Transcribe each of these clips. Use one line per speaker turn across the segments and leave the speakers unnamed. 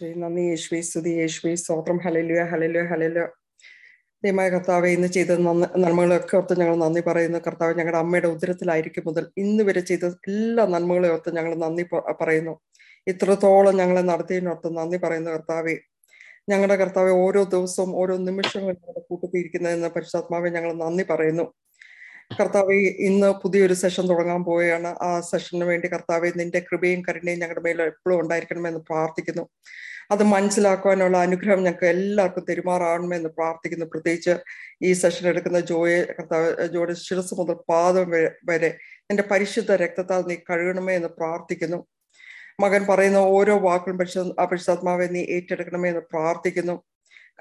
നന്ദി യേശുവേ സ്തുതി യേശുവേ സ്തോത്രം. ഹലലുയ ഹലലുയ ഹലലുയ ദൈവമായ കർത്താവ് ഇന്ന് ചെയ്ത നന്മകളൊക്കെ ഓർത്ത് ഞങ്ങൾ നന്ദി പറയുന്നു. കർത്താവ് ഞങ്ങളുടെ അമ്മയുടെ ഉദരത്തിലായിരിക്കും മുതൽ ഇന്ന് വരെ ചെയ്ത എല്ലാ നന്മകളെ ഓർത്ത് ഞങ്ങൾ നന്ദി പറയുന്നു. ഇത്രത്തോളം ഞങ്ങളെ നടത്തിയതിനോർത്ത് നന്ദി പറയുന്നു കർത്താവെ. ഞങ്ങളുടെ കർത്താവ് ഓരോ ദിവസവും ഓരോ നിമിഷങ്ങളും ഞങ്ങളുടെ കൂട്ടത്തിയിരിക്കുന്നതെന്ന് പരിശുദ്ധാത്മാവെ ഞങ്ങൾ നന്ദി പറയുന്നു. കർത്താവെ ഇന്ന് പുതിയൊരു സെഷൻ തുടങ്ങാൻ പോവുകയാണ്. ആ സെഷന് വേണ്ടി കർത്താവെ നിന്റെ കൃപയും കരുണയും ഞങ്ങളുടെ മേൽ എപ്പോഴും ഉണ്ടായിരിക്കണമെന്ന് പ്രാർത്ഥിക്കുന്നു. അത് മനസ്സിലാക്കുവാനുള്ള അനുഗ്രഹം ഞങ്ങൾക്ക് എല്ലാവർക്കും തെരുമാറാകണമെന്ന് പ്രാർത്ഥിക്കുന്നു. പ്രത്യേകിച്ച് ഈ സെഷൻ എടുക്കുന്ന ജോയെ കർത്താവ് ജോയുടെ ശിരസ് മുതൽ പാദം വരെ നിന്റെ പരിശുദ്ധ രക്തത്താൽ നീ കഴുകണമേ എന്ന് പ്രാർത്ഥിക്കുന്നു. മകൻ പറയുന്ന ഓരോ വാക്കുകളും പരിശുദ്ധ പരിശുദ്ധാത്മാവെ നീ ഏറ്റെടുക്കണമേ എന്ന് പ്രാർത്ഥിക്കുന്നു.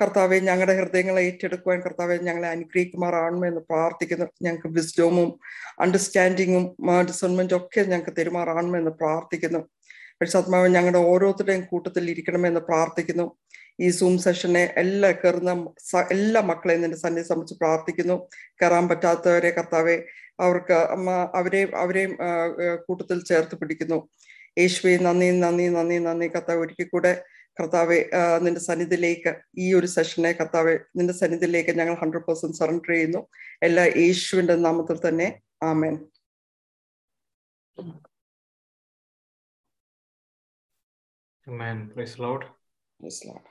കർത്താവെ ഞങ്ങളുടെ ഹൃദയങ്ങളെ ഏറ്റെടുക്കുവാൻ കർത്താവെ ഞങ്ങളെ അനുഗ്രഹിക്കുമാറാണോ എന്ന് പ്രാർത്ഥിക്കുന്നു. ഞങ്ങൾക്ക് വിസ്ഡോമും അണ്ടർസ്റ്റാൻഡിങ്ങും ഡിസൺമെന്റും ഒക്കെ ഞങ്ങൾക്ക് തരുമാറാണോ എന്ന് പ്രാർത്ഥിക്കുന്നു. പരിശുദ്ധാത്മാവ് ഞങ്ങളുടെ ഓരോരുത്തരുടെയും കൂട്ടത്തിൽ ഇരിക്കണമെന്ന് പ്രാർത്ഥിക്കുന്നു. ഈ സൂം സെഷനെ എല്ലാ കയറുന്ന എല്ലാ മക്കളെയും നിന്റെ സന്നിധി സംബന്ധിച്ച് പ്രാർത്ഥിക്കുന്നു. കയറാൻ പറ്റാത്തവരെ കർത്താവെ അവർക്ക് അവരെയും അവരെയും കൂട്ടത്തിൽ ചേർത്ത് പിടിക്കുന്നു. യേശുവെ നന്ദി നന്ദി നന്ദി നന്ദി. കർത്താവ് ഒരിക്കൽ കൂടെ കർത്താവെ നിന്റെ സന്നിധിയിലേക്ക് ഈ ഒരു സെഷനെ കർത്താവെ നിന്റെ സന്നിധിയിലേക്ക് ഞങ്ങൾ ഹൺഡ്രഡ് പെർസെന്റ് സറണ്ടർ ചെയ്യുന്നു എല്ലാ യേശുവിന്റെ നാമത്തിൽ തന്നെ amen
Amen. Praise the Lord.
Praise Lord.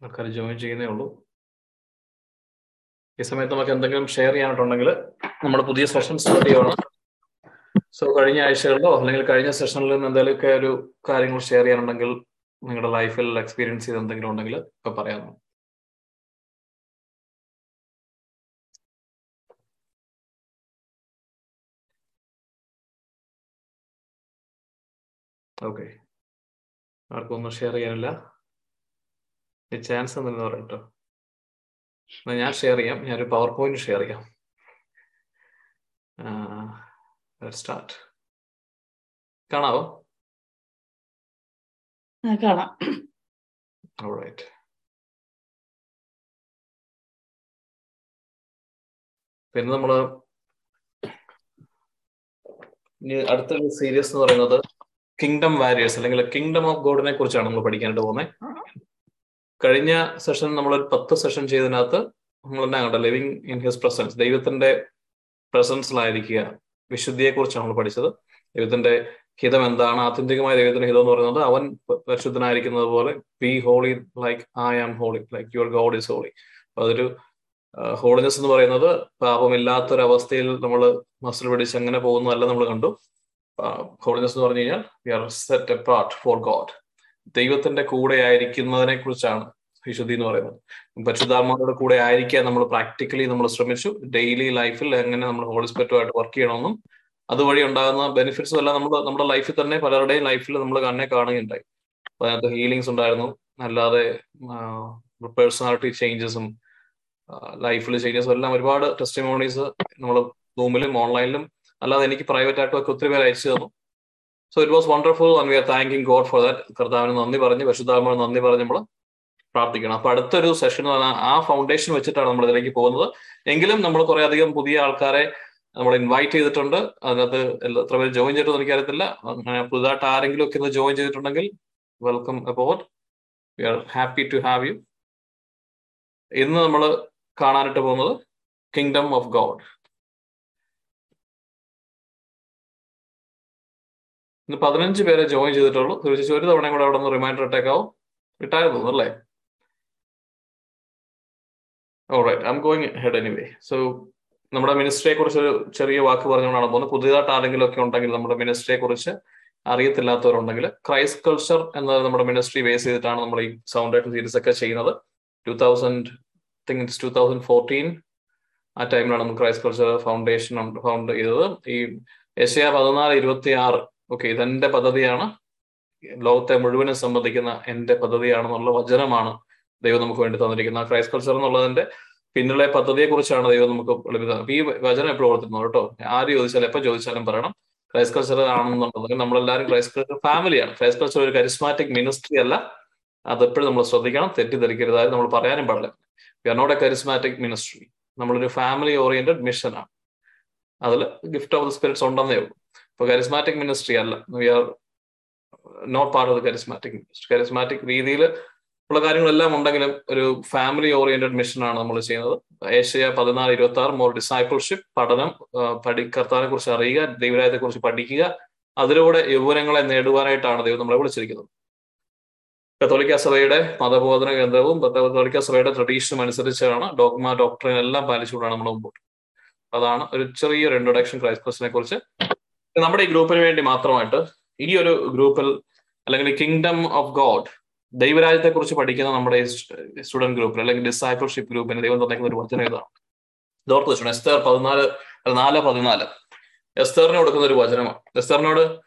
ആൾക്കാർ ജോയിൻ ചെയ്യുന്നേ ഉള്ളൂ ഈ സമയത്ത് നമുക്ക് എന്തെങ്കിലും ഷെയർ ചെയ്യാനായിട്ടുണ്ടെങ്കിൽ നമ്മുടെ പുതിയ സെഷൻ സ്റ്റാർട്ട് ചെയ്യണം സോ കഴിഞ്ഞ ആഴ്ചകളിലോ അല്ലെങ്കിൽ കഴിഞ്ഞ സെഷനിൽ നിന്ന് എന്തെങ്കിലുമൊക്കെ ഒരു കാര്യങ്ങൾ ഷെയർ ചെയ്യാനുണ്ടെങ്കിൽ നിങ്ങളുടെ ലൈഫിൽ എക്സ്പീരിയൻസ് ചെയ്ത് എന്തെങ്കിലും ഉണ്ടെങ്കിൽ ഇപ്പൊ പറയാമോ? ഓക്കെ ആർക്കും ഒന്നും ഷെയർ ചെയ്യാനില്ല. ചാൻസ് എന്തെന്ന് പറയട്ടോ ഞാൻ ഷെയർ ചെയ്യാം. ഞാനൊരു പവർ പോയിന്റ് ഷെയർ ചെയ്യാം സ്റ്റാർട്ട് കാണാവോ?
കാണാം.
ഓൾറൈറ്റ് പിന്നെ നമ്മൾ അടുത്ത സീരീസ് എന്ന് പറയുന്നത് കിങ്ഡം വാരിയേഴ്സ് അല്ലെങ്കിൽ കിങ്ഡം ഓഫ് ഗോഡിനെ കുറിച്ചാണ് നമ്മൾ പഠിക്കാനായിട്ട് പോകുന്നത് കഴിഞ്ഞ സെഷൻ നമ്മൾ ഒരു പത്ത് സെഷൻ ചെയ്തതിനകത്ത് നമ്മൾ എന്നാ കണ്ട ലിവിങ് ഇൻ ഹിസ് പ്രസൻസ് ദൈവത്തിന്റെ പ്രസൻസിലായിരിക്കുക വിശുദ്ധിയെ കുറിച്ചാണ് നമ്മൾ പഠിച്ചത്. ദൈവത്തിന്റെ ഹിതം എന്താണ്? ആത്യന്തികമായ ദൈവത്തിന്റെ ഹിതം എന്ന് പറയുന്നത് അവൻ പരിശുദ്ധനായിരിക്കുന്നത് പോലെ be holy like I am holy like your God is holy അപ്പൊ അതൊരു ഹോളിനെസ് എന്ന് പറയുന്നത് പാപമില്ലാത്തൊരവസ്ഥയിൽ നമ്മൾ മസിൽ പിടിച്ച് അങ്ങനെ പോകുന്നതല്ല നമ്മൾ കണ്ടു. ഹോളിനെസ് എന്ന് പറഞ്ഞു കഴിഞ്ഞാൽ we are set apart for God ദൈവത്തിന്റെ കൂടെ ആയിരിക്കുന്നതിനെ കുറിച്ചാണ് വിശുദ്ധി എന്ന് പറയുന്നത്. പരിശുദ്ധാത്മാരുടെ കൂടെ ആയിരിക്കാൻ നമ്മൾ പ്രാക്ടിക്കലി നമ്മൾ ശ്രമിച്ചു. ഡെയിലി ലൈഫിൽ എങ്ങനെ നമ്മൾ ഹോളിസ്പെറ്റുമായിട്ട് വർക്ക് ചെയ്യണമെന്നും അതുവഴി ഉണ്ടാകുന്ന ബെനിഫിറ്റ്സും എല്ലാം നമ്മൾ നമ്മുടെ ലൈഫിൽ തന്നെ പലരുടെയും ലൈഫിൽ നമ്മൾ കണ്ണെ കാണുകയുണ്ടായി. അതിനകത്ത് ഹീലിങ്സ് ഉണ്ടായിരുന്നു. അല്ലാതെ പേഴ്സണാലിറ്റി ചേഞ്ചസും ലൈഫിൽ ചേഞ്ചസും എല്ലാം ഒരുപാട് ടെസ്റ്റിമോണീസ് നമ്മൾ റൂമിലും ഓൺലൈനിലും അല്ലാതെ എനിക്ക് പ്രൈവറ്റ് ആയിട്ടും ഒക്കെ ഒത്തിരി പേര് അയച്ചു തന്നു. So it was wonderful and we are thanking God for that കർത്താവിന് നന്ദി പറഞ്ഞ് പരിശുദ്ധാമ നന്ദി പറഞ്ഞ് നമ്മൾ പ്രാർത്ഥിക്കണം. അപ്പൊ അടുത്തൊരു സെഷൻ ആ ഫൗണ്ടേഷൻ വെച്ചിട്ടാണ് നമ്മൾ ഇതിലേക്ക് പോകുന്നത്. എങ്കിലും നമ്മൾ കുറെ അധികം പുതിയ ആൾക്കാരെ നമ്മൾ ഇൻവൈറ്റ് ചെയ്തിട്ടുണ്ട്. അതിനകത്ത് എത്ര പേര് ജോയിൻ ചെയ്തിട്ട് എനിക്കറിയത്തില്ല. അങ്ങനെ പുതുതായിട്ട് ആരെങ്കിലും ഒക്കെ ഒന്ന് ജോയിൻ ചെയ്തിട്ടുണ്ടെങ്കിൽ welcome aboard we are happy to have you ഇന്ന് നമ്മൾ കാണാനായിട്ട് പോകുന്നത് കിങ്ഡം ഓഫ് ഗോഡ് ഇന്ന് പതിനഞ്ച് പേരെ ജോയിൻ ചെയ്തിട്ടുള്ളൂ. തീർച്ചയായും ഒരു തവണയും കൂടെ അവിടെ നിന്ന് റിമൈൻഡർ ഇട്ടേക്കാവും ഇട്ടായിരുന്നു അല്ലേ? Alright I am going ahead anyway so നമ്മുടെ മിനിസ്ട്രിയെ കുറിച്ച് ഒരു ചെറിയ വാക്ക് പറഞ്ഞുകൊണ്ടാണ് പോകുന്നത്. പുതിയതായിട്ട് ആരെങ്കിലും ഒക്കെ ഉണ്ടെങ്കിൽ നമ്മുടെ മിനിസ്ട്രിയെ കുറിച്ച് അറിയത്തില്ലാത്തവരുണ്ടെങ്കിൽ ക്രൈസ് കൾച്ചർ എന്ന നമ്മുടെ മിനിസ്ട്രി ബേസ് ചെയ്തിട്ടാണ് നമ്മൾ ഈ സൗണ്ട് ആയിട്ട് സീരീസ് ഒക്കെ ചെയ്യുന്നത്. Two thousand think it's two thousand fourteen ആ ടൈമിലാണ് നമ്മൾ ക്രൈസ് കൾച്ചർ ഫൗണ്ടേഷൻ ഫൗണ്ട് ചെയ്തത്. ഈ ഏഷ്യ പതിനാല് ഇരുപത്തി ആറ് ഓക്കെ ഇതെന്റെ പദ്ധതിയാണ്. ലോകത്തെ മുഴുവനും സംബന്ധിക്കുന്ന എന്റെ പദ്ധതിയാണെന്നുള്ള വചനമാണ് ദൈവം നമുക്ക് വേണ്ടി തന്നിരിക്കുന്നത്. ക്രൈസ് കൾച്ചർ എന്നുള്ളതിന്റെ പിന്നിലെ പദ്ധതിയെ കുറിച്ചാണ് ദൈവം നമുക്ക് ലഭിക്കുന്നത് ഈ വചനം എപ്പോഴും ഓർത്തിരുന്നു കേട്ടോ. ആര് ചോദിച്ചാലും എപ്പോൾ ചോദിച്ചാലും പറയണം. ക്രൈസ്റ്റ് കൾച്ചർ ആണെന്നുണ്ടെങ്കിൽ നമ്മളെല്ലാവരും ക്രൈസ്റ്റ് കൾച്ചർ ഫാമിലിയാണ് ക്രൈസ്റ്റ് കൾച്ചർ ഒരു കരിസ്മാറ്റിക് മിനിസ്ട്രി അല്ല. അതെപ്പോഴും നമ്മൾ ശ്രദ്ധിക്കണം. തെറ്റിദ്ധരിക്കരുതായാലും നമ്മൾ പറയാനും പാടില്ല. We are not a charismatic ministry നമ്മളൊരു ഫാമിലി ഓറിയന്റഡ് മിഷനാണ് അതിൽ ഗിഫ്റ്റ് ഓഫ് ദ സ്പിരിറ്റ്സ് ഉണ്ടെന്നേ ഉള്ളൂ. ഇപ്പൊ കരിസ്മാറ്റിക് മിനിസ്ട്രി അല്ല. We are not part of the charismatic ministry charismatic രീതിയിൽ ഉള്ള കാര്യങ്ങളെല്ലാം ഉണ്ടെങ്കിലും ഒരു ഫാമിലി ഓറിയന്റഡ് മിഷനാണ് നമ്മൾ ചെയ്യുന്നത്. ഏഷ്യ പതിനാല് ഇരുപത്തി ആറ് മോർ ഡിസൈപ്പിൾഷിപ്പ് പഠനം പഠി കർത്താവിനെ കുറിച്ച് അറിയുക ദൈവരായത്തെ കുറിച്ച് പഠിക്കുക അതിലൂടെ യൗവനങ്ങളെ നേടുവാനായിട്ടാണ് ദൈവം നമ്മളെ വിളിച്ചിരിക്കുന്നത്. കത്തോലിക്ക സഭയുടെ മതബോധന കേന്ദ്രവും കത്തോലിക്ക സഭയുടെ ട്രഡീഷനും അനുസരിച്ചാണ് ഡോഗ്മ ഡോക്ടറിൻ എല്ലാം പാലിച്ചുകൊണ്ടാണ് നമ്മൾ മുമ്പോട്ട്. അതാണ് ഒരു ചെറിയൊരു ഇൻട്രൊഡക്ഷൻ ക്രൈസ്പ്രസിനെ കുറിച്ച്. നമ്മുടെ ഈ ഗ്രൂപ്പിന് വേണ്ടി മാത്രമായിട്ട് ഈ ഒരു ഗ്രൂപ്പിൽ അല്ലെങ്കിൽ കിങ്ഡം ഓഫ് ഗോഡ് ദൈവരാജ്യത്തെ കുറിച്ച് പഠിക്കുന്ന നമ്മുടെ സ്റ്റുഡന്റ് ഗ്രൂപ്പിൽ അല്ലെങ്കിൽ ഡിസൈപ്പർഷിപ്പ് ഗ്രൂപ്പിന് ദൈവം തന്നേക്കുന്ന ഒരു വചനം ഇതാണ് ഇതോർത്ത് വെച്ചു എസ്തേർ പതിനാല് നാല് പതിനാല്. എസ്തേറിന് കൊടുക്കുന്ന ഒരു വചനമാണ്. എസ്തേറിനോട്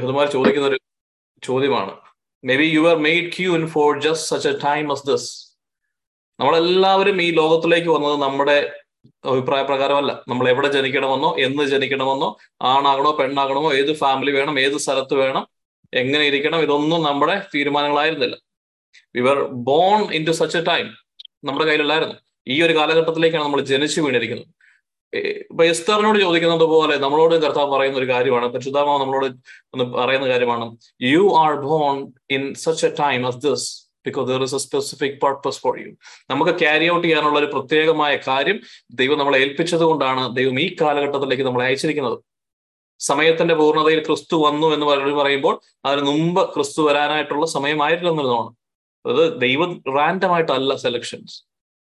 ഹൃദമാർ ചോദിക്കുന്ന ഒരു ചോദ്യമാണ്. Maybe you are made queen for just such a time of this നമ്മളെല്ലാവരും ഈ ലോകത്തിലേക്ക് വന്നത് നമ്മുടെ അഭിപ്രായ പ്രകാരമല്ല. നമ്മൾ എവിടെ ജനിക്കണമെന്നോ എന്ന് ജനിക്കണമെന്നോ ആണാകണോ പെണ്ണാകണമോ ഏത് ഫാമിലി വേണം ഏത് സ്ഥലത്ത് വേണം എങ്ങനെ ഇരിക്കണം? ഇതൊന്നും നമ്മുടെ തീരുമാനങ്ങളായിരുന്നില്ല. We were born into such a time നമ്മുടെ കയ്യിലല്ലായിരുന്നു ഈ ഒരു കാലഘട്ടത്തിലേക്കാണ് നമ്മൾ ജനിച്ചു വീണിരിക്കുന്നത്. ഇപ്പൊ എസ്തറിനോട് ചോദിക്കുന്നത് പോലെ നമ്മളോട് കർത്താവ് പറയുന്ന ഒരു കാര്യമാണ് പരിശുദ്ധാമാവ് നമ്മളോട് ഒന്ന് പറയുന്ന കാര്യമാണ്. You are born in such a time as this because there is a specific purpose for you നമുക്ക് ക്യാരി ഔട്ട് ചെയ്യാനുള്ള ഒരു പ്രത്യേകമായ കാര്യം ദൈവം നമ്മളെ ഏൽപ്പിച്ചത് കൊണ്ടാണ് ദൈവം ഈ കാലഘട്ടത്തിലേക്ക് നമ്മളെ അയച്ചിരിക്കുന്നത്. സമയത്തിന്റെ പൂർണതയിൽ ക്രിസ്തു വന്നു എന്ന് പറയുമ്പോൾ അതിന് മുമ്പ് ക്രിസ്തു വരാനായിട്ടുള്ള സമയമായിരുന്നതാണ് അത് ദൈവം റാൻഡമായിട്ടല്ല സെലക്ഷൻസ്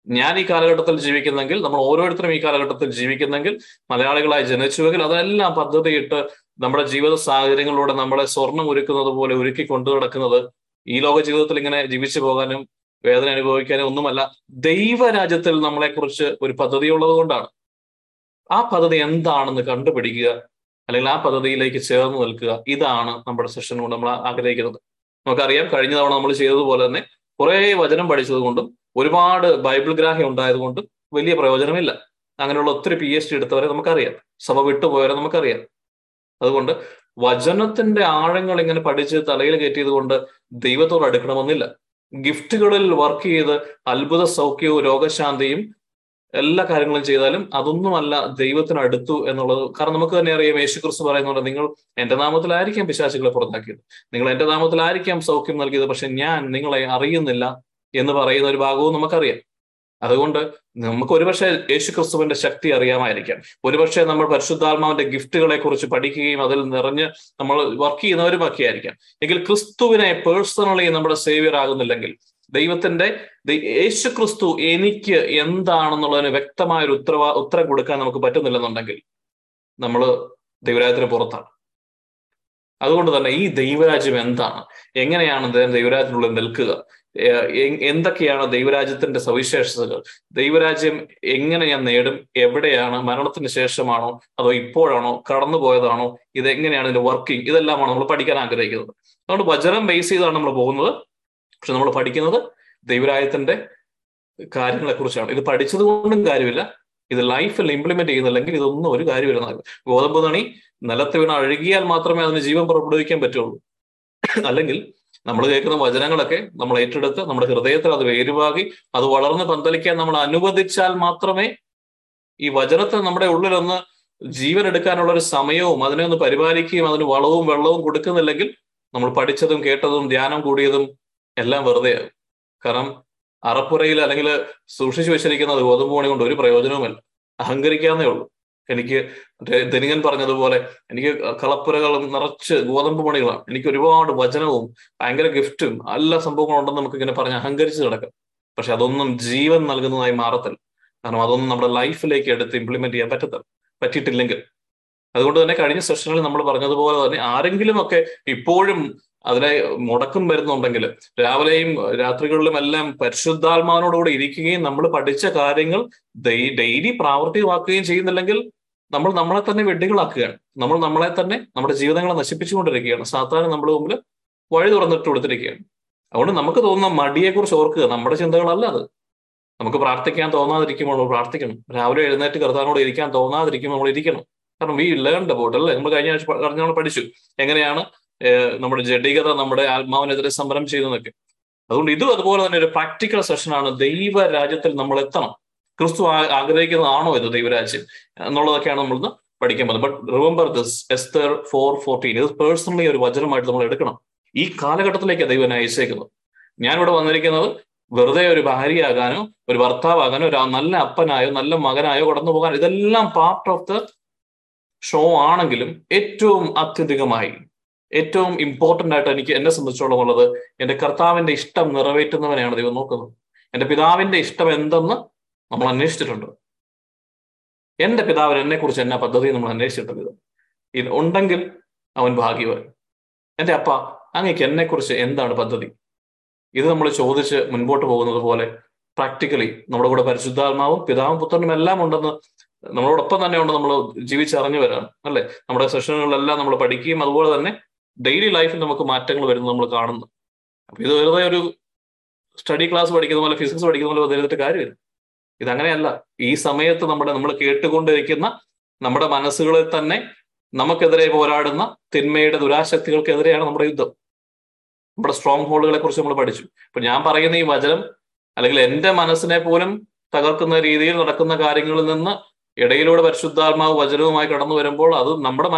ഞാൻ ഈ കാലഘട്ടത്തിൽ ജീവിക്കുന്നെങ്കിൽ നമ്മൾ ഓരോരുത്തരും ഈ കാലഘട്ടത്തിൽ ജീവിക്കുന്നെങ്കിൽ മലയാളികളായി ജനിച്ചുവെങ്കിൽ അതെല്ലാം പദ്ധതിയിട്ട് നമ്മുടെ ജീവിത സാഹചര്യങ്ങളിലൂടെ നമ്മളെ സ്വർണം ഒരുക്കുന്നത് പോലെ ഒരുക്കി കൊണ്ടു നടക്കുന്നത് ഈ ലോക ജീവിതത്തിൽ ഇങ്ങനെ ജീവിച്ചു പോകാനും വേദന അനുഭവിക്കാനും ഒന്നുമല്ല. ദൈവരാജ്യത്തിൽ നമ്മളെക്കുറിച്ച് ഒരു പദ്ധതി ഉള്ളത് കൊണ്ടാണ്. ആ പദ്ധതി എന്താണെന്ന് കണ്ടുപിടിക്കുക. അല്ലെങ്കിൽ ആ പദ്ധതിയിലേക്ക് ചേർന്ന് നിൽക്കുക. ഇതാണ് നമ്മുടെ സെഷൻ കൊണ്ട് നമ്മൾ ആഗ്രഹിക്കുന്നത്. നമുക്കറിയാം കഴിഞ്ഞ തവണ നമ്മൾ ചെയ്തതുപോലെ തന്നെ കുറേ വചനം പഠിച്ചത് കൊണ്ടും ഒരുപാട് ബൈബിൾ ഗ്രാഹ്യം ഉണ്ടായതുകൊണ്ടും വലിയ പ്രയോജനമില്ല. അങ്ങനെയുള്ള ഒത്തിരി പി എച്ച് ഡി എടുത്തവരെ നമുക്കറിയാം. സഭ വിട്ടുപോയവരെ നമുക്കറിയാം. അതുകൊണ്ട് വചനത്തിന്റെ ആഴങ്ങൾ ഇങ്ങനെ പഠിച്ച് തലയിൽ കയറ്റിയത് കൊണ്ട് ദൈവത്തോട് അടുക്കണമെന്നില്ല. ഗിഫ്റ്റുകളിൽ വർക്ക് ചെയ്ത് അത്ഭുത സൗഖ്യവും രോഗശാന്തിയും എല്ലാ കാര്യങ്ങളും ചെയ്താലും അതൊന്നുമല്ല ദൈവത്തിന് അടുത്തു എന്നുള്ളത്. കാരണം നമുക്ക് തന്നെ അറിയാം യേശു ക്രിസ്തു പറയുന്നുണ്ട് നിങ്ങൾ എന്റെ നാമത്തിലായിരിക്കാം പിശാചുകളെ പുറത്താക്കിയത്. നിങ്ങൾ എന്റെ നാമത്തിലായിരിക്കാം സൗഖ്യം നൽകിയത് പക്ഷെ ഞാൻ നിങ്ങളെ അറിയുന്നില്ല എന്ന് പറയുന്ന ഒരു ഭാഗവും നമുക്കറിയാം. അതുകൊണ്ട് നമുക്ക് ഒരുപക്ഷെ യേശു ക്രിസ്തുവിന്റെ ശക്തി അറിയാമായിരിക്കാം. ഒരുപക്ഷെ നമ്മൾ പരിശുദ്ധാത്മാവിന്റെ ഗിഫ്റ്റുകളെ കുറിച്ച് പഠിക്കുകയും അതിൽ നിറഞ്ഞ് നമ്മൾ വർക്ക് ചെയ്യുന്നവരും ഒക്കെ ആയിരിക്കാം എങ്കിൽ ക്രിസ്തുവിനെ പേഴ്സണലി നമ്മുടെ സേവിയർ ആകുന്നില്ലെങ്കിൽ ദൈവത്തിന്റെ യേശു ക്രിസ്തു എനിക്ക് എന്താണെന്നുള്ളതിന് വ്യക്തമായ ഒരു ഉത്തരവാ ഉത്തരം കൊടുക്കാൻ നമുക്ക് പറ്റുന്നില്ലെന്നുണ്ടെങ്കിൽ നമ്മൾ ദൈവരാജ്യത്തിന് പുറത്താണ്. അതുകൊണ്ട് തന്നെ ഈ ദൈവരാജ്യം എന്താണ്? എങ്ങനെയാണ് ദൈവരാജ്യത്തിനുള്ളിൽ നിൽക്കുക? എന്തൊക്കെയാണ് ദൈവരാജ്യത്തിന്റെ സവിശേഷതകൾ? ദൈവരാജ്യം എങ്ങനെ ഞാൻ നേടും? എവിടെയാണ്? മരണത്തിന് ശേഷമാണോ? അതോ ഇപ്പോഴാണോ? കടന്നുപോയതാണോ? ഇതെങ്ങനെയാണ് ഇതിന്റെ വർക്കിംഗ് ഇതെല്ലാമാണ് നമ്മൾ പഠിക്കാൻ ആഗ്രഹിക്കുന്നത്. അതുകൊണ്ട് വചനം ബേസ് ചെയ്താണ് നമ്മൾ പോകുന്നത്. പക്ഷെ നമ്മൾ പഠിക്കുന്നത് ദൈവരായത്തിന്റെ കാര്യങ്ങളെക്കുറിച്ചാണ്. ഇത് പഠിച്ചത് കൊണ്ടും കാര്യമില്ല. ഇത് ലൈഫിൽ ഇംപ്ലിമെന്റ് ചെയ്യുന്നില്ലെങ്കിൽ ഇതൊന്നും ഒരു കാര്യമില്ല. ഗോതമ്പ് നണി നിലത്ത് വീണ അഴുകിയാൽ മാത്രമേ അതിന് ജീവൻ പുറപ്പെടുവിക്കാൻ പറ്റുള്ളൂ. അല്ലെങ്കിൽ നമ്മൾ കേൾക്കുന്ന വചനങ്ങളൊക്കെ നമ്മൾ ഏറ്റെടുത്ത് നമ്മുടെ ഹൃദയത്തിൽ അത് വേരുവാകി അത് വളർന്ന് പന്തലിക്കാൻ നമ്മൾ അനുവദിച്ചാൽ മാത്രമേ ഈ വചനത്തെ നമ്മുടെ ഉള്ളിലൊന്ന് ജീവൻ എടുക്കാനുള്ള ഒരു സമയവും അതിനെ ഒന്ന് പരിപാലിക്കുകയും അതിന് വളവും വെള്ളവും കൊടുക്കുന്നില്ലെങ്കിൽ നമ്മൾ പഠിച്ചതും കേട്ടതും ധ്യാനം കൂടിയതും എല്ലാം വെറുതെയാകും കാരണം അറപ്പുരയിൽ അല്ലെങ്കിൽ സൂക്ഷിച്ചു വെച്ചിരിക്കുന്നത് ഗോതമ്പ് മണി കൊണ്ട് ഒരു പ്രയോജനവുമല്ല. അഹങ്കരിക്കാന്നേ ഉള്ളൂ. എനിക്ക് ധനികൻ പറഞ്ഞതുപോലെ എനിക്ക് കളപ്പുരകളും നിറച്ച് ഗോതമ്പ് മണികളാണ് എനിക്ക് ഒരുപാട് വചനവും ഭയങ്കര ഗിഫ്റ്റും എല്ലാ സംഭവങ്ങളും ഉണ്ടെന്ന് നമുക്ക് ഇങ്ങനെ പറഞ്ഞ് അഹങ്കരിച്ച് കിടക്കാം പക്ഷെ അതൊന്നും ജീവൻ നൽകുന്നതായി മാറത്തില്ല. കാരണം അതൊന്നും നമ്മുടെ ലൈഫിലേക്ക് എടുത്ത് ഇംപ്ലിമെന്റ് ചെയ്യാൻ പറ്റത്തില്ല. പറ്റിയിട്ടില്ലെങ്കിൽ. അതുകൊണ്ട് തന്നെ കഴിഞ്ഞ സെഷനിൽ നമ്മൾ പറഞ്ഞതുപോലെ തന്നെ ആരെങ്കിലും ഒക്കെ ഇപ്പോഴും അതിനെ മുടക്കം വരുന്നുണ്ടെങ്കിൽ രാവിലെയും രാത്രികളിലും എല്ലാം പരിശുദ്ധാത്മാവിനോടുകൂടി ഇരിക്കുകയും നമ്മൾ പഠിച്ച കാര്യങ്ങൾ ഡെയിലി പ്രാവർത്തികമാക്കുകയും ചെയ്യുന്നില്ലെങ്കിൽ നമ്മൾ നമ്മളെ തന്നെ വെഡ്ഡികളാക്കുകയാണ് നമ്മൾ നമ്മളെ തന്നെ നമ്മുടെ ജീവിതങ്ങളെ നശിപ്പിച്ചുകൊണ്ടിരിക്കുകയാണ്. സാധാരണ നമ്മുടെ മുമ്പിൽ വഴി തുറന്നിട്ട് കൊടുത്തിരിക്കുകയാണ്. അതുകൊണ്ട് നമുക്ക് തോന്നുന്ന മടിയെക്കുറിച്ച് ഓർക്കുക. നമ്മുടെ ചിന്തകളല്ല അത്. നമുക്ക് പ്രാർത്ഥിക്കാൻ തോന്നാതിരിക്കുമ്പോൾ നമ്മൾ പ്രാർത്ഥിക്കണം. രാവിലെ എഴുന്നേറ്റ് കർത്താനോട് ഇരിക്കാൻ തോന്നാതിരിക്കുമ്പോൾ നമ്മൾ ഇരിക്കണം. കാരണം വി ലേൺ അബൌട്ട് അല്ലേ? നമ്മൾ കഴിഞ്ഞ ആഴ്ച നമ്മൾ പഠിച്ചു. എങ്ങനെയാണ് നമ്മുടെ ജഡികത നമ്മുടെ ആത്മാവിനെതിരെ സമരം ചെയ്യുന്നതൊക്കെ. അതുകൊണ്ട് ഇതും അതുപോലെ തന്നെ ഒരു പ്രാക്ടിക്കൽ സെഷനാണ് ദൈവ രാജ്യത്തിൽ നമ്മൾ എത്തണം. ക്രിസ്തു ആഗ്രഹിക്കുന്നതാണോ ഇത് ദൈവരാജ്യം എന്നുള്ളതൊക്കെയാണ് നമ്മൾ ഇന്ന് പഠിക്കാൻ പോകുന്നത് but remember this Esther four fourteen ഇത് പേഴ്സണലി ഒരു വചനമായിട്ട് നമ്മൾ എടുക്കണം. ഈ കാലഘട്ടത്തിലേക്കാണ് ദൈവം എന്നെ അയച്ചേക്കുന്നത് ഞാനിവിടെ വന്നിരിക്കുന്നത് വെറുതെ ഒരു ഭാര്യയാകാനോ ഒരു ഭർത്താവാകാനോ ഒരു നല്ല അപ്പനായോ നല്ല മകനായോ കടന്നു പോകാനോ ഇതെല്ലാം പാർട്ട് ഓഫ് ദ ഷോ ആണെങ്കിലും ഏറ്റവും അത്യധികമായി ഏറ്റവും ഇമ്പോർട്ടന്റ് ആയിട്ട് എനിക്ക് എന്നെ സംബന്ധിച്ചോളം ഉള്ളത് എന്റെ കർത്താവിന്റെ ഇഷ്ടം നിറവേറ്റുന്നവനെയാണ് ദൈവം നോക്കുന്നത്. എന്റെ പിതാവിന്റെ ഇഷ്ടം എന്തെന്ന് നമ്മൾ അന്വേഷിച്ചിട്ടുണ്ട്. എന്റെ പിതാവിന് എന്നെക്കുറിച്ച് എന്നാ പദ്ധതി നമ്മൾ അന്വേഷിച്ചിട്ടുണ്ട് ഇത്. ഉണ്ടെങ്കിൽ അവൻ ഭാഗ്യവാൻ എന്റെ അപ്പ അങ്ങേക്ക് എന്നെക്കുറിച്ച് എന്താണ് പദ്ധതി? ഇത് നമ്മൾ ചോദിച്ച് മുൻപോട്ട് പോകുന്നത് പോലെ പ്രാക്ടിക്കലി നമ്മുടെ കൂടെ പരിശുദ്ധാത്മാവും പിതാവും പുത്രനും എല്ലാം ഉണ്ടെന്ന് നമ്മളോടൊപ്പം തന്നെ ഉണ്ട് നമ്മൾ ജീവിച്ചറിഞ്ഞു വരാണ് അല്ലെ? നമ്മുടെ സെഷനുകളിലെല്ലാം നമ്മൾ പഠിക്കുകയും അതുപോലെ തന്നെ ഡെയിലി ലൈഫിൽ നമുക്ക് മാറ്റങ്ങൾ വരുന്നത് നമ്മൾ കാണുന്നു. അപ്പൊ ഇത് വെറുതെ ഒരു സ്റ്റഡി ക്ലാസ് പഠിക്കുന്ന പോലെ ഫിസിക്സ് പഠിക്കുന്ന പോലെ വന്നിരുന്നിട്ട് കാര്യമില്ല. ഇതങ്ങനെയല്ല. ഈ സമയത്ത് നമ്മുടെ നമ്മൾ കേട്ടുകൊണ്ടിരിക്കുന്ന നമ്മുടെ മനസ്സുകളിൽ തന്നെ നമുക്കെതിരെ പോരാടുന്ന തിന്മയുടെ ദുരാശക്തികൾക്കെതിരെയാണ് നമ്മുടെ യുദ്ധം. നമ്മുടെ സ്ട്രോങ് ഹോളുകളെ കുറിച്ച് നമ്മൾ പഠിച്ചു. ഇപ്പൊ ഞാൻ പറയുന്ന ഈ വചനം അല്ലെങ്കിൽ എന്റെ മനസ്സിനെ പോലും തകർക്കുന്ന രീതിയിൽ നടക്കുന്ന കാര്യങ്ങളിൽ നിന്ന് ഇടയിലൂടെ പരിശുദ്ധാത്മാവ് വചനവുമായി കടന്നു വരുമ്പോൾ അത് നമ്മുടെ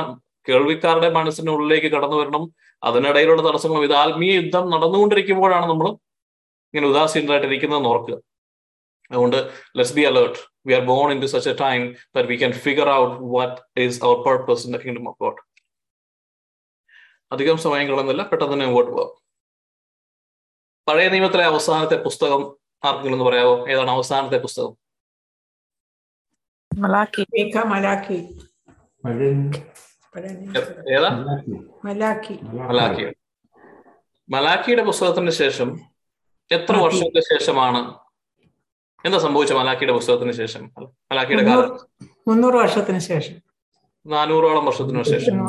കേൾവിക്കാരുടെ മനസ്സിനുള്ളിലേക്ക് കടന്നു വരണം. അതിനിടയിലുള്ള തടസ്സങ്ങളും ഇത് ആത്മീയ യുദ്ധം നടന്നുകൊണ്ടിരിക്കുമ്പോഴാണ് നമ്മൾ ഇങ്ങനെ ഉദാസീനരായിട്ട് ഇരിക്കുന്നതെന്ന് ഓർക്കുക. അതുകൊണ്ട് let's be alert we are born into such a time that we can figure out what is our purpose in the kingdom of God അധികം സമയം കളയുന്നില്ല പെട്ടെന്ന് തന്നെ മുമ്പോട്ട് പോകാം പഴയ നിയമത്തിലെ അവസാനത്തെ പുസ്തകം ആർക്കെങ്കിലും പറയാവോ? പറയാമോ ഏതാണ് അവസാനത്തെ പുസ്തകം?
മലാക്കി
മലാക്കി
ഏതാ?
മലാക്കി
മലാക്കി മലാക്കിയുടെ പുസ്തകത്തിന് ശേഷം എത്ര വർഷത്തിന് ശേഷമാണ്? എന്താ സംഭവിച്ച മലാക്കിയുടെ പുസ്തകത്തിന് ശേഷം? മലാക്കിയുടെ കാലം?
മുന്നൂറ് വർഷത്തിന് ശേഷം.
നാനൂറോളം വർഷത്തിന് ശേഷം.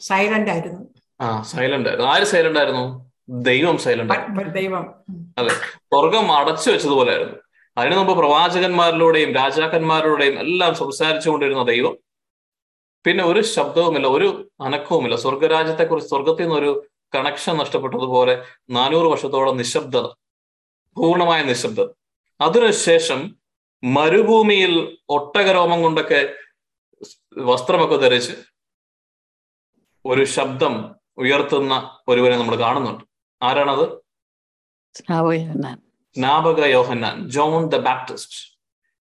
സൈലന്റ് ആയിരുന്നു.
ആ സൈലന്റ് ആയിരുന്നു. ആര് സൈലന്റ് ആയിരുന്നു? ദൈവം സൈലന്റ്
ദൈവം.
അതെ. സ്വർഗം അടച്ചു വെച്ചതുപോലെ ആയിരുന്നു അതിനു മുമ്പ് പ്രവാചകന്മാരിലൂടെയും രാജാക്കന്മാരിലൂടെയും എല്ലാം സംസാരിച്ചുകൊണ്ടിരുന്ന ദൈവം പിന്നെ ഒരു ശബ്ദവുമില്ല ഒരു അനക്കവുമില്ല. സ്വർഗരാജ്യത്തെ കുറിച്ച് സ്വർഗത്തിൽ നിന്ന് ഒരു കണക്ഷൻ നഷ്ടപ്പെട്ടതുപോലെ നാനൂറ് വർഷത്തോളം നിശബ്ദത പൂർണമായ നിശബ്ദത. അതിനുശേഷം മരുഭൂമിയിൽ ഒട്ടകരോമം കൊണ്ടൊക്കെ വസ്ത്രമൊക്കെ ധരിച്ച് ഒരു ശബ്ദം ഉയർത്തുന്ന ഒരുവനെ നമ്മൾ കാണുന്നുണ്ട്. ആരാണത്? സ്നാപക യോഹന്നാൻ. John the Baptist.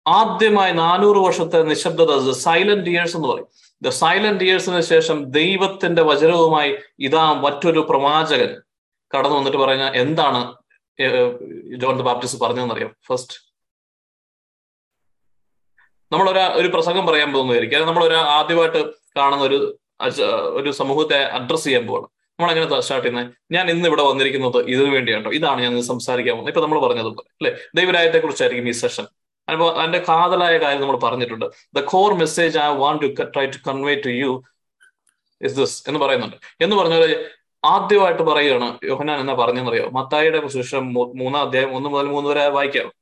ആദ്യമായി നാനൂറ് വർഷത്തെ നിശബ്ദത സൈലന്റ് ഇയേഴ്സ് എന്ന് പറയും. ദ സൈലന്റ് ഇയേഴ്സിന് ശേഷം ദൈവത്തിന്റെ വചനവുമായി ഇതാ മറ്റൊരു പ്രവാചകൻ കടന്നു വന്നിട്ട് പറഞ്ഞ എന്താണ് ജോൺ ദ ബാപ്റ്റിസ്റ്റ് പറഞ്ഞതെന്നറിയാം? ഫസ്റ്റ് നമ്മളൊരു ഒരു പ്രസംഗം പറയാൻ പോകുന്നതായിരിക്കും. നമ്മൾ ഒരു ആദ്യമായിട്ട് കാണുന്ന ഒരു ഒരു സമൂഹത്തെ അഡ്രസ് ചെയ്യാൻ പോവാണ്. നമ്മൾ എങ്ങനെ സ്റ്റാർട്ട് ചെയ്യുന്നത് ഞാൻ ഇന്ന് ഇവിടെ വന്നിരിക്കുന്നത് ഇതിനു വേണ്ടിയാട്ടോ ഇതാണ് ഞാൻ സംസാരിക്കാൻ പോകുന്നത്. ഇപ്പൊ നമ്മൾ പറഞ്ഞതുപോലെ അല്ലെ? ദൈവരായത്തെ കുറിച്ചായിരിക്കും ഈ സെഷൻ അപ്പോൾ അതിന്റെ കാതലായ കാര്യം നമ്മൾ പറഞ്ഞിട്ടുണ്ട്. The core message I want to try to convey to you is this എന്ന് പറയുന്നുണ്ട്. എന്ന് പറഞ്ഞാൽ ആദ്യമായിട്ട് പറയുകയാണ് യോഹനാൻ എന്നാ പറഞ്ഞെന്നറിയോ മത്തായിയുടെ ശേഷം മൂന്നാം അധ്യായം ഒന്ന് മുതൽ മൂന്ന് വരെ വായിക്കാം.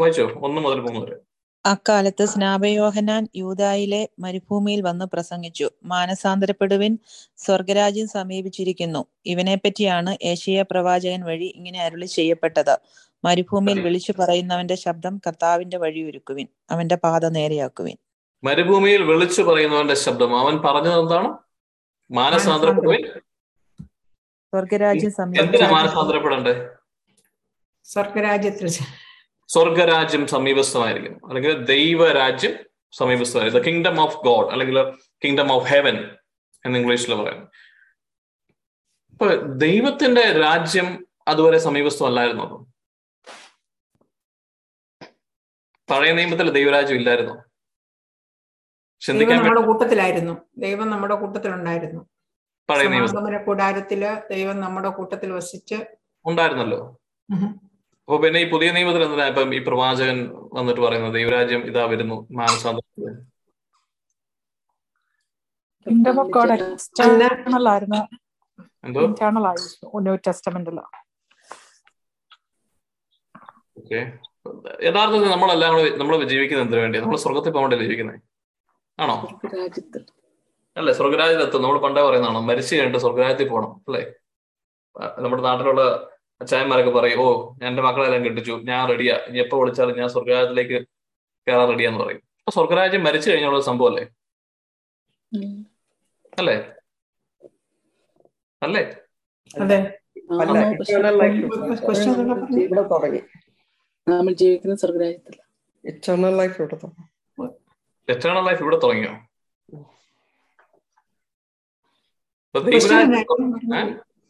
വായിച്ചോ? ഒന്ന് മുതൽ മൂന്ന് വരെ.
അക്കാലത്ത് സ്നാപയോഹനാൻ യൂതായിലെ മരുഭൂമിയിൽ വന്ന് പ്രസംഗിച്ചു. മാനസാന്തരപ്പെടുവിൻ സ്വർഗരാജ്യം സമീപിച്ചിരിക്കുന്നു. ഇവനെപ്പറ്റിയാണ് ഏഷ്യ പ്രവാചകൻ വഴി ഇങ്ങനെ അരുളി ചെയ്യപ്പെട്ടത്. മരുഭൂമിയിൽ വിളിച്ചു പറയുന്നവന്റെ ശബ്ദം കർത്താവിന്റെ വഴി ഒരുക്കുവിൻ അവന്റെ പാത നേരെയാക്കുവിൻ.
മരുഭൂമിയിൽ വിളിച്ചു പറയുന്നവന്റെ ശബ്ദം. അവൻ പറഞ്ഞത് എന്താണ്? മാനസാന്തരപ്പെടുവിൻ.
സ്വർഗരാജ്യം
സമീപിച്ചു മാനസാന്തരപ്പെടണ്ടേ?
സ്വർഗരാജ്യത്തിൽ
സ്വർഗരാജ്യം സമീപസ്ഥമായിരിക്കും അല്ലെങ്കിൽ ദൈവരാജ്യം സമീപസ്ഥമായിരിക്കും ദ കിങ്ഡം ഓഫ് ഗോഡ് അല്ലെങ്കിൽ കിങ്ഡം ഓഫ് ഹെവൻ എന്ന് ഇംഗ്ലീഷിൽ പറയാം ഇപ്പൊ ദൈവത്തിന്റെ രാജ്യം അതുവരെ സമീപസ്ഥമല്ലായിരുന്നു പഴയ നിയമത്തിൽ ദൈവരാജ്യം ഇല്ലായിരുന്നു?
നമ്മുടെ കൂട്ടത്തിലായിരുന്നു. ദൈവം നമ്മുടെ കൂട്ടത്തിലുണ്ടായിരുന്നു.
പഴയ
നിയമ കൂടാരത്തിൽ ദൈവം നമ്മുടെ കൂട്ടത്തിൽ വസിച്ച്
ഉണ്ടായിരുന്നല്ലോ. അപ്പൊ പിന്നെ ഈ പുതിയ നിയമത്തിൽ എന്തിനാ ഇപ്പം ഈ പ്രവാചകൻ വന്നിട്ട് പറയുന്നത് ദൈവരാജ്യം ഇതാ വരുന്നു മാനസാന്തരം എന്തോ? ഓക്കെ. യഥാർത്ഥത്തിൽ നമ്മളെല്ലാം കൂടെ നമ്മൾ ജീവിക്കുന്നത് എന്തിനു വേണ്ടി നമ്മൾ സ്വർഗത്തിൽ പോകണ്ടേ ജീവിക്കുന്നേ? ആണോ? അല്ലെ സ്വർഗരാജ്യത്തെത്തും നമ്മൾ പണ്ടേ പറയുന്നതാണോ മരിച്ചു കഴിഞ്ഞിട്ട് സ്വർഗരാജ്യത്തിൽ പോകണം അല്ലെ? നമ്മുടെ നാട്ടിലുള്ള അച്ചായന്മാരൊക്കെ പറയും ഓ ഞാൻ എന്റെ മക്കളെല്ലാം കെട്ടിച്ചു ഞാൻ റെഡിയാ ഇനി എപ്പോ വിളിച്ചാലും ഞാൻ സ്വർഗരാജ്യത്തിലേക്ക് കയറാൻ റെഡിയാന്ന് പറയും. അപ്പൊ സ്വർഗരാജ്യം മരിച്ചു കഴിഞ്ഞുള്ള സംഭവം അല്ലേ? അല്ലേ? അല്ലേ
നമ്മൾ ജീവിക്കുന്ന സ്വർഗരാജ്യത്തിൽ
ഇറ്റേണൽ ലൈഫ് ഇവിടെ തുടങ്ങി.
എറ്റേണൽ ലൈഫ് ഇവിടെ തുടങ്ങിയോ?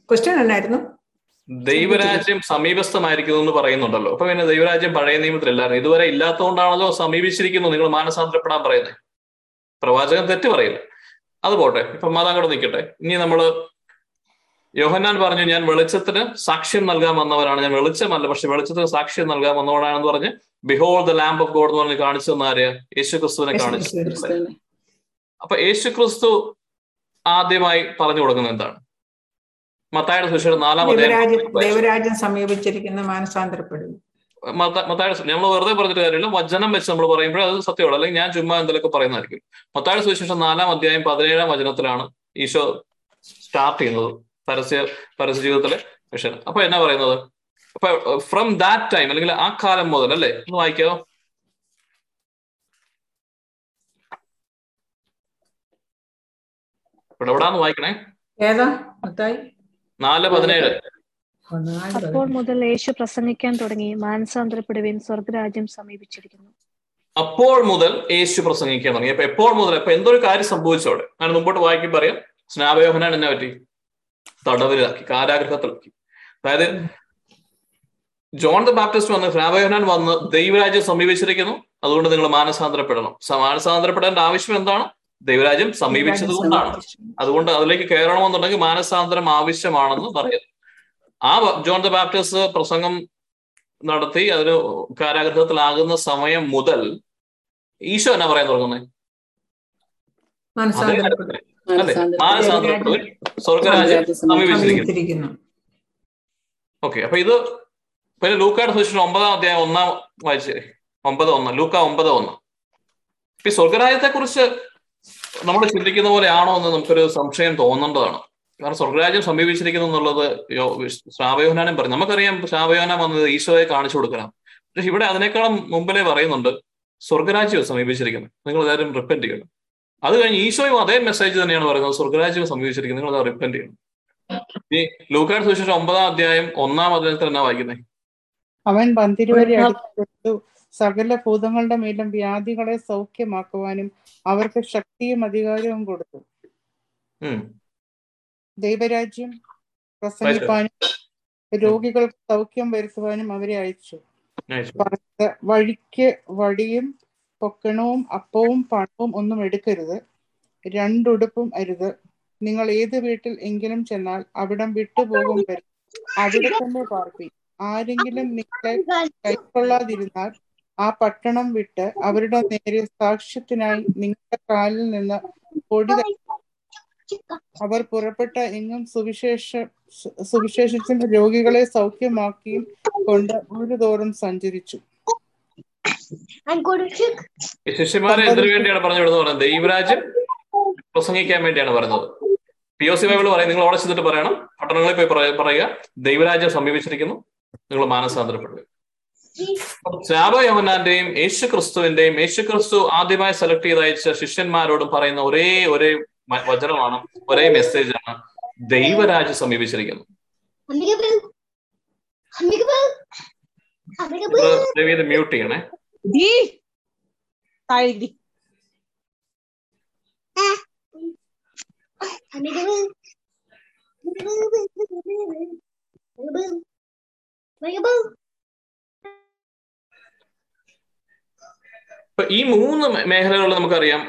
ക്വസ്റ്റ്യൻ എന്നായിരുന്നു?
ദൈവരാജ്യം സമീപസ്ഥമായിരിക്കുന്നു എന്ന് പറയുന്നുണ്ടല്ലോ. അപ്പൊ പിന്നെ ദൈവരാജ്യം പഴയ നിയമത്തിലല്ലായിരുന്നു. ഇതുവരെ ഇല്ലാത്തതുകൊണ്ടാണല്ലോ സമീപിച്ചിരിക്കുന്നു നിങ്ങൾ മാനസാന്തരപ്പെടാൻ പറയുന്നത് പ്രവാചകൻ തെറ്റ് പറയില്ല അത് പോട്ടെ ഇപ്പൊ മാതാ കൂടെ നിൽക്കട്ടെ. ഇനി നമ്മൾ യോഹന്നാൻ പറഞ്ഞു ഞാൻ വെളിച്ചത്തിന് സാക്ഷ്യം നൽകാൻ വന്നവരാണ് ഞാൻ വെളിച്ചമല്ല പക്ഷെ വെളിച്ചത്തിന് സാക്ഷ്യം നൽകാൻ വന്നവരാണെന്ന് പറഞ്ഞ് behold the lamb of God എന്ന് പറഞ്ഞ് കാണിച്ചു തന്നാര് യേശു ക്രിസ്തുവിനെ കാണിച്ചു അപ്പൊ യേശു ക്രിസ്തു ആദ്യമായി പറഞ്ഞു കൊടുക്കുന്നത് എന്താണ്? മത്തായുടെ സുശേഷം നാലാം
ദൈവരാജ്യം സമീപിച്ചിരിക്കുന്ന
മാനസാന്തരപ്പെടുന്നു നമ്മൾ വെറുതെ പറഞ്ഞിട്ട് കാര്യമില്ല. വചനം വെച്ച് നമ്മൾ പറയുമ്പോൾ അത് സത്യമാണ് അല്ലെങ്കിൽ ഞാൻ ചുമ്മാ എന്തെങ്കിലുമൊക്കെ പറയുന്നതായിരിക്കും. മത്തായ സുവിശേഷം നാലാം അധ്യായം പതിനേഴാം വചനത്തിലാണ് ഈശോ സ്റ്റാർട്ട് ചെയ്യുന്നത്. പരസ്യ പരസ്യ ജീവിതത്തിലെ വിഷയം അപ്പൊ എന്നാ പറയുന്നത്? അപ്പൊ ഫ്രം ദാറ്റ് ടൈം അല്ലെങ്കിൽ ആ കാലം മുതൽ അല്ലേ? ഒന്ന് വായിക്കോ. ഇവിടെ വായിക്കണേ?
ഏതാ? മത്തായി?
നാല് പതിനേഴ്.
അപ്പോൾ മുതൽ യേശു പ്രസംഗിക്കാൻ തുടങ്ങി. മാനസാന്തരപ്പെടുവിൻ സ്വർഗരാജ്യം സമീപിച്ചിരിക്കുന്നു.
അപ്പോൾ മുതൽ യേശു പ്രസംഗിക്കാൻ തുടങ്ങി. അപ്പൊ എപ്പോൾ മുതൽ? അപ്പൊ എന്തൊരു കാര്യം സംഭവിച്ചോടെ ഞാൻ മുമ്പോട്ട് വായിക്കുമ്പോൾ പറയാം. സ്നാപയോഹനാൻ എന്നെ പറ്റി? തടവിലാക്കി കാരാഗ്രഹത്തിലാക്കി. അതായത് ജോൺ ദ ബാപ്റ്റിസ്റ്റ് വന്ന് സ്നാപയോഹനാൻ വന്ന് ദൈവരാജ്യം സമീപിച്ചിരിക്കുന്നു. അതുകൊണ്ട് നിങ്ങൾ മാനസാന്തരപ്പെടണം. മാനസാന്തരപ്പെടേണ്ട ആവശ്യം എന്താണ്? ദൈവരാജ്യം സമീപിച്ചത് കൊണ്ടാണ്. അതുകൊണ്ട് അതിലേക്ക് കയറണമെന്നുണ്ടെങ്കിൽ മാനസാന്തരം ആവശ്യമാണെന്ന് പറയുന്നു ആ ജോൺ ദ ബാപ്റ്റിസ്റ്റ് പ്രസംഗം നടത്തി അതിന് കാരാഗ്രഹത്തിലാകുന്ന സമയം മുതൽ ഈശോ എന്നാ പറയാൻ തുടങ്ങുന്നത് അതേ
മാനസാന്തരം.
സ്വർഗരാജ്യം
സമീപിച്ചിരിക്കുന്നു.
ഓക്കെ അപ്പൊ ഇത് പിന്നെ ലൂക്കാട് സുവിശേഷം ഒമ്പതാം അധ്യായം ഒന്നാം വായിച്ചേ ഒമ്പത് ഒന്ന് ലൂക്ക ഒമ്പത് ഒന്ന്. ഇപ്പൊ സ്വർഗരാജ്യത്തെ കുറിച്ച് നമ്മൾ ചിന്തിക്കുന്ന പോലെ ആണോ എന്ന് നമുക്കൊരു സംശയം തോന്നേണ്ടതാണ്. കാരണം സ്വർഗരാജ്യം സമീപിച്ചിരിക്കുന്നു എന്നുള്ളത് ശ്രാവയോഹനാനും പറഞ്ഞു. നമുക്കറിയാം ശ്രാവയോഹന വന്നത് ഈശോയെ കാണിച്ചു കൊടുക്കണം. പക്ഷെ ഇവിടെ അതിനേക്കാളും മുമ്പിലേ പറയുന്നുണ്ട് സ്വർഗരാജ്യം സമീപിച്ചിരിക്കുന്നു. നിങ്ങൾ എല്ലാവരും റിപ്പന്റ് ചെയ്യണം. അത് കഴിഞ്ഞ് ഈശോയും അതേ മെസ്സേജ് തന്നെയാണ് പറയുന്നത് സ്വർഗരാജ്യം സമീപിച്ചിരിക്കുന്നു. നിങ്ങൾ അത് റിപ്പന്റ് ചെയ്യണം. ഈ ലൂക്കാട് സുവിശേഷം ഒമ്പതാം അധ്യായം ഒന്നാം അധ്യായത്തിൽ എന്നാ വായിക്കുന്നത്
അവൻ പന്തിരുവരെ അടുത്തു സകല ഭൂതങ്ങളുടെ മേലും വ്യാധികളെ സൗഖ്യമാക്കുവാനും അവർക്ക് ശക്തിയും അധികാരവും കൊടുത്തു. ദൈവരാജ്യം പ്രസംഗിപ്പാനും രോഗികൾക്ക് സൗഖ്യം വരുത്തുവാനും അവരെ അയച്ചു. വഴിക്ക് വടിയും പൊക്കണവും അപ്പവും പണവും ഒന്നും എടുക്കരുത്. രണ്ടുടുപ്പും അരുത്. നിങ്ങൾ ഏത് വീട്ടിൽ എങ്കിലും ചെന്നാൽ അവിടം വിട്ടുപോകും വരെ. അവിടെ തന്നെ പാർപ്പി ആരെങ്കിലും നിങ്ങളെ കൈക്കൊള്ളാതിരുന്നാൽ ആ പട്ടണം വിട്ട് അവരുടെ നേരെ സാക്ഷ്യത്തിനായി നിങ്ങളുടെ കാലിൽ നിന്ന് പൊടി അവർ പുറപ്പെട്ട എങ്ങും സുവിശേഷ സുവിശേഷിച്ച രോഗികളെ സൗഖ്യമാക്കിയും കൊണ്ട് ഒരു തോറും സഞ്ചരിച്ചു
ശിഷ്യന്മാരെ എന്തിനു വേണ്ടിയാണ് പറഞ്ഞു വിടുന്നത് പറയുന്നത് ദൈവരാജ്യം പ്രസംഗിക്കാൻ വേണ്ടിയാണ് പറയുന്നത് പി ഒ സി ബൈബിൾ പറയും. നിങ്ങൾ അവിടെ ചെന്നിട്ട് പറയണം. പട്ടണങ്ങളിൽ പോയി പറയുക. ദൈവരാജ്യം സമീപിച്ചിരിക്കുന്നു. നിങ്ങൾ മാനസാന്തരപ്പെടുക. സ്നാപ യോഹന്നാന്റെയും യേശു ക്രിസ്തുവിന്റെയും യേശു ക്രിസ്തു ആദ്യമായി സെലക്ട് ചെയ്ത് അയച്ച ശിഷ്യന്മാരോടും പറയുന്ന ഒരേ ഒരേ വചനമാണ് ഒരേ മെസ്സേജ് ആണ് ദൈവരാജ്യം സമീപിച്ചിരിക്കുന്നു മ്യൂട്ട് ചെയ്യണേ. ഇപ്പൊ ഈ മൂന്ന് മേഖലകളിൽ നമുക്കറിയാം.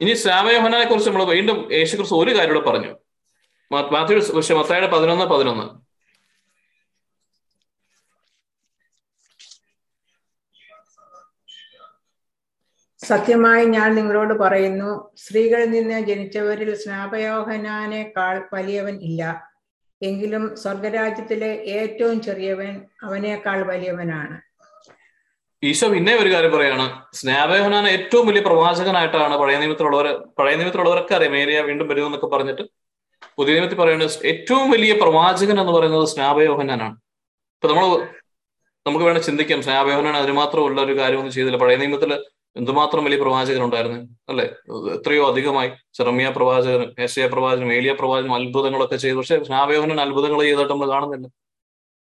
ഇനി ശ്രാവയോഹനെ കുറിച്ച് നമ്മൾ വീണ്ടും യേശു ക്രിസ്തു ഒരു കാര്യം കൂടെ പറഞ്ഞു. പക്ഷെ മത്തായുടെ പതിനൊന്ന് പതിനൊന്ന്.
സത്യമായി ഞാൻ നിങ്ങളോട് പറയുന്നു സ്ത്രീകളിൽ നിന്ന് ജനിച്ചവരിൽ സ്നാപയോഹനാനേക്കാൾ വലിയവൻ ഇല്ല. എങ്കിലും സ്വർഗരാജ്യത്തിലെ ഏറ്റവും ചെറിയവൻ അവനേക്കാൾ വലിയവനാണ്.
ഈശോ പിന്നെ ഒരു കാര്യം പറയാണ്. സ്നാപയോഹനാൻ ഏറ്റവും വലിയ പ്രവാചകനായിട്ടാണ് പഴയ നിയമത്തിലുള്ളവർ പഴയ നിയമത്തിലുള്ളവരൊക്കെ അറിയാം. ഏരിയ വീണ്ടും വരും എന്നൊക്കെ പറഞ്ഞിട്ട് പുതിയ നിയമത്തിൽ പറയുന്നത് ഏറ്റവും വലിയ പ്രവാചകൻ എന്ന് പറയുന്നത് സ്നാപയോഹനാനാണ്. ഇപ്പൊ നമ്മൾ നമുക്ക് വേണം ചിന്തിക്കാം. സ്നാപയോഹനാൻ അതിന് മാത്രമുള്ള ഒരു കാര്യമൊന്നും ചെയ്തില്ല. പഴയ നിയമത്തിൽ എന്തുമാത്രം വലിയ പ്രവാചകൻ ഉണ്ടായിരുന്നു അല്ലെ? എത്രയോ അധികമായി. ചെറമിയ പ്രവാചകനും ഏഷ്യ പ്രവാചകനും ഏലിയ പ്രവാചകനും അത്ഭുതങ്ങളൊക്കെ ചെയ്തു. പക്ഷെ സ്നാപയോഹനൻ അത്ഭുതങ്ങൾ ചെയ്തിട്ട് നമ്മൾ കാണുന്നില്ല.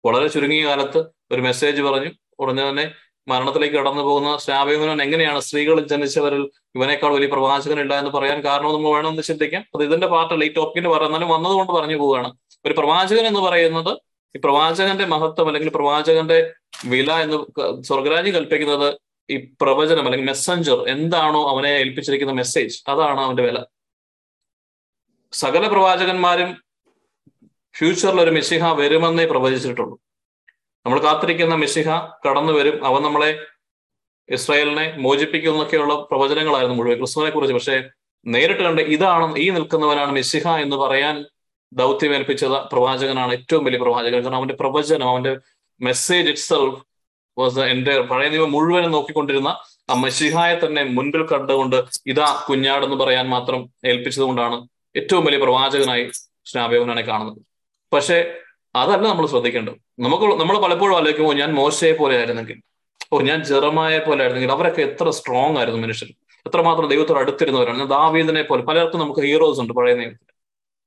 വളരെ ചുരുങ്ങിയ കാലത്ത് ഒരു മെസ്സേജ് പറഞ്ഞു. ഉടനെ തന്നെ മരണത്തിലേക്ക് കടന്നു പോകുന്ന സ്നാപയോഹനൻ എങ്ങനെയാണ് സ്ത്രീകൾ ജനിച്ചവരിൽ ഇവനേക്കാൾ വലിയ പ്രവാചകൻ ഇല്ല എന്ന് പറയാൻ കാരണം നമ്മൾ വേണമെന്ന് ചിന്തിക്കാം അത് ഇതിന്റെ പാർട്ടല്ല. ഈ ടോപ്പിക്കിന്റെ പറയുന്നാലും വന്നതുകൊണ്ട് പറഞ്ഞു പോവുകയാണ്. ഒരു പ്രവാചകൻ എന്ന് പറയുന്നത് ഈ പ്രവാചകന്റെ മഹത്വം അല്ലെങ്കിൽ പ്രവാചകന്റെ വില എന്ന് സ്വർഗരാജി കൽപ്പിക്കുന്നത് ഈ പ്രവചനം അല്ലെങ്കിൽ മെസ്സഞ്ചർ എന്താണോ അവനെ ഏൽപ്പിച്ചിരിക്കുന്ന മെസ്സേജ് അതാണ് അവന്റെ വില. സകല പ്രവാചകന്മാരും ഫ്യൂച്ചറിൽ ഒരു മെസ്സിഹ വരുമെന്നേ പ്രവചിച്ചിട്ടുള്ളൂ. നമ്മൾ കാത്തിരിക്കുന്ന മിശിഹ കടന്നു വരും. അവൻ നമ്മളെ ഇസ്രായേലിനെ മോചിപ്പിക്കും എന്നൊക്കെയുള്ള പ്രവചനങ്ങളായിരുന്നു മുഴുവൻ. ക്രിസ്തുവിനെ കുറിച്ച് പക്ഷേ നേരിട്ട് കണ്ട് ഇതാണ് ഈ നിൽക്കുന്നവനാണ് മിശിഹ എന്ന് പറയാൻ ദൗത്യമേൽപ്പിച്ച പ്രവാചകനാണ് ഏറ്റവും വലിയ പ്രവാചകൻ. കാരണം അവന്റെ പ്രവചനം അവന്റെ മെസ്സേജ് ഇറ്റ് സെൽഫ് വാസ് എന്റെ പഴയ നിയമം മുഴുവനും നോക്കിക്കൊണ്ടിരുന്ന ആ മെസ്സിഹായെ തന്നെ മുൻപിൽ കണ്ടുകൊണ്ട് ഇതാ കുഞ്ഞാടെന്ന് പറയാൻ മാത്രം ഏൽപ്പിച്ചതുകൊണ്ടാണ് ഏറ്റവും വലിയ പ്രവാചകനായി സ്നാപയോഹനാനെ കാണുന്നത്. പക്ഷെ അതല്ല നമ്മൾ ശ്രദ്ധിക്കേണ്ടത്. നമുക്ക് നമ്മൾ പലപ്പോഴും ആലോചിക്കുമ്പോൾ ഞാൻ മോശയെ പോലെ ആയിരുന്നെങ്കിൽ ഓ ഞാൻ ജെറമായെ പോലെ ആയിരുന്നെങ്കിൽ അവരൊക്കെ എത്ര സ്ട്രോങ് ആയിരുന്നു മനുഷ്യർ. എത്രമാത്രം ദൈവത്തോട് അടുത്തിരുന്നവരാണ്. ദാവീദിനെ പോലെ. പലർക്കും നമുക്ക് ഹീറോസ് ഉണ്ട് പഴയ നിയമത്തിൽ.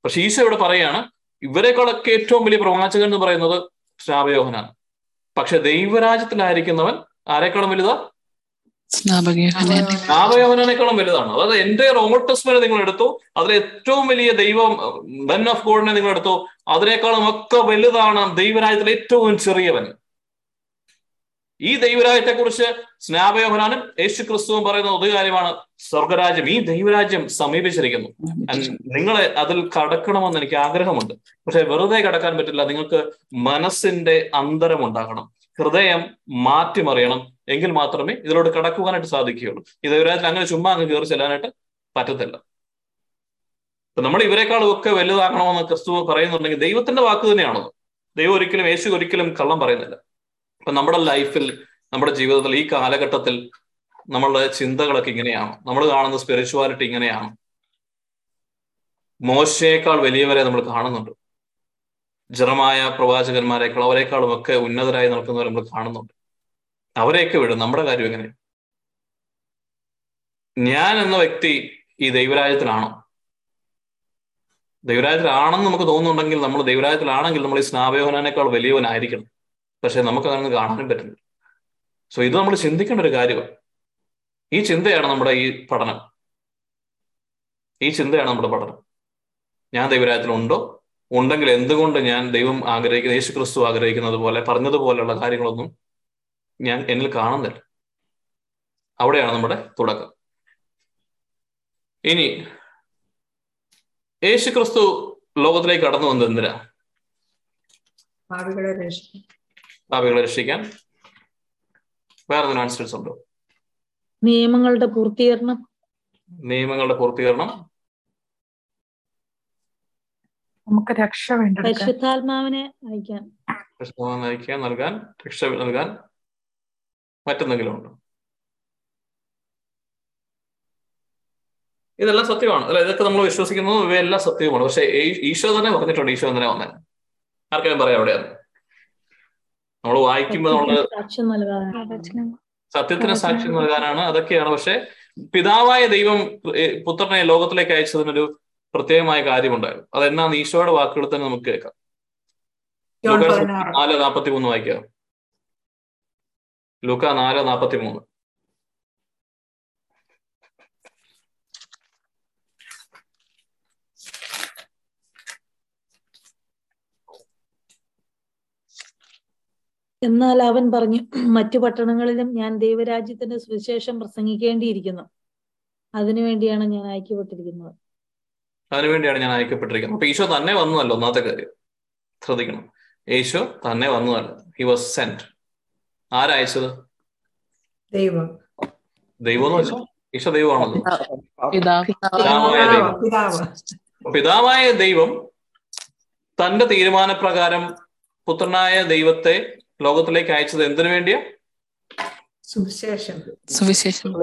പക്ഷെ ഈശോ ഇവിടെ പറയാണ് ഇവരെക്കാളൊക്കെ ഏറ്റവും വലിയ പ്രവാചകൻ എന്ന് പറയുന്നത് ശ്രാവയോഹനാണ് പക്ഷെ ദൈവരാജ്യത്തിലായിരിക്കുന്നവൻ ആരെക്കാളും വലുതാ? ശ്രാവയോഹനേക്കാളും വലുതാണ്? അതായത് എന്റെ റോമോട്ടസ്മനെ ടെസ്റ്റ്മെന്റ് നിങ്ങൾ എടുത്തു അതിൽ ഏറ്റവും വലിയ ദൈവം ബെൻ ഓഫ് ഗോഡിനെ നിങ്ങൾ എടുത്തു അതിനേക്കാളും ഒക്കെ വലുതാണ് ദൈവരാജ്യത്തിലെ ഏറ്റവും ചെറിയവൻ. ഈ ദൈവരാജ്യത്തെ കുറിച്ച് സ്നാപയോഹനാനും യേശു ക്രിസ്തുവും പറയുന്ന ഒരു കാര്യമാണ് സ്വർഗരാജ്യം ഈ ദൈവരാജ്യം സമീപിച്ചിരിക്കുന്നു. നിങ്ങളെ അതിൽ കടക്കണമെന്ന് എനിക്ക് ആഗ്രഹമുണ്ട്. പക്ഷെ വെറുതെ കടക്കാൻ പറ്റില്ല നിങ്ങൾക്ക് മനസ്സിന്റെ അന്തരം ഉണ്ടാകണം. ഹൃദയം മാറ്റിമറിയണം. എങ്കിൽ മാത്രമേ ഇതിലോട്ട് കടക്കുവാനായിട്ട് സാധിക്കുകയുള്ളൂ. ഇത് ദൈവരാജ്യത്തിൽ അങ്ങനെ ചുമ്മാ അങ്ങ് കയറി ചെല്ലാനായിട്ട് പറ്റത്തില്ല. നമ്മൾ ഇവരെക്കാളും ഒക്കെ വലുതാകണമെന്ന് ക്രിസ്തു പറയുന്നുണ്ടെങ്കിൽ ദൈവത്തിന്റെ വാക്ക് തന്നെയാണത്. ദൈവം ഒരിക്കലും യേശു ഒരിക്കലും കള്ളം പറയുന്നില്ല. ഇപ്പൊ നമ്മുടെ ലൈഫിൽ നമ്മുടെ ജീവിതത്തിൽ ഈ കാലഘട്ടത്തിൽ നമ്മളുടെ ചിന്തകളൊക്കെ ഇങ്ങനെയാണ്. നമ്മൾ കാണുന്ന സ്പിരിച്വാലിറ്റി ഇങ്ങനെയാണ്. മോശയേക്കാൾ വലിയവരെ നമ്മൾ കാണുന്നുണ്ട്. ജറമായ പ്രവാചകന്മാരെക്കാൾ അവരെക്കാളും ഒക്കെ ഉന്നതരായി നിൽക്കുന്നവരെ നമ്മൾ കാണുന്നുണ്ട്. അവരെയൊക്കെ വിടും. നമ്മുടെ കാര്യം എങ്ങനെ? ഞാൻ എന്ന വ്യക്തി ഈ ദൈവരാജ്യത്തിലാണോ? ദൈവരാജ്യത്തിലാണെന്ന് നമുക്ക് തോന്നുന്നുണ്ടെങ്കിൽ നമ്മൾ ദൈവരാജ്യത്തിലാണെങ്കിൽ നമ്മൾ ഈ സ്നാപയോഹനേക്കാൾ വലിയവനായിരിക്കണം. പക്ഷെ നമുക്ക് അങ്ങനെ കാണാനും പറ്റുന്നില്ല സോ ഇത് നമ്മൾ ചിന്തിക്കേണ്ട ഒരു കാര്യമാണ്. ഈ ചിന്തയാണ് നമ്മുടെ ഈ പഠനം. ഈ ചിന്തയാണ് നമ്മുടെ പഠനം. ഞാൻ ദൈവരാജ്യത്തിലുണ്ടോ? ഉണ്ടെങ്കിൽ എന്തുകൊണ്ട് ഞാൻ ദൈവം ആഗ്രഹിക്കുന്ന യേശു ക്രിസ്തു ആഗ്രഹിക്കുന്നത് പോലെ പറഞ്ഞതുപോലെയുള്ള കാര്യങ്ങളൊന്നും ഞാൻ എന്നിൽ കാണുന്നില്ല. അവിടെയാണ് നമ്മുടെ തുടക്കം. ഇനി യേശു ക്രിസ്തു ലോകത്തിലേക്ക് കടന്നു വന്നത് എന്തിനാ?
പാപികളെ രക്ഷിക്കും
പാപികളെ രക്ഷിക്കാൻ. വേറെ ആൻസേഴ്സ് ഉണ്ടോ?
നിയമങ്ങളുടെ പൂർത്തീകരണം.
നിയമങ്ങളുടെ പൂർത്തീകരണം.
നമുക്ക് രക്ഷ വേണ്ട
പരിശുദ്ധാത്മാവിനെ അയക്കാൻ
നൽകാൻ രക്ഷ നൽകാൻ. മറ്റെന്തെങ്കിലും ഉണ്ടോ? ഇതെല്ലാം സത്യമാണ്. അല്ല ഇതൊക്കെ നമ്മൾ വിശ്വസിക്കുന്നത് ഇവയെല്ലാം സത്യവുമാണ്. പക്ഷെ ഈ- ഈശോ തന്നെ പറഞ്ഞിട്ടുണ്ട് ഈശോ തന്നെ വന്നേ. ആർക്കെങ്കിലും പറയാം എവിടെയാണ് നമ്മൾ വായിക്കുമ്പോൾ നമ്മൾ
സാക്ഷ്യം
സത്യത്തിന് സാക്ഷ്യം നൽകാനാണ്. അതൊക്കെയാണ്. പക്ഷെ പിതാവായ ദൈവം പുത്രനെ ലോകത്തിലേക്ക് അയച്ചതിനൊരു പ്രത്യേകമായ കാര്യമുണ്ടായിരുന്നു. അതെന്നാന്ന് ഈശോയുടെ വാക്കുകൾ തന്നെ നമുക്ക് കേൾക്കാം. നാല് നാപ്പത്തി മൂന്ന് വായിക്കാം. ലൂക്ക നാല് നാപ്പത്തി മൂന്ന്
എന്നാൽ അവൻ പറഞ്ഞു മറ്റു പട്ടണങ്ങളിലും ഞാൻ ദൈവരാജ്യത്തിന്റെ സുവിശേഷം പ്രസംഗിക്കേണ്ടിയിരിക്കുന്നു. അതിനുവേണ്ടിയാണ് ഞാൻ അയക്കപ്പെട്ടിരിക്കുന്നത്
അതിനുവേണ്ടിയാണ് ഞാൻ അയക്കപ്പെട്ടിരിക്കുന്നത് അപ്പൊ ഈശോ തന്നെ വന്നതല്ലോ ഒന്നാമത്തെ കാര്യം. ശ്രദ്ധിക്കണം. ഈശോ തന്നെ വന്നതല്ല ഹി വാസ് സെന്റ് ആരയച്ചത്
ദൈവം.
ദൈവം എന്ന് വെച്ചാൽ ഈശോ ദൈവമാണല്ലോ. പിതാവായ ദൈവം. പിതാവായ ദൈവം തന്റെ തീരുമാനപ്രകാരം പുത്രനായ ദൈവത്തെ ലോകത്തിലേക്ക് അയച്ചത് എന്തിനു വേണ്ടിയാ?
സുവിശേഷം.
സുവിശേഷം.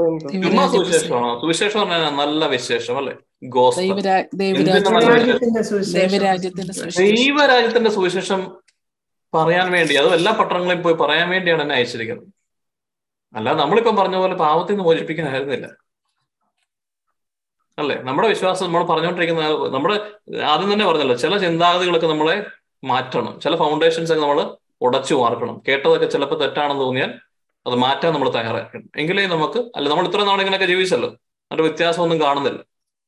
സുവിശേഷമാണോ? സുവിശേഷം പറഞ്ഞാൽ നല്ല വിശേഷം അല്ലെ?
ദൈവരാജ്യത്തിന്റെ സുവിശേഷം
ദൈവരാജ്യത്തിന്റെ സുവിശേഷം
ദൈവരാജ്യത്തിന്റെ സുവിശേഷം പറയാൻ വേണ്ടി അതും എല്ലാ പട്ടണങ്ങളിലും പോയി പറയാൻ വേണ്ടിയാണ് എന്നെ അയച്ചിരിക്കുന്നത്. അല്ലാതെ നമ്മളിപ്പം പറഞ്ഞ പോലെ പാവത്തിൽ നിന്ന് മോചിപ്പിക്കാനായിരുന്നില്ല അല്ലേ? നമ്മുടെ വിശ്വാസം നമ്മൾ പറഞ്ഞുകൊണ്ടിരിക്കുന്ന നമ്മുടെ ആദ്യം തന്നെ പറഞ്ഞല്ലോ ചില ചിന്താഗതികളൊക്കെ നമ്മളെ മാറ്റണം. ചില ഫൗണ്ടേഷൻസ് ഒക്കെ നമ്മൾ ഉടച്ചു മാറക്കണം കേട്ടതൊക്കെ ചിലപ്പോൾ തെറ്റാണെന്ന് തോന്നിയാൽ അത് മാറ്റാൻ നമ്മൾ തയ്യാറാക്കണം എങ്കിലേ നമുക്ക് അല്ല നമ്മൾ ഇത്ര നാൾ ഇങ്ങനെയൊക്കെ ജീവിച്ചല്ലോ. അതിന്റെ വ്യത്യാസമൊന്നും കാണുന്നില്ല.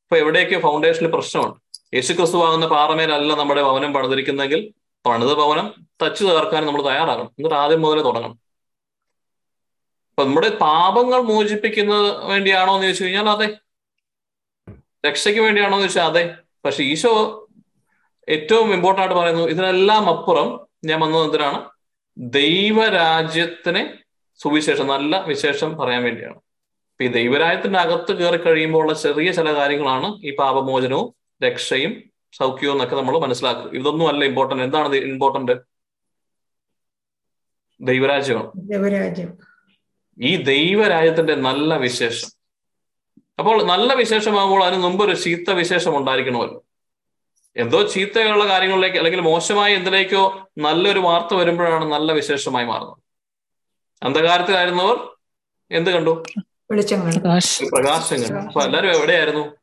ഇപ്പൊ എവിടെയൊക്കെ ഫൗണ്ടേഷനിൽ പ്രശ്നമുണ്ട്. യേശുക്രിസ്തു ആകുന്ന പാറമേലല്ല നമ്മുടെ ഭവനം പണിതിരിക്കുന്നെങ്കിൽ പണിത ഭവനം തച്ചു തകർക്കാൻ നമ്മൾ തയ്യാറാകണം. എന്നിട്ട് ആദ്യം മുതലേ തുടങ്ങണം. അപ്പൊ നമ്മുടെ പാപങ്ങൾ മോചിപ്പിക്കുന്നത് വേണ്ടിയാണോ എന്ന് ചോദിച്ചു കഴിഞ്ഞാൽ അതെ. രക്ഷയ്ക്ക് വേണ്ടിയാണോ എന്ന് ചോദിച്ചാൽ അതെ. പക്ഷെ ഈശോ ഏറ്റവും ഇമ്പോർട്ടന്റ് ആയിട്ട് പറയുന്നു ഇതിനെല്ലാം അപ്പുറം ഞാൻ വന്നത് എന്തിനാണ്? ദൈവരാജ്യത്തിനെ സുവിശേഷം നല്ല വിശേഷം പറയാൻ വേണ്ടിയാണ്. ഈ ദൈവരാജ്യത്തിന്റെ അകത്ത് കയറി കഴിയുമ്പോൾ ഉള്ള ചെറിയ ചില കാര്യങ്ങളാണ് ഈ പാപമോചനവും രക്ഷയും സൗഖ്യവും എന്നൊക്കെ നമ്മൾ മനസ്സിലാക്കുക. ഇതൊന്നും അല്ല ഇമ്പോർട്ടന്റ് എന്താണ് ഇമ്പോർട്ടന്റ് ദൈവരാജ്യമാണ്.
ദൈവരാജ്യം.
ഈ ദൈവരാജ്യത്തിന്റെ നല്ല വിശേഷം. അപ്പോൾ നല്ല വിശേഷമാകുമ്പോൾ അതിന് മുമ്പ് ഒരു ചീത്ത വിശേഷം ഉണ്ടായിരിക്കണമല്ലോ. എന്തോ ചീത്തയുള്ള കാര്യങ്ങളിലേക്ക് അല്ലെങ്കിൽ മോശമായ എന്തിലേക്കോ നല്ലൊരു വാർത്ത വരുമ്പോഴാണ് നല്ല വിശേഷമായി മാറുന്നത്. അന്ധകാരത്തിലായിരുന്നവർ എന്ത് കണ്ടു?
പ്രകാശം.
കണ്ടു. അപ്പൊ എല്ലാരും എവിടെയായിരുന്നു?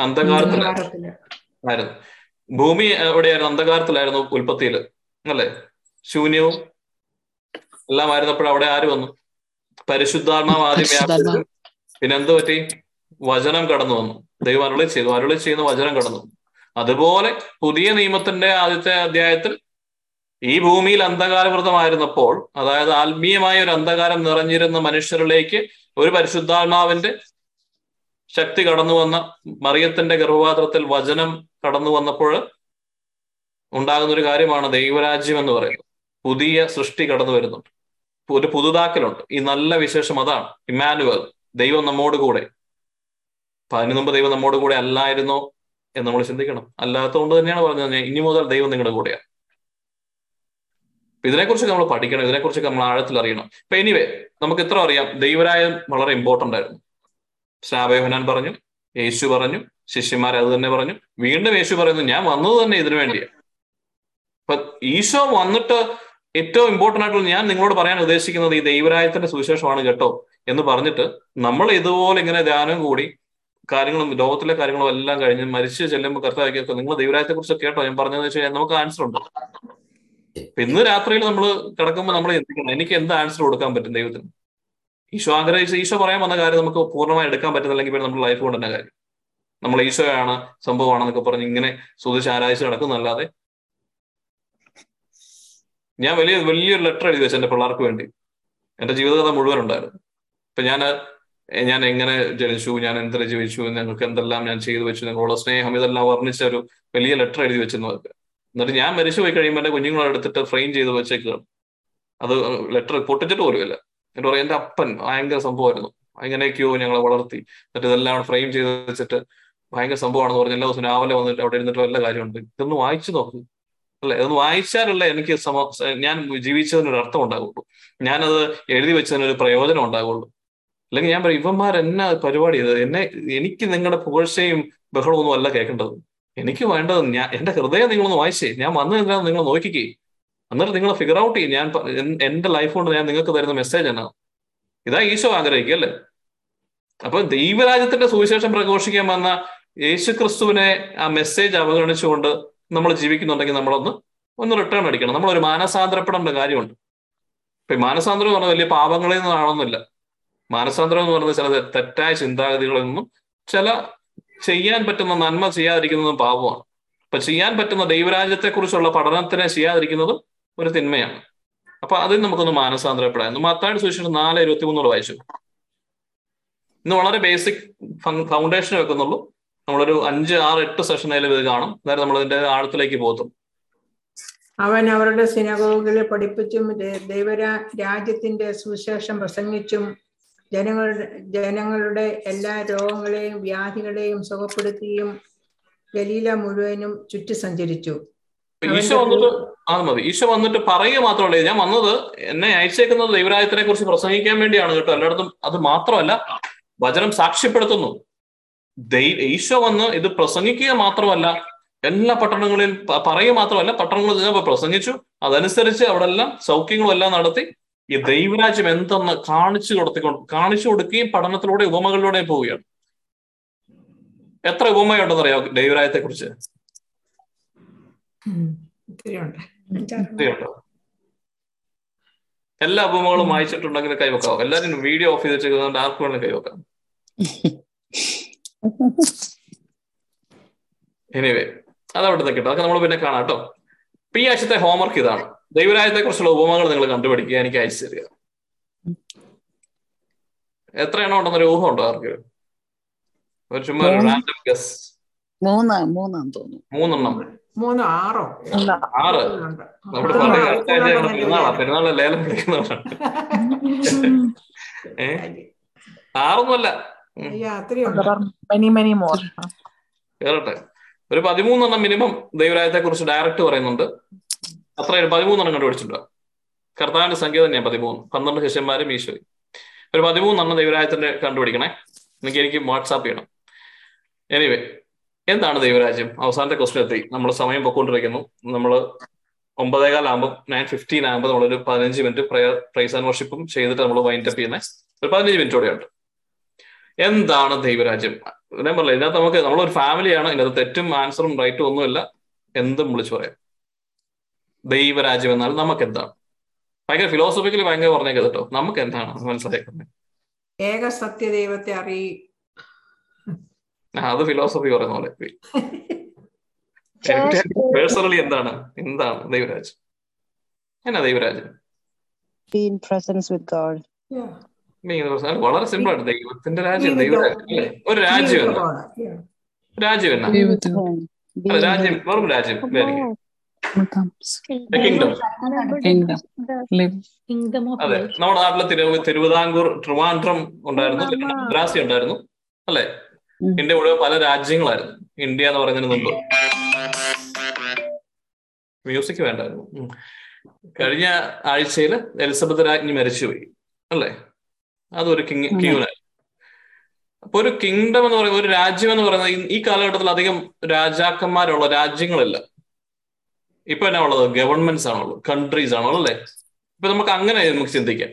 അന്ധകാരത്തിലായിരുന്നു. ആയിരുന്നു. ഭൂമി എവിടെയായിരുന്നു? അന്ധകാരത്തിലായിരുന്നു ഉൽപ്പത്തിയിൽ അല്ലേ? ശൂന്യവും എല്ലാം ആയിരുന്നപ്പോൾ അവിടെ ആര് വന്നു? പരിശുദ്ധാത്മാവ് ആദ്യം. വ്യാപിച്ചു പിന്നെ എന്ത് പറ്റി? വചനം കടന്നു വന്നു. ദൈവം അരുളി ചെയ്തു. അരുളി ചെയ്യുന്ന വചനം കടന്നു. അതുപോലെ പുതിയ നിയമത്തിന്റെ ആദ്യത്തെ അധ്യായത്തിൽ ഈ ഭൂമിയിൽ അന്ധകാരവൃതമായിരുന്നപ്പോൾ അതായത് ആത്മീയമായ ഒരു അന്ധകാരം നിറഞ്ഞിരുന്ന മനുഷ്യരിലേക്ക് ഒരു പരിശുദ്ധാത്മാവിന്റെ ശക്തി കടന്നു വന്ന മറിയത്തിന്റെ ഗർഭപാത്രത്തിൽ വചനം കടന്നു വന്നപ്പോൾ ഉണ്ടാകുന്ന ഒരു കാര്യമാണ് ദൈവരാജ്യം എന്ന് പറയുന്നത്. പുതിയ സൃഷ്ടി കടന്നു വരുന്നുണ്ട്. ഒരു പുതുതാക്കലുണ്ട്. ഈ നല്ല വിശേഷം അതാണ്. ഇമാനുവൽ ദൈവം നമ്മോട് കൂടെ. അപ്പൊ അതിനു മുമ്പ് ദൈവം നമ്മോട് കൂടെ അല്ലായിരുന്നോ എന്ന് നമ്മൾ ചിന്തിക്കണം. അല്ലാത്തതുകൊണ്ട് തന്നെയാണ് പറഞ്ഞത് ഇനി മുതൽ ദൈവം നിങ്ങളുടെ കൂടെയാണ്. ഇതിനെക്കുറിച്ച് നമ്മൾ പഠിക്കണം. ഇതിനെക്കുറിച്ചൊക്കെ നമ്മൾ ആഴത്തിൽ അറിയണം. ഇപ്പൊ എനിവേ നമുക്ക് ഇത്ര അറിയാം. ദൈവരായം വളരെ ഇമ്പോർട്ടന്റ് ആയിരുന്നു. സ്നാപയോഹനാൻ പറഞ്ഞു യേശു പറഞ്ഞു ശിഷ്യന്മാർ അത് തന്നെ പറഞ്ഞു. വീണ്ടും യേശു പറയുന്നു ഞാൻ വന്നത് തന്നെ ഇതിനു വേണ്ടിയാണ് അപ്പൊ ഈശോ വന്നിട്ട് ഏറ്റവും ഇമ്പോർട്ടന്റ് ആയിട്ടുള്ള ഞാൻ നിങ്ങളോട് പറയാൻ ഉദ്ദേശിക്കുന്നത് ഈ ദൈവരായത്തിന്റെ സുവിശേഷമാണ് കേട്ടോ എന്ന് പറഞ്ഞിട്ട് നമ്മൾ ഇതുപോലെ ഇങ്ങനെ ധ്യാനം കൂടി കാര്യങ്ങളും ലോകത്തിലെ കാര്യങ്ങളും എല്ലാം കഴിഞ്ഞ് മരിച്ചു ചെല്ലുമ്പോൾ കർത്താവ് നിങ്ങൾ ദൈവരായത്തെ കുറിച്ച് കേട്ടോ ഞാൻ പറഞ്ഞതെന്ന് വെച്ച് കഴിഞ്ഞാൽ നമുക്ക് ആൻസർ ഉണ്ട്. ഇന്ന് രാത്രിയിൽ നമ്മൾ കിടക്കുമ്പോൾ നമ്മൾ എനിക്ക് എന്ത് ആൻസർ കൊടുക്കാൻ പറ്റും ദൈവത്തിന്? ഈശോ ആഗ്രഹിച്ച ഈശോ പറയാൻ വന്ന കാര്യം നമുക്ക് പൂർണമായി എടുക്കാൻ പറ്റുന്നില്ലെങ്കിൽ പിന്നെ നമ്മുടെ ലൈഫ് കൊണ്ട് തന്നെ കാര്യം. നമ്മൾ ഈശോയാണ് സംഭവമാണെന്നൊക്കെ പറഞ്ഞ് ഇങ്ങനെ സുതിച്ച് ആരാധിച്ച് നടക്കുന്നല്ലാതെ ഞാൻ വലിയ വലിയൊരു ലെറ്റർ എഴുതി വെച്ചു എന്റെ പിള്ളേർക്ക് വേണ്ടി. എന്റെ ജീവിതകഥ മുഴുവൻ ഉണ്ടായിരുന്നു. ഇപ്പൊ ഞാൻ ഞാൻ എങ്ങനെ ജനിച്ചു ഞാൻ എന്ത് ജീവിച്ചു ഞങ്ങൾക്ക് എന്തെല്ലാം ഞാൻ ചെയ്തു വെച്ചു നിങ്ങളുടെ സ്നേഹം ഇതെല്ലാം വർണിച്ച ഒരു വലിയ ലെറ്റർ എഴുതി വെച്ചിരുന്നു വെക്കുക എന്നിട്ട് ഞാൻ മരിച്ചു പോയി കഴിയുമ്പോൾ എന്റെ കുഞ്ഞുങ്ങളെ എടുത്തിട്ട് ഫ്രെയിം ചെയ്ത് വെച്ചേക്കുകയാണ്. അത് ലെറ്റർ പൊട്ടിച്ചിട്ട് പോലുമില്ല എന്നിട്ട് പറയും എന്റെ അപ്പൻ ഭയങ്കര സംഭവമായിരുന്നു. എങ്ങനെയൊക്കെയോ ഞങ്ങളെ വളർത്തി. എന്നിട്ട് ഇതെല്ലാം ഫ്രെയിം ചെയ്ത് വെച്ചിട്ട് ഭയങ്കര സംഭവമാണെന്ന് പറഞ്ഞ് എല്ലാ ദിവസവും രാവിലെ വന്നിട്ട് അവിടെ ഇരുന്നിട്ട് വല്ല കാര്യമുണ്ട്. ഇതൊന്ന് വായിച്ചു നോക്ക്. അല്ലെ? ഇതൊന്ന് വായിച്ചാലല്ലേ എനിക്ക് സമ ഞാൻ ജീവിച്ചതിനൊരു അർത്ഥം ഉണ്ടാകുള്ളൂ ഞാനത് എഴുതി വെച്ചതിനൊരു പ്രയോജനം ഉണ്ടാകുള്ളൂ അല്ലെങ്കിൽ ഞാൻ പറയും ഇവന്മാർ എന്നെ പരിപാടി ചെയ്തത് എന്നെ എനിക്ക് നിങ്ങളുടെ പുകഴ്ചയും ബഹളമൊന്നും അല്ല കേൾക്കേണ്ടത്. എനിക്ക് വേണ്ടത് ഞാൻ എന്റെ ഹൃദയം നിങ്ങളൊന്ന് വായിച്ചേ. ഞാൻ വന്നു നിങ്ങൾ നോക്കിക്കേ. എന്നിട്ട് നിങ്ങൾ ഫിഗർ ഔട്ട് ചെയ്യും. ഞാൻ എന്റെ ലൈഫ് കൊണ്ട് ഞാൻ നിങ്ങൾക്ക് തരുന്ന മെസ്സേജ് എന്നാ. ഇതാ ഈശോ ആഗ്രഹിക്കുക അല്ലേ? അപ്പൊ ദൈവരാജ്യത്തിന്റെ സുവിശേഷം പ്രഘോഷിക്കാൻ വന്ന യേശു ക്രിസ്തുവിനെ ആ മെസ്സേജ് അവഗണിച്ചുകൊണ്ട് നമ്മൾ ജീവിക്കുന്നുണ്ടെങ്കിൽ നമ്മളൊന്ന് ഒന്ന് റിട്ടേൺ അടിക്കണം. നമ്മളൊരു മാനസാന്തരപ്പെടേണ്ട കാര്യമുണ്ട്. ഇപ്പൊ മാനസാന്തരം എന്ന് പറഞ്ഞാൽ വലിയ പാപങ്ങളിൽ നിന്നാണൊന്നുമില്ല മാനസാന്തരം എന്ന് പറഞ്ഞാൽ ചില തെറ്റായ ചിന്താഗതികളിൽ നിന്നും ചില ചെയ്യാൻ പറ്റുന്ന നന്മ ചെയ്യാതിരിക്കുന്നതും പാപമാണ്. അപ്പൊ ചെയ്യാൻ പറ്റുന്ന ദൈവരാജ്യത്തെക്കുറിച്ചുള്ള പഠനത്തിനെ ചെയ്യാതിരിക്കുന്നതും ഒരു തിന്മയാണ്. അപ്പൊ അതിൽ നമുക്കൊന്ന് മാനസാന്തരപ്പെടാം. മത്തായുടെ സുവിശേഷം നാല് ഇരുപത്തി മൂന്നോട് വായിച്ചു. ഇന്ന് വളരെ ബേസിക് ഫൗണ്ടേഷൻ വെക്കുന്നുള്ളൂ. നമ്മളൊരു അഞ്ച് ആറ് എട്ട് സെഷൻ അതിൽ ഇത് കാണും. അതായത് നമ്മൾ ഇതിന്റെ ആഴത്തിലേക്ക് പോകത്തും
അവൻ അവരുടെ സിനഗോഗിലെ പഠിപ്പിച്ചും ദൈവരാ രാജ്യത്തിന്റെ സുവിശേഷം പ്രസംഗിച്ചും ജനങ്ങളുടെ ജനങ്ങളുടെ എല്ലാ രോഗങ്ങളെയും വ്യാധികളെയും സുഖപ്പെടുത്തിയും ഗലീല മുഴുവനും ചുറ്റി സഞ്ചരിച്ചു.
ഈശോ വന്നിട്ട് അത് മതി. ഈശോ വന്നിട്ട് പറയുക മാത്രമല്ല ഞാൻ വന്നത് എന്നെ അയച്ചേക്കുന്നത് ദൈവരാജ്യത്തിനെ കുറിച്ച് പ്രസംഗിക്കാൻ വേണ്ടിയാണ് കേട്ടോ. എല്ലായിടത്തും അത് മാത്രമല്ല വചനം സാക്ഷ്യപ്പെടുത്തുന്നു. ദൈവ ഈശോ വന്ന് ഇത് പ്രസംഗിക്കുക മാത്രമല്ല എല്ലാ പട്ടണങ്ങളിൽ പറയുക മാത്രമല്ല പട്ടണങ്ങളിൽ ചെന്നപ്പോൾ പ്രസംഗിച്ചു. അതനുസരിച്ച് അവിടെ എല്ലാം സൗഖ്യങ്ങളും എല്ലാം നടത്തി ഈ ദൈവരാജ്യം എന്തെന്ന് കാണിച്ചു കൊടുത്തിക്കൊണ്ട് കാണിച്ചു കൊടുക്കുകയും പഠനത്തിലൂടെ ഉപമകളിലൂടെ പോവുകയാണ്. എത്ര ഉപമയുണ്ടെന്ന് അറിയാം ദൈവരാജ്യത്തെ കുറിച്ച് എല്ലാ അപമകളും വായിച്ചിട്ടുണ്ടെങ്കിൽ കൈവെക്കാം എല്ലാരും വീഡിയോ ഓഫ് ചെയ്ത് വെച്ചിരിക്കുന്നതുകൊണ്ട് ആർക്ക് വേണമെങ്കിലും കൈവെക്കാം എനിവേ അതവിടെ നിൽക്കട്ടെ. അതൊക്കെ നമ്മൾ പിന്നെ കാണാം കേട്ടോ. ഇപ്പൊ ഈ ആഴ്ചത്തെ ഹോംവർക്ക് ഇതാണ്. ദൈവരാജ്യത്തെ കുറിച്ചുള്ള ഉപമകൾ നിങ്ങൾ കണ്ടുപിടിക്കുക. എനിക്ക് അയച്ചു തരിക. എത്ര എണ്ണം ഉണ്ടെന്നൊരു ഊഹം ഉണ്ടോ ആർക്ക്? ഒരു ചുമ്മാ റാൻഡം ഗസ്
മൂന്നാ മൂന്നാന്ന് തോന്നുന്നു.
മൂന്നെണ്ണം.
മൂന്നോ ആറോ?
ആറ്. പെരുന്നാളാ. ലേലം വിളിക്കുന്നവരാണ് ആറൊന്നുമല്ല. കേറട്ടെ. ഒരു പതിമൂന്നെണ്ണം മിനിമം ദൈവരായത്തെ കുറിച്ച് ഡയറക്റ്റ് പറയുന്നുണ്ട്. അത്ര പതിമൂന്നെണ്ണം കണ്ടുപിടിച്ചിട്ടുണ്ട്. കർത്താവിന്റെ സംഖ്യ തന്നെയാണ് പതിമൂന്ന്. പന്ത്രണ്ട് ശിഷ്യന്മാരും ഈശോയും. ഒരു പതിമൂന്നെണ്ണം ദൈവരായത്തിന്റെ കണ്ടുപിടിക്കണേ. എനിക്ക് എനിക്ക് വാട്സാപ്പ് ചെയ്യണം. എനിവേ എന്താണ് ദൈവരാജ്യം? അവസാനത്തെ ക്വസ്റ്റ്യൻ എത്തി. നമ്മൾ സമയം പൊക്കോണ്ടിരിക്കുന്നു. നമ്മൾ ഒമ്പതേകാലാകുമ്പോൾ നയൻ ഫിഫ്റ്റീൻ ആകുമ്പോൾ നമ്മളൊരു പതിനഞ്ച് മിനിറ്റ് പ്രയർ പ്രൈസ് ആൻഡ് വർഷിപ്പും ചെയ്തിട്ട് നമ്മൾ വൈൻഡ് അപ്പ് ചെയ്യുന്ന ഒരു പതിനഞ്ച് മിനിറ്റ് ഉണ്ട് എന്താണ് ദൈവരാജ്യം? ഞാൻ പറഞ്ഞില്ല ഇതിനകത്ത് നമുക്ക് നമ്മളൊരു ഫാമിലിയാണ് ഇതിനകത്ത് തെറ്റും ആൻസറും റൈറ്റും ഒന്നുമില്ല. എന്തും വിളിച്ചു പറയാം. ദൈവരാജ്യം എന്നാൽ നമുക്ക് എന്താണ് ഭയങ്കര ഫിലോസഫിക്കലി ഭയങ്കര പറഞ്ഞേക്കാം കേട്ടോ. നമുക്ക് എന്താണ് മനസ്സിലാക്കുന്നത്
ഏക സത്യ ദൈവത്തെ അറിയി
അത് ഫിലോസഫി പറയുന്ന പോലെ. പേഴ്സണലി എന്താണ്? എന്താണ് ദൈവരാജ്യം? എന്നാ അത് വളരെ സിമ്പിൾ ആണ്. ദൈവത്തിന്റെ രാജ്യം ദൈവരാജ്യം ഒരു രാജ്യം എന്നാ രാജ്യം എന്നാ? രാജ്യം വെറും രാജ്യം. അതെ. നമ്മുടെ നാട്ടിലെ തിരു തിരുവിതാംകൂർ ട്രിവാൻഡ്രം ഉണ്ടായിരുന്നു. മദ്രാസി ഉണ്ടായിരുന്നു. അല്ലെ. ഇന്ത്യ മുഴുവൻ പല രാജ്യങ്ങളായിരുന്നു. ഇന്ത്യ എന്ന് പറഞ്ഞതിന് മുമ്പ്. മ്യൂസിക് വേണ്ടായിരുന്നു. കഴിഞ്ഞ ആഴ്ചയിൽ എലിസബത്ത് രാജ്ഞി മരിച്ചുപോയി. അല്ലേ? അതൊരു കിങ്. ക്യൂനായി അപ്പൊ ഒരു കിങ്ഡം എന്ന് പറയുന്നത് ഒരു രാജ്യം എന്ന് പറയുന്നത് ഈ- കാലഘട്ടത്തിൽ അധികം രാജാക്കന്മാരുള്ള രാജ്യങ്ങളില്ല. ഇപ്പൊ എന്നാ ഉള്ളത്? ഗവൺമെന്റ്സ് ആണുള്ളത്. കൺട്രീസ് ആണുള്ളത് അല്ലേ? ഇപ്പൊ നമുക്ക് അങ്ങനെ നമുക്ക് ചിന്തിക്കാം.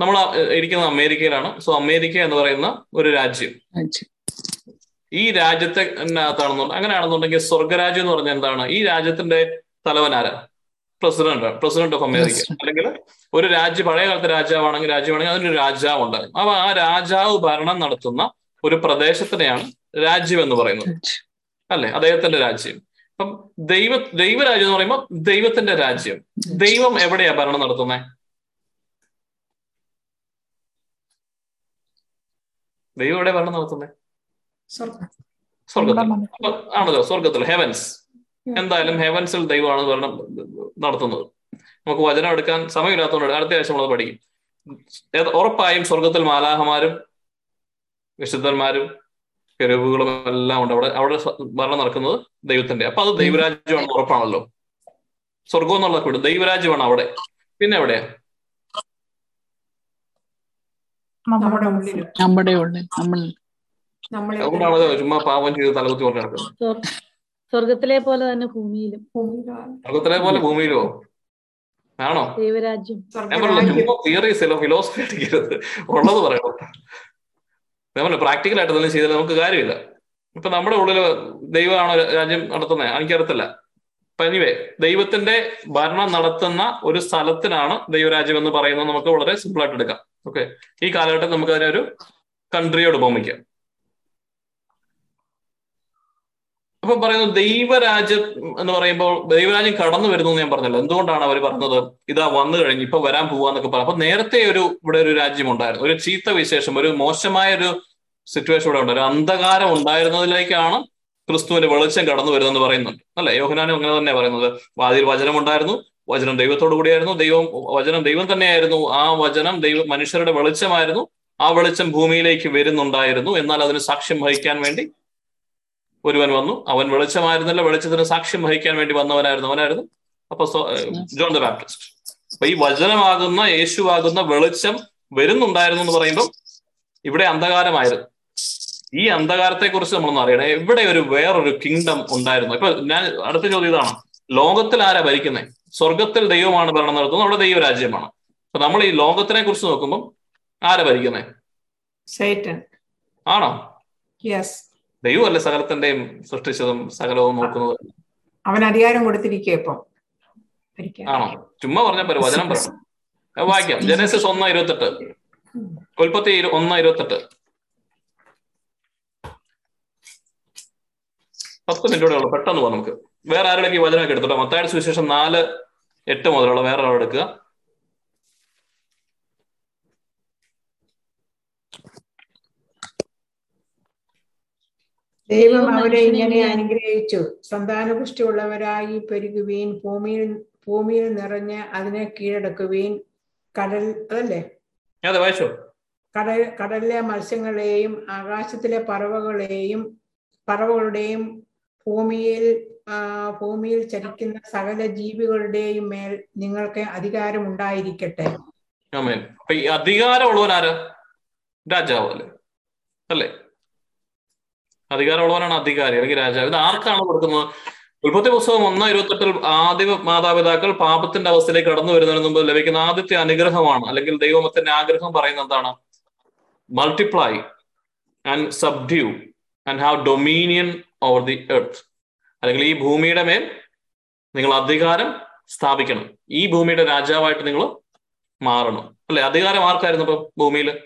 നമ്മൾ ഇരിക്കുന്നത് അമേരിക്കയിലാണ്. സോ അമേരിക്ക എന്ന് പറയുന്ന ഒരു രാജ്യം. ഈ രാജ്യത്തെ അകത്താണെന്നുണ്ട് അങ്ങനെയാണെന്നുണ്ടെങ്കിൽ സ്വർഗരാജ്യം എന്ന് പറഞ്ഞാൽ എന്താണ്? ഈ രാജ്യത്തിന്റെ തലവൻ ആരാ? President president of America. അല്ലെങ്കിൽ ഒരു രാജ്യ പഴയ കാലത്തെ രാജാവാണെങ്കിൽ രാജ്യമാണെങ്കിൽ അതിനൊരു രാജാവ് ഉണ്ടാകും. അപ്പൊ ആ രാജാവ് ഭരണം നടത്തുന്ന ഒരു പ്രദേശത്തിനെയാണ് രാജ്യം എന്ന് പറയുന്നത്. അല്ലെ? അദ്ദേഹത്തിന്റെ രാജ്യം. അപ്പം ദൈവ ദൈവരാജ്യം എന്ന് പറയുമ്പോൾ ദൈവത്തിന്റെ രാജ്യം. ദൈവം എവിടെയാ ഭരണം നടത്തുന്നത് ദൈവം എവിടെ ഭരണം നടത്തുന്നത് സ്വർഗത്തിൽ ആണല്ലോ സ്വർഗത്തിൽ ഹെവൻസ് എന്തായാലും ഹെവൻസിൽ ദൈവമാണ് ഭരണം നടത്തുന്നത്. നമുക്ക് വചനം എടുക്കാൻ സമയമില്ലാത്തതുകൊണ്ട് അടുത്ത ആഴ്ച നമ്മൾ പഠിക്കും. ഉറപ്പായും സ്വർഗത്തിൽ മാലാഹമാരും വിശുദ്ധന്മാരും കെരുവുകളും എല്ലാം ഉണ്ട്. അവിടെ അവിടെ ഭരണം നടക്കുന്നത് ദൈവത്തിന്റെ അപ്പൊ അത് ദൈവരാജ്യമാണ് ഉറപ്പാണല്ലോ. സ്വർഗം എന്നുള്ള കൂടെ ദൈവരാജ്യമാണ് അവിടെ. പിന്നെ എവിടെയാ?
നമ്മുടെ ഉള്ളിൽ
നമ്മുടെ ഉള്ളിൽ നമ്മൾ
നമ്മളെ
ചുമ്മാ പാപം ചെയ്ത് തലകുത്തി
സ്വർഗത്തിലെ പോലെ തന്നെ ഭൂമിയിലും.
സ്വർഗത്തിലെ പോലെ ഭൂമിയിലോ ആണോ?
ദൈവരാജ്യം.
ഫിലോസഫി അടിക്കരുത് ഉള്ളത് പറയണം നമ്മൾ പ്രാക്ടിക്കൽ ആയിട്ട് തന്നെ ചെയ്താൽ നമുക്ക് കാര്യമില്ല. ഇപ്പൊ നമ്മുടെ ഉള്ളിൽ ദൈവമാണോ രാജ്യം നടത്തുന്നത് എനിക്കറിയത്തില്ല. പനിവേ ദൈവത്തിന്റെ ഭരണം നടത്തുന്ന ഒരു സ്ഥലത്തിനാണ് ദൈവരാജ്യം എന്ന് പറയുന്നത് നമുക്ക് വളരെ സിമ്പിൾ ആയിട്ട് എടുക്കാം. ഓക്കെ ഈ കാലഘട്ടം നമുക്ക് അതിനെ ഒരു കൺട്രിയോട് ഉപമിക്കാം. അപ്പൊ പറയുന്നത് ദൈവരാജ്യം എന്ന് പറയുമ്പോൾ ദൈവരാജ്യം കടന്നു വരുന്നു എന്ന് ഞാൻ പറഞ്ഞല്ലോ. എന്തുകൊണ്ടാണ് അവർ പറഞ്ഞത്? ഇതാ വന്നു കഴിഞ്ഞ് ഇപ്പൊ വരാൻ പോവാന്നൊക്കെ പറഞ്ഞു. അപ്പൊ നേരത്തെ ഒരു ഇവിടെ ഒരു രാജ്യം ഉണ്ടായിരുന്നു. ഒരു ചീത്ത വിശേഷം ഒരു മോശമായ ഒരു സിറ്റുവേഷൻ ഇവിടെ ഒരു അന്ധകാരം ഉണ്ടായിരുന്നതിലേക്കാണ് ക്രിസ്തുവിന്റെ വെളിച്ചം കടന്നു വരുന്നെന്ന് പറയുന്നുണ്ട്. അല്ലെ? യോഹനാനും അങ്ങനെ തന്നെ പറയുന്നത്. വാതിൽ വചനം ഉണ്ടായിരുന്നു വചനം ദൈവത്തോടു കൂടിയായിരുന്നു ദൈവം വചനം ദൈവം തന്നെയായിരുന്നു. ആ വചനം ദൈവ മനുഷ്യരുടെ വെളിച്ചമായിരുന്നു. ആ വെളിച്ചം ഭൂമിയിലേക്ക് വരുന്നുണ്ടായിരുന്നു. എന്നാൽ അതിന് സാക്ഷ്യം വഹിക്കാൻ വേണ്ടി ഒരുവൻ വന്നു. അവൻ വെളിച്ചമായിരുന്നല്ല. വെളിച്ചത്തിന് സാക്ഷ്യം വഹിക്കാൻ വേണ്ടി വന്നവനായിരുന്നു. അവനായിരുന്നു അപ്പൊ ജോൺ ദ ബാപ്റ്റിസ്റ്റ്. അപ്പൊ ഈ വചനമാകുന്ന യേശുവാകുന്ന വെളിച്ചം വരുന്നുണ്ടായിരുന്നു എന്ന് പറയുമ്പോൾ ഇവിടെ അന്ധകാരമായിരുന്നു. ഈ അന്ധകാരത്തെ കുറിച്ച് നമ്മളൊന്നും അറിയണം. ഇവിടെ ഒരു വേറൊരു കിങ്ഡം ഉണ്ടായിരുന്നു? ഇപ്പൊ ഞാൻ അടുത്ത ചോദ്യം ഇതാണ്. ലോകത്തിൽ ആരാ ഭരിക്കുന്നത് സ്വർഗത്തിൽ ദൈവമാണ് ഭരണം നടത്തുന്നത്. അവിടെ ദൈവരാജ്യമാണ്. അപ്പൊ നമ്മൾ ഈ ലോകത്തിനെ കുറിച്ച് നോക്കുമ്പോൾ ആരാ ഭരിക്കുന്നത് ആണോ?
യെസ്
ദൈവമല്ലേ സകലത്തിന്റെയും സൃഷ്ടിച്ചതും സകലവും നോക്കുന്നത്.
അവൻ അധികാരം കൊടുത്തിരിക്കുക ഇപ്പം.
ആണോ? ചുമ്മാ പറഞ്ഞ പോലെ വചനം പറഞ്ഞു വായിക്കാം. ജനസിസ് ഒന്ന് ഇരുപത്തെട്ട്. ഉൽപ്പത്തി ഇരു- ഒന്ന് ഇരുപത്തെട്ട്. പത്ത് മിനിറ്റോടെ ഉള്ളു പെട്ടെന്ന് പോകാം നമുക്ക്. വേറെ ആരുടെയൊക്കെ ഈ വചനമൊക്കെ എടുത്തോട്ടെ? മത്തായ സുവിശേഷം നാല് എട്ട് മുതലുള്ള വേറെ ഒരാൾ
ദൈവം അവരെ ഇങ്ങനെ അനുഗ്രഹിച്ചു. സന്താനപുഷ്ടിയുള്ളവരായി പെരുകുവീൻ ഭൂമിയിൽ ഭൂമിയിൽ നിറഞ്ഞ് അതിനെ കീഴടക്കുവീൻ കടൽ അതല്ലേ?
വായിച്ചോ?
കടൽ കടലിലെ മത്സ്യങ്ങളെയും ആകാശത്തിലെ പറവകളെയും പറവകളുടെയും ഭൂമിയിൽ ഭൂമിയിൽ ചരിക്കുന്ന സകല ജീവികളുടെയും മേൽ നിങ്ങൾക്ക് അധികാരം ഉണ്ടായിരിക്കട്ടെ
ആമേൻ. അപ്പൊ ഈ അധികാരമുള്ളവൻ ആര് രാജാവ് അല്ലേ? അല്ലേ? അധികാരമുള്ളവനാണ് അധികാരി അല്ലെങ്കിൽ രാജാവ്. ഇത് ആർക്കാണ് കൊടുക്കുന്നത്? ഉൽപ്പത്തി പുസ്തകം ഒന്ന് ഇരുപത്തെട്ടിൽ ആദ്യ മാതാപിതാക്കൾ പാപത്തിന്റെ അവസ്ഥയിലേക്ക് കടന്നു വരുന്നതിന് മുമ്പ് ലഭിക്കുന്ന ആദ്യത്തെ അനുഗ്രഹമാണ് അല്ലെങ്കിൽ ദൈവമത്തിന്റെ ആഗ്രഹം പറയുന്നത് എന്താണ്? Multiply and subdue and have dominion over the earth അല്ലെങ്കിൽ ഈ ഭൂമിയുടെ മേൽ നിങ്ങൾ അധികാരം സ്ഥാപിക്കണം. ഈ ഭൂമിയുടെ രാജാവായിട്ട് നിങ്ങൾ മാറണം. അല്ലെ? അധികാരം ആർക്കായിരുന്നു ഇപ്പൊ ഭൂമിയിൽ?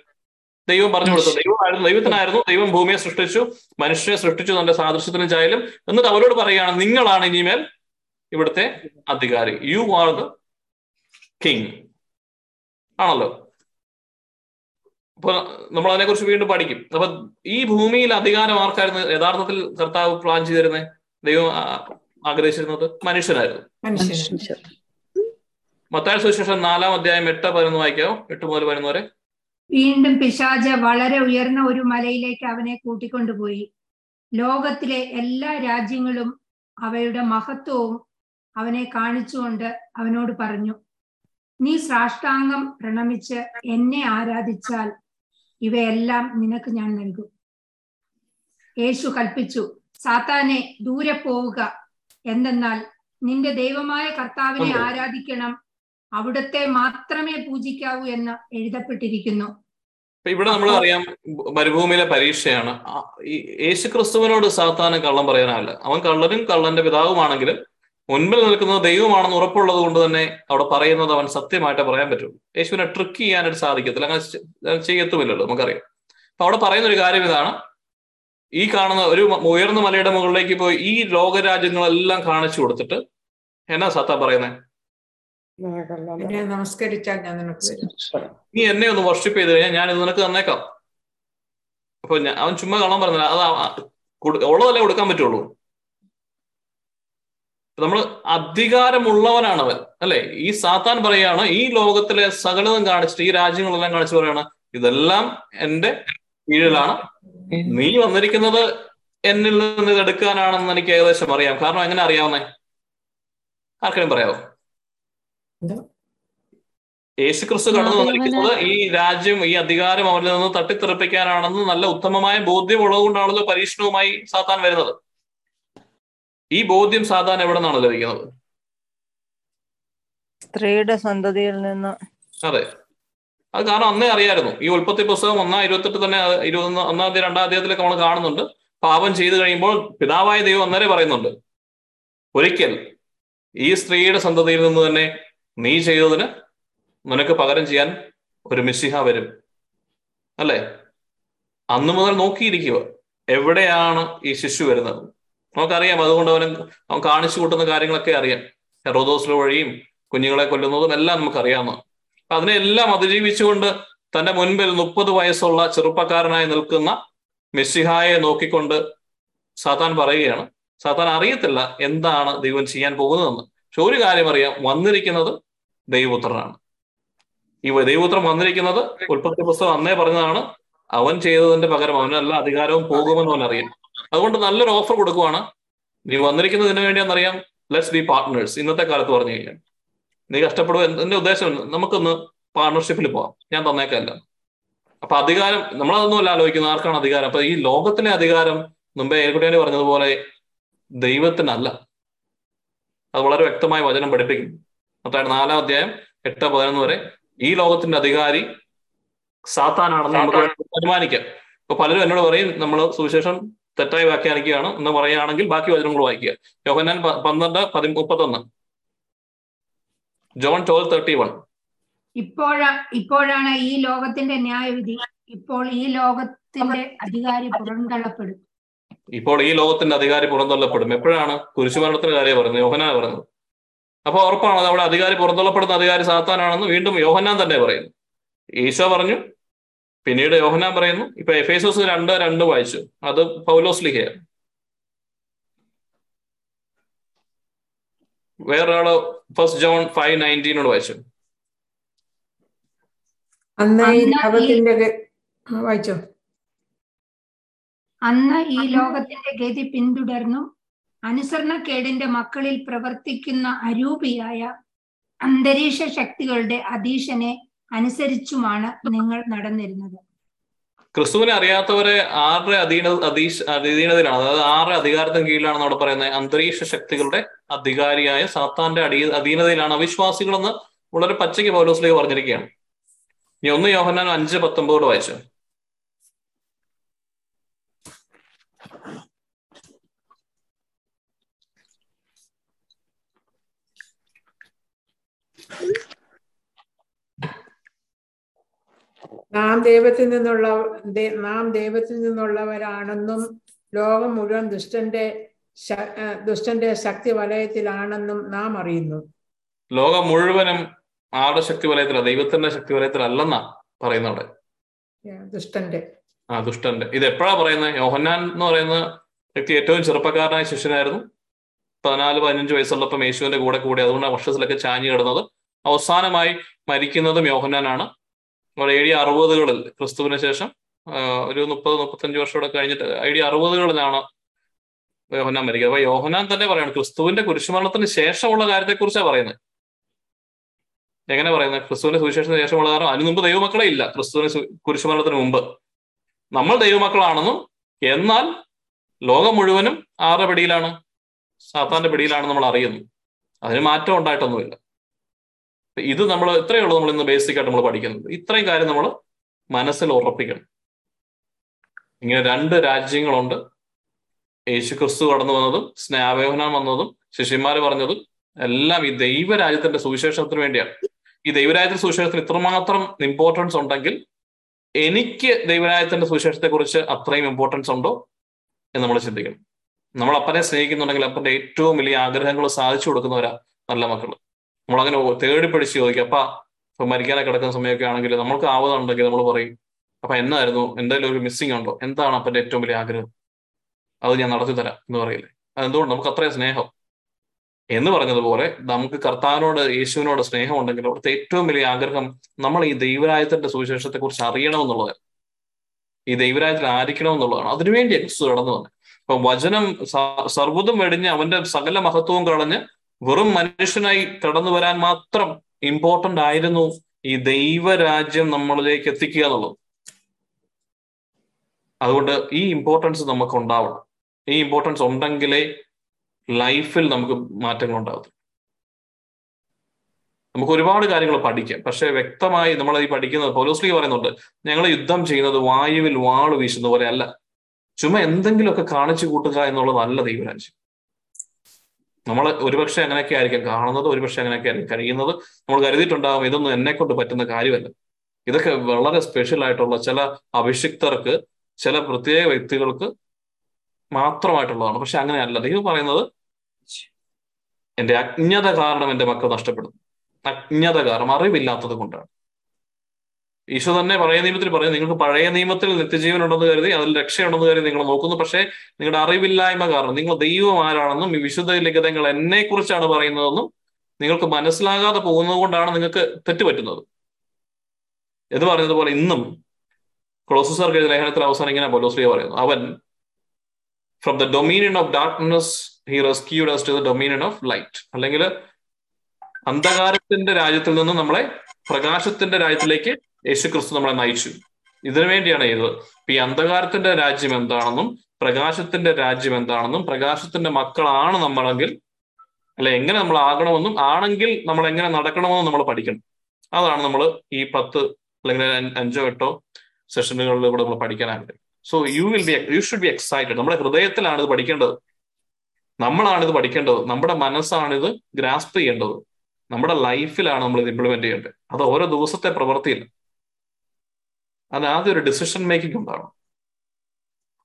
ദൈവം പറഞ്ഞു കൊടുത്തു. ദൈവമായിരുന്നു ദൈവത്തിനായിരുന്നു ദൈവം ഭൂമിയെ സൃഷ്ടിച്ചു മനുഷ്യനെ സൃഷ്ടിച്ചു തന്റെ സാദൃശ്യത്തിനും ചായലും. എന്നിട്ട് അവരോട് പറയുകയാണ് നിങ്ങളാണ് ഇനിമേൽ ഇവിടുത്തെ അധികാരി. യു ആർ ദ കിങ് ആണല്ലോ? അപ്പൊ നമ്മൾ അതിനെ കുറിച്ച് വീണ്ടും പഠിക്കും. അപ്പൊ ഈ ഭൂമിയിൽ അധികാരം ആർക്കായിരുന്നു? യഥാർത്ഥത്തിൽ കർത്താവ് പ്ലാൻ ചെയ്തിരുന്നത് ദൈവം ആഗ്രഹിച്ചിരുന്നത് മനുഷ്യനായിരുന്നു.
മനുഷ്യന്
മത്തായ സുവിശേഷം നാലാം അധ്യായം എട്ട് പതിനൊന്ന് വായിക്കാവോ എട്ട് മുതൽ പതിനൊന്ന് വരെ.
വീണ്ടും പിശാജ് വളരെ ഉയർന്ന ഒരു മലയിലേക്ക് അവനെ കൂട്ടിക്കൊണ്ടുപോയി ലോകത്തിലെ എല്ലാ രാജ്യങ്ങളും അവയുടെ മഹത്വവും അവനെ കാണിച്ചുകൊണ്ട് അവനോട് പറഞ്ഞു നീ സാഷ്ടാംഗം പ്രണമിച്ച് എന്നെ ആരാധിച്ചാൽ ഇവയെല്ലാം നിനക്ക് ഞാൻ നൽകും. യേശു കൽപ്പിച്ചു സാത്താനെ ദൂരെ പോവുക. എന്തെന്നാൽ നിന്റെ ദൈവമായ കർത്താവിനെ ആരാധിക്കണം അവിടുത്തെ മാത്രമേ പൂജിക്കാവൂ എന്ന് എഴുതപ്പെട്ടിരിക്കുന്നു.
ഇവിടെ നമ്മൾ അറിയാം മരുഭൂമിയിലെ പരീക്ഷയാണ്. ഈ യേശു ക്രിസ്തുവിനോട് സാത്താന് കള്ളം പറയാനാവില്ല. അവൻ കള്ളനും കള്ളന്റെ പിതാവുമാണെങ്കിലും മുൻപിൽ നിൽക്കുന്നത് ദൈവമാണെന്ന് ഉറപ്പുള്ളത് കൊണ്ട് തന്നെ അവിടെ പറയുന്നത് അവൻ സത്യമായിട്ട് പറയാൻ പറ്റുള്ളൂ. യേശുവിനെ ട്രിക്ക് ചെയ്യാനായിട്ട് സാധിക്കത്തില്ല. അങ്ങനെ ചെയ്യത്തുമില്ലല്ലോ നമുക്കറിയാം. അപ്പൊ അവിടെ പറയുന്ന ഒരു കാര്യം ഇതാണ്. ഈ കാണുന്ന ഒരു ഉയർന്ന മലയുടെ മുകളിലേക്ക് പോയി ഈ ലോകരാജ്യങ്ങളെല്ലാം കാണിച്ചു കൊടുത്തിട്ട് എന്നാ സത്ത പറയുന്നത്
നമസ്കരിച്ചാൽ ഞാൻ നിനക്ക്
നീ എന്നെ ഒന്ന് വർഷിപ്പ് ചെയ്ത് കഴിഞ്ഞാൽ ഞാനിത് നിനക്ക് തന്നേക്കാം. അപ്പൊ അവൻ ചുമ്മാ കാണാൻ പറഞ്ഞില്ല. അത് ഉള്ളതല്ലേ കൊടുക്കാൻ പറ്റുള്ളൂ. നമ്മൾ അധികാരമുള്ളവനാണ് അവൻ അല്ലെ? ഈ സാത്താൻ പറയാണ് ഈ ലോകത്തിലെ സകലതും കാണിച്ചിട്ട് ഈ രാജ്യങ്ങളെല്ലാം കാണിച്ചു പറയാണ് ഇതെല്ലാം എന്റെ കീഴിലാണ്. നീ വന്നിരിക്കുന്നത് എന്നിൽ നിന്ന് ഇത് എടുക്കാനാണെന്ന് എനിക്ക് ഏകദേശം അറിയാം. കാരണം എങ്ങനെ അറിയാവുന്നേ? ആർക്കെങ്കിലും പറയാമോ യേശു ക്രിസ്തു കടന്നു വന്നിരിക്കുന്നത് ഈ രാജ്യം ഈ അധികാരം അവരിൽ നിന്ന് തട്ടിത്തെറിപ്പിക്കാനാണെന്ന് നല്ല ഉത്തമമായ ബോധ്യം ഉള്ളതുകൊണ്ടാണല്ലോ പരീക്ഷണവുമായി സാത്താൻ വരുന്നത്. ഈ ബോധ്യം സാത്താൻ എവിടെ നിന്നാണ് ലഭിക്കുന്നത്?
സ്ത്രീയുടെ സന്തതിയിൽ നിന്ന്.
അതെ. അത് കാരണം അന്നേ അറിയായിരുന്നു. ഈ ഉൽപ്പത്തി പുസ്തകം ഒന്നാം ഇരുപത്തെട്ട് തന്നെ അത് ഇരുപത്തൊന്ന് ഒന്നാം തീയതി രണ്ടാം തീയതിയിലൊക്കെ നമ്മൾ കാണുന്നുണ്ട്. പാപം ചെയ്തു കഴിയുമ്പോൾ പിതാവായ ദൈവം അന്നേരെ പറയുന്നുണ്ട്. ഒരിക്കൽ ഈ സ്ത്രീയുടെ സന്തതിയിൽ നിന്ന് തന്നെ നീ ചെയ്തതിന് നിനക്ക് പകരം ചെയ്യാൻ ഒരു മിസ്സിഹ വരും. അല്ലേ? അന്ന് മുതൽ നോക്കിയിരിക്കുക. എവിടെയാണ് ഈ ശിശു വരുന്നത്? നമുക്കറിയാം അതുകൊണ്ട് അവന് അവൻ കാണിച്ചു കൂട്ടുന്ന കാര്യങ്ങളൊക്കെ അറിയാം. ഹെറോദോസിലെ വഴിയും കുഞ്ഞുങ്ങളെ കൊല്ലുന്നതും എല്ലാം നമുക്കറിയാവുന്ന അപ്പൊ അതിനെല്ലാം അതിജീവിച്ചുകൊണ്ട് തന്റെ മുൻപിൽ മുപ്പത് വയസ്സുള്ള ചെറുപ്പക്കാരനായി നിൽക്കുന്ന മെസ്സിഹായെ നോക്കിക്കൊണ്ട് സാത്താൻ പറയുകയാണ്. സാത്താൻ അറിയത്തില്ല എന്താണ് ദൈവം ചെയ്യാൻ പോകുന്നതെന്ന്. പക്ഷെ ഒരു കാര്യം അറിയാം. വന്നിരിക്കുന്നത് ദൈവപുത്രനാണ്. ഈ ദൈവപുത്രൻ വന്നിരിക്കുന്നത് ഉൽപ്പത്തി പുസ്തകം അന്നേ പറഞ്ഞതാണ് അവൻ ചെയ്തതിന്റെ പകരം അവന് എല്ലാ അധികാരവും പോകുമെന്ന് അവൻ അറിയാം. അതുകൊണ്ട് നല്ലൊരു ഓഫർ കൊടുക്കുവാണ്. നീ വന്നിരിക്കുന്നത് ഇതിനു വേണ്ടിയാണെന്നറിയാം. ലെറ്റ്സ് ബി പാർട്ട്നേഴ്സ് ഇന്നത്തെ കാലത്ത് പറഞ്ഞു കഴിഞ്ഞാൽ. നീ കഷ്ടപ്പെടുക എന്റെ ഉദ്ദേശം നമുക്കൊന്ന് പാർട്ണർഷിപ്പിൽ പോവാം. ഞാൻ തന്നേക്കല്ല. അപ്പൊ അധികാരം നമ്മളതൊന്നുമല്ല ആലോചിക്കുന്നത്. ആർക്കാണ് അധികാരം? അപ്പൊ ഈ ലോകത്തിലെ അധികാരം മുമ്പേ ഏകുട്ടിയാണ് പറഞ്ഞതുപോലെ ദൈവത്തിനല്ല. അത് വളരെ വ്യക്തമായി വചനം പഠിപ്പിക്കുന്നു അതായത് നാലാം അധ്യായം എട്ട് പതിനൊന്ന് വരെ ഈ ലോകത്തിന്റെ അധികാരി സാത്താനാണെന്ന് നമുക്ക് അനുമാനിക്കാം ഇപ്പൊ പലരും എന്നോട് പറയും നമ്മൾ സുവിശേഷം തെറ്റായി വ്യാഖ്യാനിക്കുകയാണ് എന്ന് പറയുകയാണെങ്കിൽ ബാക്കി വചനങ്ങൾ വായിക്കുക. യോഹന്നാൻ പന്ത്രണ്ട് പതി മുപ്പത്തൊന്ന്. John twelve thirty one.
ഇപ്പോഴാ ഇപ്പോഴാണ് ഈ ലോകത്തിന്റെ ന്യായവിധി. ഇപ്പോൾ ഈ ലോകത്തിന്റെ അധികാരി പുറന്തള്ളപ്പെടും
ഇപ്പോൾ ഈ ലോകത്തിന്റെ അധികാരി പുറന്തള്ളപ്പെടും. എപ്പോഴാണ്? കുരിശുമരണത്തിന്റെ കാര്യം പറയുന്നത് യോഹനാണ് പറഞ്ഞത് അപ്പൊ ഉറപ്പാണ് അവിടെ അധികാരി പുറന്തള്ളപ്പെടുന്ന അധികാരി സാത്താനാണെന്ന് വീണ്ടും യോഹന്നാൻ തന്നെ പറയുന്നു. ഈശോ പറഞ്ഞു പിന്നീട് യോഹനാൻ പറയുന്നു ഇപ്പൊ എഫേസോസ് രണ്ട് രണ്ട് വായിച്ചു. അത് പൗലോസ് ലിഹയാണ് വേറൊരാൾ ഫസ്റ്റ് ജോൺ ഫൈവ് നയന്റീനോട് വായിച്ചു.
വായിച്ചോ.
അന്ന് ഈ ലോകത്തിന്റെ ഗതി പിന്തുടർന്നും. അനുസരണക്കേടിന്റെ മക്കളിൽ പ്രവർത്തിക്കുന്ന അരൂപിയായ അന്തരീക്ഷ ശക്തികളുടെ അധീശനെ അനുസരിച്ചുമാണ് നിങ്ങൾ നടന്നിരുന്നത്.
ക്രിസ്തുവിനെ അറിയാത്തവരെ ആരുടെ അധീന അധീശ അധീനതയിലാണ്? അതായത് ആരുടെ അധികാരത്തിന് കീഴിലാണെന്ന് അവിടെ പറയുന്നത്? അന്തരീക്ഷ ശക്തികളുടെ അധികാരിയായ സാത്താന്റെ അടി അധീനതയിലാണ് അവിശ്വാസികളെന്ന് വളരെ പച്ചയ്ക്ക് പൗലോസിലേക്ക് പറഞ്ഞിരിക്കുകയാണ്. ഇനി ഒന്ന് യോഹന്നാൻ അഞ്ച് പത്തൊമ്പതോട് വായിച്ചു?
നാം ദൈവത്തിൽ നിന്നുള്ള നാം ദൈവത്തിൽ നിന്നുള്ളവരാണെന്നും ലോകം മുഴുവൻ ദുഷ്ടന്റെ ദുഷ്ടന്റെ ശക്തി വലയത്തിലാണെന്നും നാം അറിയുന്നു.
ലോകം മുഴുവനും ആരുടെ ശക്തി വലയത്തില ദൈവത്തിന്റെ ശക്തി വലയത്തിലല്ലെന്നാ പറയുന്നുണ്ട് അവിടെ
ദുഷ്ടന്റെ.
ആ ദുഷ്ടന്റെ. ഇത് എപ്പോഴാ പറയുന്നത് യോഹന്നാൻ എന്ന് പറയുന്ന വ്യക്തി ഏറ്റവും ചെറുപ്പക്കാരനായ ശിഷ്യനായിരുന്നു. പതിനാല് പതിനഞ്ച് വയസ്സുള്ളപ്പം യേശുവിന്റെ കൂടെ കൂടി അതുകൊണ്ടാണ് വർഷത്തിലൊക്കെ ചാഞ്ഞു കിടന്നത്. അവസാനമായി മരിക്കുന്നതും യോഹന്നാനാണ്. എ ഡി അറുപതുകളിൽ ക്രിസ്തുവിന് ശേഷം ഒരു മുപ്പത് മുപ്പത്തഞ്ച് വർഷം കഴിഞ്ഞിട്ട് ഐ ഡി അറുപതുകളിലാണ് യോഹനാൻ മരിക്കുന്നത്? അപ്പൊ യോഹനാൻ തന്നെ പറയുന്നത് ക്രിസ്തുവിന്റെ കുരിശുമരണത്തിന് ശേഷമുള്ള കാര്യത്തെക്കുറിച്ചാണ് പറയുന്നത്. എങ്ങനെ പറയുന്നത്? ക്രിസ്തുവിന്റെ സുവിശേഷത്തിന് ശേഷമുള്ള കാരണം അതിനു മുമ്പ് ദൈവമക്കളെ ഇല്ല. ക്രിസ്തുവിന് കുരിശുമരണത്തിന് മുമ്പ്. നമ്മൾ ദൈവമക്കളാണെന്നും എന്നാൽ ലോകം മുഴുവനും ആരുടെ പിടിയിലാണ്? സാത്താന്റെ പിടിയിലാണ് നമ്മൾ അറിയുന്നത് അതിന് മാറ്റം ഉണ്ടായിട്ടൊന്നുമില്ല. ഇത് നമ്മൾ ഇത്രയേ ഉള്ളൂ നമ്മൾ ഇന്ന് ബേസിക് ആയിട്ട് നമ്മൾ പഠിക്കുന്നത്. ഇത്രയും കാര്യം നമ്മൾ മനസ്സിൽ ഉറപ്പിക്കണം. ഇങ്ങനെ രണ്ട് രാജ്യങ്ങളുണ്ട്. യേശു ക്രിസ്തു കടന്നു വന്നതും സ്നേഹവേഹനം വന്നതും ശിഷ്യന്മാർ പറഞ്ഞതും എല്ലാം ഈ ദൈവരാജ്യത്തിന്റെ സുവിശേഷത്തിന് വേണ്ടിയാണ്. ഈ ദൈവരാജ്യത്തിന്റെ സുവിശേഷത്തിന് ഇത്രമാത്രം ഇമ്പോർട്ടൻസ് ഉണ്ടെങ്കിൽ എനിക്ക് ദൈവരാജ്യത്തിന്റെ സുവിശേഷത്തെ കുറിച്ച് അത്രയും ഇമ്പോർട്ടൻസ് ഉണ്ടോ എന്ന് നമ്മൾ ചിന്തിക്കണം. നമ്മൾ അപ്പനെ സ്നേഹിക്കുന്നുണ്ടെങ്കിൽ അപ്പന്റെ ഏറ്റവും വലിയ ആഗ്രഹങ്ങൾ സാധിച്ചു കൊടുക്കുന്നവരാ നല്ല മക്കൾ. നമ്മളങ്ങനെ തേടി പിടിച്ച് ചോദിക്കും അപ്പ ഇപ്പൊ മരിക്കാനൊക്കെ കിടക്കുന്ന സമയമൊക്കെ ആണെങ്കിൽ നമ്മൾക്ക് ആവുന്നുണ്ടെങ്കിൽ നമ്മൾ പറയും അപ്പൊ എന്നായിരുന്നു? എന്തെങ്കിലും ഒരു മിസ്സിംഗ് ഉണ്ടോ? എന്താണ് അപ്പന്റെ ഏറ്റവും വലിയ ആഗ്രഹം? അത് ഞാൻ നടത്തി തരാം എന്ന് പറയില്ലേ. അതെന്തുകൊണ്ട്? നമുക്ക് അത്രയും സ്നേഹം. എന്ന് പറഞ്ഞതുപോലെ നമുക്ക് കർത്താവിനോട് യേശുവിനോട് സ്നേഹം ഉണ്ടെങ്കിൽ അവിടുത്തെ ഏറ്റവും വലിയ ആഗ്രഹം നമ്മൾ ഈ ദൈവരായത്തിന്റെ സുവിശേഷത്തെ കുറിച്ച് അറിയണമെന്നുള്ളതാണ്. ഈ ദൈവരായത്തിൽ ആയിരിക്കണം എന്നുള്ളതാണ് അതിനുവേണ്ടി എക്സ് കടന്നു വന്നത് അപ്പൊ വചനം സർവതും വെടിഞ്ഞ് അവന്റെ സകല മഹത്വവും കളഞ്ഞ് വെറും മനുഷ്യനായി കടന്നു വരാൻ മാത്രം ഇമ്പോർട്ടന്റ് ആയിരുന്നു ഈ ദൈവരാജ്യം നമ്മളിലേക്ക് എത്തിക്കുക എന്നുള്ളത്. അതുകൊണ്ട് ഈ ഇമ്പോർട്ടൻസ് നമുക്ക് ഉണ്ടാവണം. ഈ ഇമ്പോർട്ടൻസ് ഉണ്ടെങ്കിലേ ലൈഫിൽ നമുക്ക് മാറ്റങ്ങൾ ഉണ്ടാകത്തുള്ളൂ. നമുക്ക് ഒരുപാട് കാര്യങ്ങൾ പഠിക്കാം. പക്ഷെ വ്യക്തമായി നമ്മൾ ഈ പഠിക്കുന്നത് പൗലോസ്ലി പറയുന്നുണ്ട് ഞങ്ങൾ യുദ്ധം ചെയ്യുന്നത് വായുവിൽ വാൾ വീശുന്ന പോലെ അല്ല. ചുമ എന്തെങ്കിലുമൊക്കെ കാണിച്ചു കൂട്ടുക എന്നുള്ളതല്ല ദൈവരാജ്യം. നമ്മൾ ഒരുപക്ഷെ അങ്ങനെയൊക്കെ ആയിരിക്കാം. കാണുന്നത് ഒരുപക്ഷെ അങ്ങനെയൊക്കെ ആയിരിക്കും. കഴിയുന്നത് നമ്മൾ കരുതിയിട്ടുണ്ടാകും ഇതൊന്നും എന്നെ കൊണ്ട് പറ്റുന്ന കാര്യമല്ല. ഇതൊക്കെ വളരെ സ്പെഷ്യൽ ആയിട്ടുള്ള ചില അഭിഷിക്തർക്ക് ചില പ്രത്യേക വ്യക്തികൾക്ക് മാത്രമായിട്ടുള്ളതാണ്. പക്ഷെ അങ്ങനെയല്ല. ദൈവം പറയുന്നത് എന്റെ അജ്ഞത കാരണം എന്റെ മക്കൾ നഷ്ടപ്പെടുന്നു. അജ്ഞത കാരണം അറിവില്ലാത്തത് കൊണ്ടാണ്. ഈശോ തന്നെ പഴയ നിയമത്തിൽ പറയും നിങ്ങൾക്ക് പഴയ നിയമത്തിൽ നിത്യജീവൻ ഉണ്ടെന്ന് കരുതി അതിൽ രക്ഷയുണ്ടെന്ന് കരുതി നിങ്ങൾ നോക്കുന്നു. പക്ഷേ നിങ്ങളുടെ അറിവില്ലായ്മ കാരണം നിങ്ങൾ ദൈവം ആരാണെന്നും ഈ വിശുദ്ധ ലിഖിതങ്ങൾ എന്നെ കുറിച്ചാണ് പറയുന്നതെന്നും നിങ്ങൾക്ക് മനസ്സിലാകാതെ പോകുന്നത് കൊണ്ടാണ് നിങ്ങൾക്ക് തെറ്റുപറ്റുന്നത് എന്ന് പറയുന്നത് പോലെ ഇന്നും ക്ലോസസർക്ക് ലേഖനത്തിൽ അവസാനം ഇങ്ങനെ പോലോസ്ലിയ പറയുന്നു അവൻ from the dominion of darkness he rescued us to the dominion of light അല്ലെങ്കിൽ അന്ധകാരത്തിന്റെ രാജ്യത്തിൽ നിന്ന് നമ്മളെ പ്രകാശത്തിന്റെ രാജ്യത്തിലേക്ക് യേശു ക്രിസ്തു നമ്മളെ നയിച്ചു. ഇതിനു വേണ്ടിയാണ് ചെയ്തത് ഈ അന്ധകാരത്തിന്റെ രാജ്യം എന്താണെന്നും പ്രകാശത്തിന്റെ രാജ്യം എന്താണെന്നും പ്രകാശത്തിന്റെ മക്കളാണ് നമ്മളെങ്കിൽ അല്ലെ എങ്ങനെ നമ്മൾ ആകണമെന്നും ആണെങ്കിൽ നമ്മൾ എങ്ങനെ നടക്കണമെന്നും നമ്മൾ പഠിക്കണം. അതാണ് നമ്മൾ ഈ പത്ത് അല്ലെങ്കിൽ അഞ്ചോ എട്ടോ സെഷനുകളിലൂടെ നമ്മൾ പഠിക്കാനായിട്ട് so you will be you should be excited നമ്മുടെ ഹൃദയത്തിലാണ് ഇത് പഠിക്കേണ്ടത്. നമ്മളാണ് ഇത് പഠിക്കേണ്ടത്. നമ്മുടെ മനസ്സാണ് ഇത് ഗ്രാസ്പ് ചെയ്യേണ്ടത്. നമ്മുടെ ലൈഫിലാണ് നമ്മൾ ഇത് ഇംപ്ലിമെന്റ് ചെയ്യേണ്ടത്. അത് ഓരോ ദിവസത്തെ പ്രവൃത്തിയില്ല. അത് ആദ്യം ഒരു ഡിസിഷൻ മേക്കിംഗ് ഉണ്ടാവണം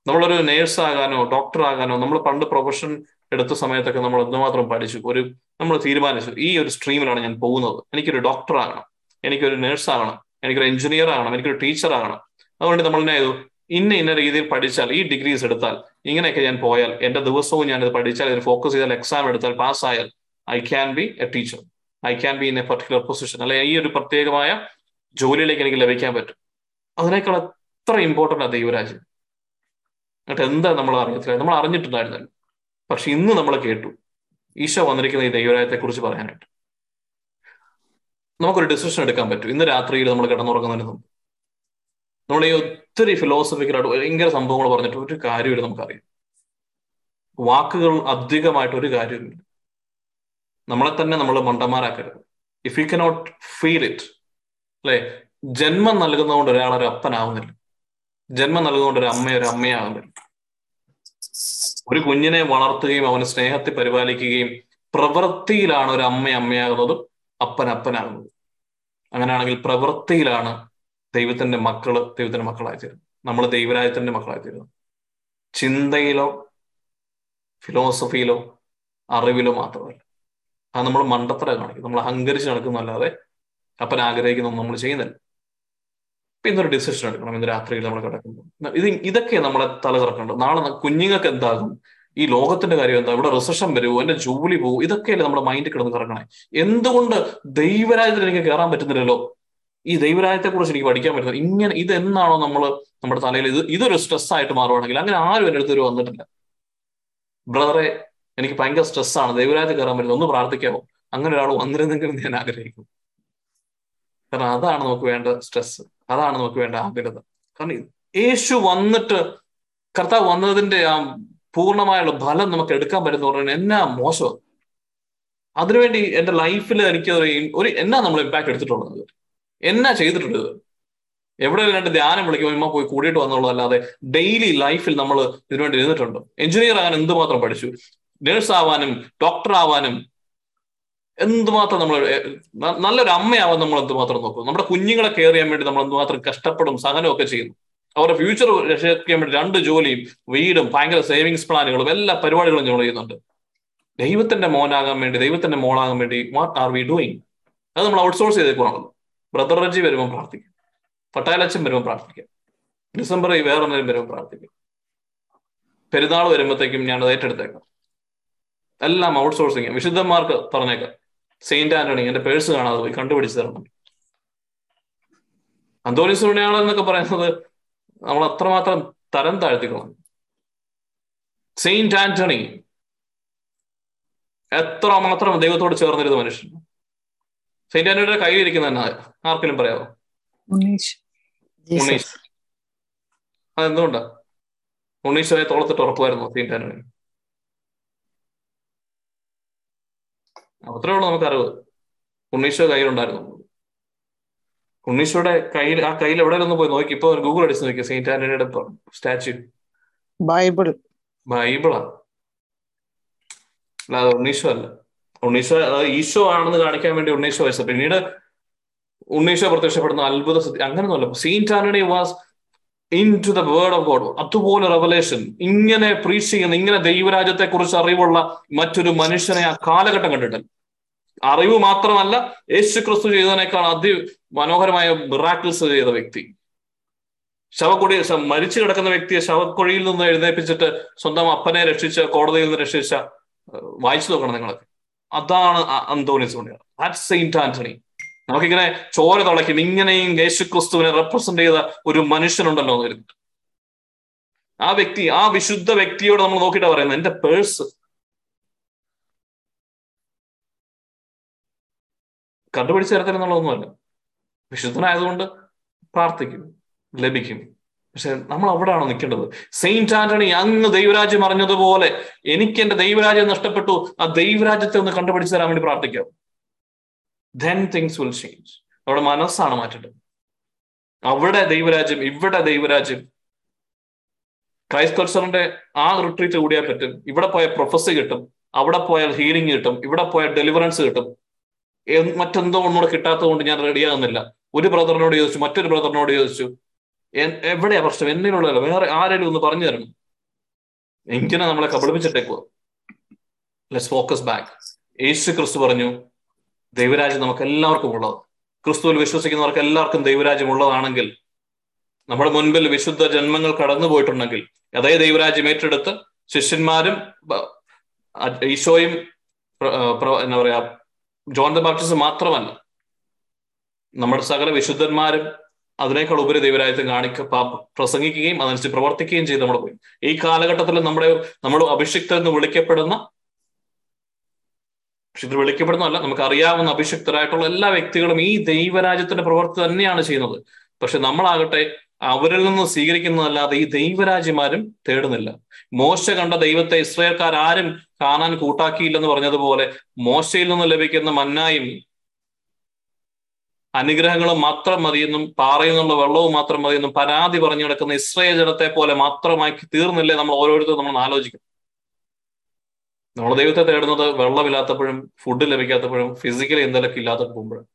നമ്മളൊരു നേഴ്സ് ആകാനോ ഡോക്ടർ ആകാനോ നമ്മൾ പണ്ട് പ്രൊഫഷൻ എടുത്ത സമയത്തൊക്കെ നമ്മൾ എന്തുമാത്രം പഠിച്ചു ഒരു നമ്മൾ തീരുമാനിച്ചു ഈ ഒരു സ്ട്രീമിലാണ് ഞാൻ പോകുന്നത്. എനിക്കൊരു ഡോക്ടർ ആകണം എനിക്കൊരു നേഴ്സ് ആകണം എനിക്കൊരു എഞ്ചിനീയർ ആകണം എനിക്കൊരു ടീച്ചർ ആകണം. അതുകൊണ്ട് നമ്മൾ എന്നെ ഇന്ന ഇന്ന രീതിയിൽ പഠിച്ചാൽ ഈ ഡിഗ്രീസ് എടുത്താൽ ഇങ്ങനെയൊക്കെ ഞാൻ പോയാൽ എന്റെ ദിവസവും ഞാൻ ഇത് പഠിച്ചാൽ ഇതിൽ ഫോക്കസ് ചെയ്താൽ എക്സാം എടുത്താൽ പാസ്സായാൽ I can be a teacher I can be in a particular position അല്ലെ ഈ ഒരു പ്രത്യേകമായ ജോലിയിലേക്ക് എനിക്ക് ലഭിക്കാൻ പറ്റും. അതിനേക്കാൾ എത്ര ഇമ്പോർട്ടന്റ് ആ ദൈവരാജ്യം. എന്നിട്ട് എന്താ നമ്മൾ അറിയത്തില്ല? നമ്മൾ അറിഞ്ഞിട്ടുണ്ടായിരുന്നല്ലോ. പക്ഷെ ഇന്ന് നമ്മൾ കേട്ടു. ഈശോ വന്നിരിക്കുന്ന ഈ ദൈവരാജ്യത്തെ കുറിച്ച് പറയാനായിട്ട്. നമുക്കൊരു ഡിസിഷൻ എടുക്കാൻ പറ്റും. ഇന്ന് രാത്രിയിൽ നമ്മൾ കിടന്നുറങ്ങുന്നതിന് മുമ്പ്. നമ്മൾ ഈ ഒത്തിരി ഫിലോസഫിക്കലായിട്ട് ഭയങ്കര സംഭവങ്ങൾ പറഞ്ഞിട്ട് ഒരു കാര്യമില്ല നമുക്കറിയാം. വാക്കുകൾ അധികമായിട്ട് ഒരു കാര്യമില്ല. നമ്മളെ തന്നെ നമ്മൾ മണ്ടന്മാരാക്കരുത്. If you cannot feel it അല്ലെ? ജന്മം നൽകുന്നതുകൊണ്ട് ഒരാൾ ഒരു അപ്പനാവുന്നില്ല. ജന്മം നൽകുന്നതുകൊണ്ട് ഒരു അമ്മയൊരു ഒരു അമ്മയാകുന്നില്ല ഒരു കുഞ്ഞിനെ വളർത്തുകയും അവന് സ്നേഹത്തെ പരിപാലിക്കുകയും പ്രവൃത്തിയിലാണ് ഒരു അമ്മ അമ്മയാകുന്നതും അപ്പൻ അപ്പനാകുന്നത്. അങ്ങനെയാണെങ്കിൽ പ്രവൃത്തിയിലാണ് ദൈവത്തിന്റെ മക്കൾ ദൈവത്തിന്റെ മക്കളായി തീരുന്നത്. നമ്മൾ ദൈവരാജ്യത്തിന്റെ മക്കളായി തീരുന്നത്. ചിന്തയിലോ ഫിലോസഫിയിലോ അറിവിലോ മാത്രമല്ല. അത് നമ്മൾ മണ്ടത്തര കാണിക്കും. നമ്മൾ അഹങ്കരിച്ച് നടക്കുന്നല്ലാതെ അപ്പൻ ആഗ്രഹിക്കുന്നൊന്നും നമ്മൾ ചെയ്യുന്നില്ല. ഇന്നൊരു ഡിസിഷൻ എടുക്കണം ഇന്ന് രാത്രിയിൽ നമ്മൾ കിടക്കുമ്പോൾ ഇത് ഇതൊക്കെ നമ്മളെ തല തുറക്കേണ്ടത് നാളെ കുഞ്ഞുങ്ങൾക്ക് എന്താകും? ഈ ലോകത്തിന്റെ കാര്യം എന്താ? ഇവിടെ റിസഷൻ വരുമോ എന്റെ ജോലി പോകും ഇതൊക്കെയല്ലേ നമ്മുടെ മൈൻഡ് കിടന്ന് കറങ്ങണേ. എന്തുകൊണ്ട് ദൈവരാജ്യത്തിൽ എനിക്ക് കയറാൻ പറ്റുന്നില്ലല്ലോ? ഈ ദൈവരാജ്യത്തെ കുറിച്ച് എനിക്ക് പഠിക്കാൻ പറ്റുന്നത് ഇങ്ങനെ ഇത് എന്നാണോ നമ്മൾ നമ്മുടെ തലയിൽ ഇത് ഇതൊരു സ്ട്രെസ് ആയിട്ട് മാറുവാണെങ്കിൽ അങ്ങനെ ആരും എന്റെ അടുത്ത് ഒരു വന്നിട്ടില്ല. ബ്രദറെ എനിക്ക് ഭയങ്കര സ്ട്രെസ്സാണ് ദൈവരാജ്യത്തിൽ കയറാൻ പറ്റുന്നത് ഒന്ന് പ്രാർത്ഥിക്കാമോ അങ്ങനെ ഒരാൾ വന്നിരുന്നെങ്കിലും ഞാൻ ആഗ്രഹിക്കുന്നു കാരണം അതാണ് നമുക്ക് വേണ്ട സ്ട്രെസ് അതാണ് നമുക്ക് വേണ്ട ആഗ്രഹം. കാരണം യേശു വന്നിട്ട് കർത്താവ് വന്നതിന്റെ ആ പൂർണമായുള്ള ഫലം നമുക്ക് എടുക്കാൻ പറ്റുന്ന പറഞ്ഞാൽ എന്നാ മോശം? അതിനുവേണ്ടി എന്റെ ലൈഫിൽ എനിക്ക് ഒരു എന്നാ നമ്മൾ ഇമ്പാക്ട് എടുത്തിട്ടുള്ളത്? എന്നാ ചെയ്തിട്ടുള്ളത്? എവിടെ രണ്ട് ധ്യാനം വിളിക്കുമ്പോൾ ഇമ്മ പോയി കൂടിയിട്ട് വന്നുള്ളൂ അല്ലാതെ ഡെയിലി ലൈഫിൽ നമ്മൾ ഇതിനുവേണ്ടി ഇരുന്നിട്ടുണ്ട്. എഞ്ചിനീയർ ആകാൻ എന്തുമാത്രം പഠിച്ചു? നേഴ്സ് ആവാനും ഡോക്ടർ ആവാനും എന്തുമാത്രം നമ്മൾ നല്ലൊരു അമ്മയാവാൻ നമ്മൾ എന്തുമാത്രം നോക്കും? നമ്മുടെ കുഞ്ഞുങ്ങളെ കെയർ ചെയ്യാൻ വേണ്ടി നമ്മൾ എന്തുമാത്രം കഷ്ടപ്പെടും സഹനവും ഒക്കെ ചെയ്യുന്നു. അവരുടെ ഫ്യൂച്ചർ രക്ഷിക്കാൻ വേണ്ടി രണ്ട് ജോലിയും വീടും ഭയങ്കര സേവിങ്സ് പ്ലാനുകളും എല്ലാ പരിപാടികളും ഞങ്ങൾ ചെയ്യുന്നുണ്ട്. ദൈവത്തിന്റെ മോനാകാൻ വേണ്ടി ദൈവത്തിന്റെ മോളാകാൻ വേണ്ടി വാട്ട് ആർ വി ഡൂയിങ് അത് നമ്മൾ ഔട്ട്സോഴ്സ് ചെയ്തേക്കുവാണല്ലോ ബ്രദർ റജി വരുമ്പോൾ പ്രാർത്ഥിക്കും. പട്ടാലച്ചൻ വരുമ്പോൾ പ്രാർത്ഥിക്കാം. ഡിസംബർ വേറെ എന്തെങ്കിലും വരുമ്പോൾ പ്രാർത്ഥിക്കും. പെരുന്നാൾ വരുമ്പോഴത്തേക്കും ഞാൻ അത് ഏറ്റെടുത്തേക്കാം. എല്ലാം ഔട്ട്സോഴ്സിങ് വിശുദ്ധന്മാർക്ക് പറഞ്ഞേക്കാം. സെയിന്റ് ആന്റണി എന്റെ പേഴ്സ് കാണാതെ പോയി കണ്ടുപിടിച്ചു തരണം. അന്തോണിസ് പുണ്യാള എന്നൊക്കെ പറയുന്നത് നമ്മൾ അത്രമാത്രം തരം താഴ്ത്തിക്കളഞ്ഞു സെയിന്റ് ആന്റണി എത്ര മാത്രം ദൈവത്തോട് ചേർന്നിരുന്ന മനുഷ്യൻ. സെയിന്റ് ആന്റണിയുടെ കയ്യിലിരിക്കുന്ന തന്നെ ആർക്കെങ്കിലും പറയാമോ ഉണ്ണീഷ് അതെന്തുകൊണ്ടാ? ഉണ്ണീഷ് തോളത്തിട്ട് ഉറപ്പായിരുന്നു സെയിന്റ് ആന്റണി അത്രേ ഉള്ളൂ നമുക്ക് അറിവ് ഉണ്ണീശോ കയ്യിലുണ്ടായിരുന്നു. ഉണ്ണീശോയുടെ കയ്യിൽ ആ കയ്യിൽ എവിടെ ഒന്ന് പോയി നോക്കി? ഇപ്പൊ ഗൂഗിൾ അടിച്ച് നോക്കി സെയിന്റ് ആന്റണിയുടെ സ്റ്റാച്യു.
ബൈബിൾ
ബൈബിളാ. അല്ലാതെ ഉണ്ണീശോ അല്ല. ഉണ്ണീശോ അതായത് ഈശോ ആണെന്ന് കാണിക്കാൻ വേണ്ടി ഉണ്ണീശോ വെച്ചത്. പിന്നീട് ഉണ്ണീശോ പ്രത്യക്ഷപ്പെടുന്ന അത്ഭുത സത്യം അങ്ങനെയൊന്നുമല്ല Saint Anthony was into the word of God അതുപോലെ റെവലേഷൻ ഇങ്ങനെ പ്രീച്ച് ചെയ്യുന്ന ഇങ്ങനെ ദൈവരാജ്യത്തെ കുറിച്ച് അറിവുള്ള മറ്റൊരു മനുഷ്യനെ ആ കാലഘട്ടം കണ്ടിട്ടില്ല. അറിവ് മാത്രമല്ല യേശു ക്രിസ്തു ചെയ്തതിനേക്കാൾ അതി മനോഹരമായ മിറാക്കിൾസ് ചെയ്ത വ്യക്തി. ശവക്കുടി മരിച്ചു കിടക്കുന്ന വ്യക്തിയെ ശവക്കുഴിയിൽ നിന്ന് എഴുന്നേൽപ്പിച്ചിട്ട് സ്വന്തം അപ്പനെ രക്ഷിച്ച കോടതിയിൽ നിന്ന് രക്ഷിച്ച വായിച്ചു നോക്കണം നിങ്ങൾക്ക് അതാണ് അന്തോണിസ് ദാറ്റ് സെയിന്റ് ആന്റണി നമുക്കിങ്ങനെ ചോര തുളയ്ക്കും. ഇങ്ങനെയും യേശു ക്രിസ്തുവിനെ റെപ്രസെന്റ് ചെയ്ത ഒരു മനുഷ്യനുണ്ടല്ലോ എന്ന് ആ വ്യക്തി ആ വിശുദ്ധ വ്യക്തിയോട് നമ്മൾ നോക്കിയിട്ട് പറയുന്നത്. എന്റെ പേഴ്സ് കണ്ടുപിടിച്ച് തരത്തില്ലെന്നുള്ളതൊന്നുമല്ല വിശുദ്ധനായതുകൊണ്ട് പ്രാർത്ഥിക്കും ലഭിക്കും. പക്ഷെ നമ്മൾ അവിടെയാണോ നിൽക്കേണ്ടത്? സെയിന്റ് ആന്റണി അങ്ങ് ദൈവരാജ്യം അറിഞ്ഞതുപോലെ എനിക്ക് എന്റെ ദൈവരാജ്യം നഷ്ടപ്പെട്ടു ആ ദൈവരാജ്യത്തെ ഒന്ന് കണ്ടുപിടിച്ച് തരാൻ വേണ്ടി പ്രാർത്ഥിക്കാം. ദെൻ തിങ്സ് വിൽ ചേഞ്ച് അവിടെ മനസ്സാണ് മാറ്റേണ്ടത്. അവിടെ ദൈവരാജ്യം ഇവിടെ ദൈവരാജ്യം. കൾച്ചറിന്റെ ആ റിട്രീറ്റ് കൂടിയാൽ പറ്റും. ഇവിടെ പോയ പ്രൊഫസി കിട്ടും. അവിടെ പോയാൽ ഹീലിംഗ് കിട്ടും. ഇവിടെ പോയാൽ ഡെലിവറൻസ് കിട്ടും. മറ്റെന്തോ ഒന്നുകൂടെ കിട്ടാത്തത് കൊണ്ട് ഞാൻ റെഡിയാകുന്നില്ല ഒരു ബ്രദറിനോട് ചോദിച്ചു മറ്റൊരു ബ്രദറിനോട് ചോദിച്ചു എവിടെയാ പ്രശ്നം? എന്നിലുള്ളതല്ല. വേറെ ആരെങ്കിലും ഒന്ന് പറഞ്ഞു തരണം. എങ്ങനെ നമ്മളെ കബളിപ്പിച്ചിട്ടേക്കോ ലെറ്റ്സ് ഫോക്കസ് ബാക്ക് യേശു ക്രിസ്തു പറഞ്ഞു ദൈവരാജ്യം നമുക്ക് എല്ലാവർക്കും ഉള്ളത്. ക്രിസ്തുവിൽ വിശ്വസിക്കുന്നവർക്ക് എല്ലാവർക്കും ദൈവരാജ്യം ഉള്ളതാണെങ്കിൽ നമ്മുടെ മുൻപിൽ വിശുദ്ധ ജന്മങ്ങൾ കടന്നു പോയിട്ടുണ്ടെങ്കിൽ അതേ ദൈവരാജ്യം ഏറ്റെടുത്ത് ശിഷ്യന്മാരും ഈശോയും എന്താ പറയാ ജോൺ ദ ബാപ്റ്റിസ്റ്റ് മാത്രമല്ല. നമ്മുടെ സകല വിശുദ്ധന്മാരും അതിനേക്കാൾ ഉപരി ദൈവരാജ്യത്തെ കാണിക്ക പ്രസംഗിക്കുകയും അതനുസരിച്ച് പ്രവർത്തിക്കുകയും ചെയ്ത് നമ്മൾ പോയി ഈ കാലഘട്ടത്തിൽ നമ്മുടെ നമ്മൾ അഭിഷിക്തർ എന്ന് വിളിക്കപ്പെടുന്ന വിളിക്കപ്പെടുന്നല്ല വിളിക്കപ്പെടുന്നതല്ല നമുക്ക് അറിയാവുന്ന അഭിഷിക്തരായിട്ടുള്ള എല്ലാ വ്യക്തികളും ഈ ദൈവരാജ്യത്തിന്റെ പ്രവർത്തി തന്നെയാണ് ചെയ്യുന്നത്. പക്ഷെ നമ്മളാകട്ടെ അവരിൽ നിന്ന് സ്വീകരിക്കുന്നതല്ലാതെ ഈ ദൈവരാജ്യമാരും തേടുന്നില്ല. മോശ കണ്ട ദൈവത്തെ ഇസ്രായേൽക്കാർ ആരും കാണാൻ കൂട്ടാക്കിയില്ലെന്ന് പറഞ്ഞതുപോലെ മോശയിൽ നിന്ന് ലഭിക്കുന്ന മന്നായും അനുഗ്രഹങ്ങളും മാത്രം മതിയെന്നും പാറയിൽ നിന്നുള്ള വെള്ളവും മാത്രം മതിയെന്നും പരാതി പറഞ്ഞു കിടക്കുന്ന ഇസ്രായേൽ ജനത്തെ പോലെ മാത്രമാക്കി തീർന്നില്ലേ നമ്മൾ ഓരോരുത്തരും നമ്മൾ ആലോചിക്കും. നമ്മൾ ദൈവത്തെ തേടുന്നത് വെള്ളമില്ലാത്തപ്പോഴും ഫുഡ് ലഭിക്കാത്തപ്പോഴും ഫിസിക്കലി എന്തെങ്കിലുമൊക്കെ ഇല്ലാത്തപ്പോഴും.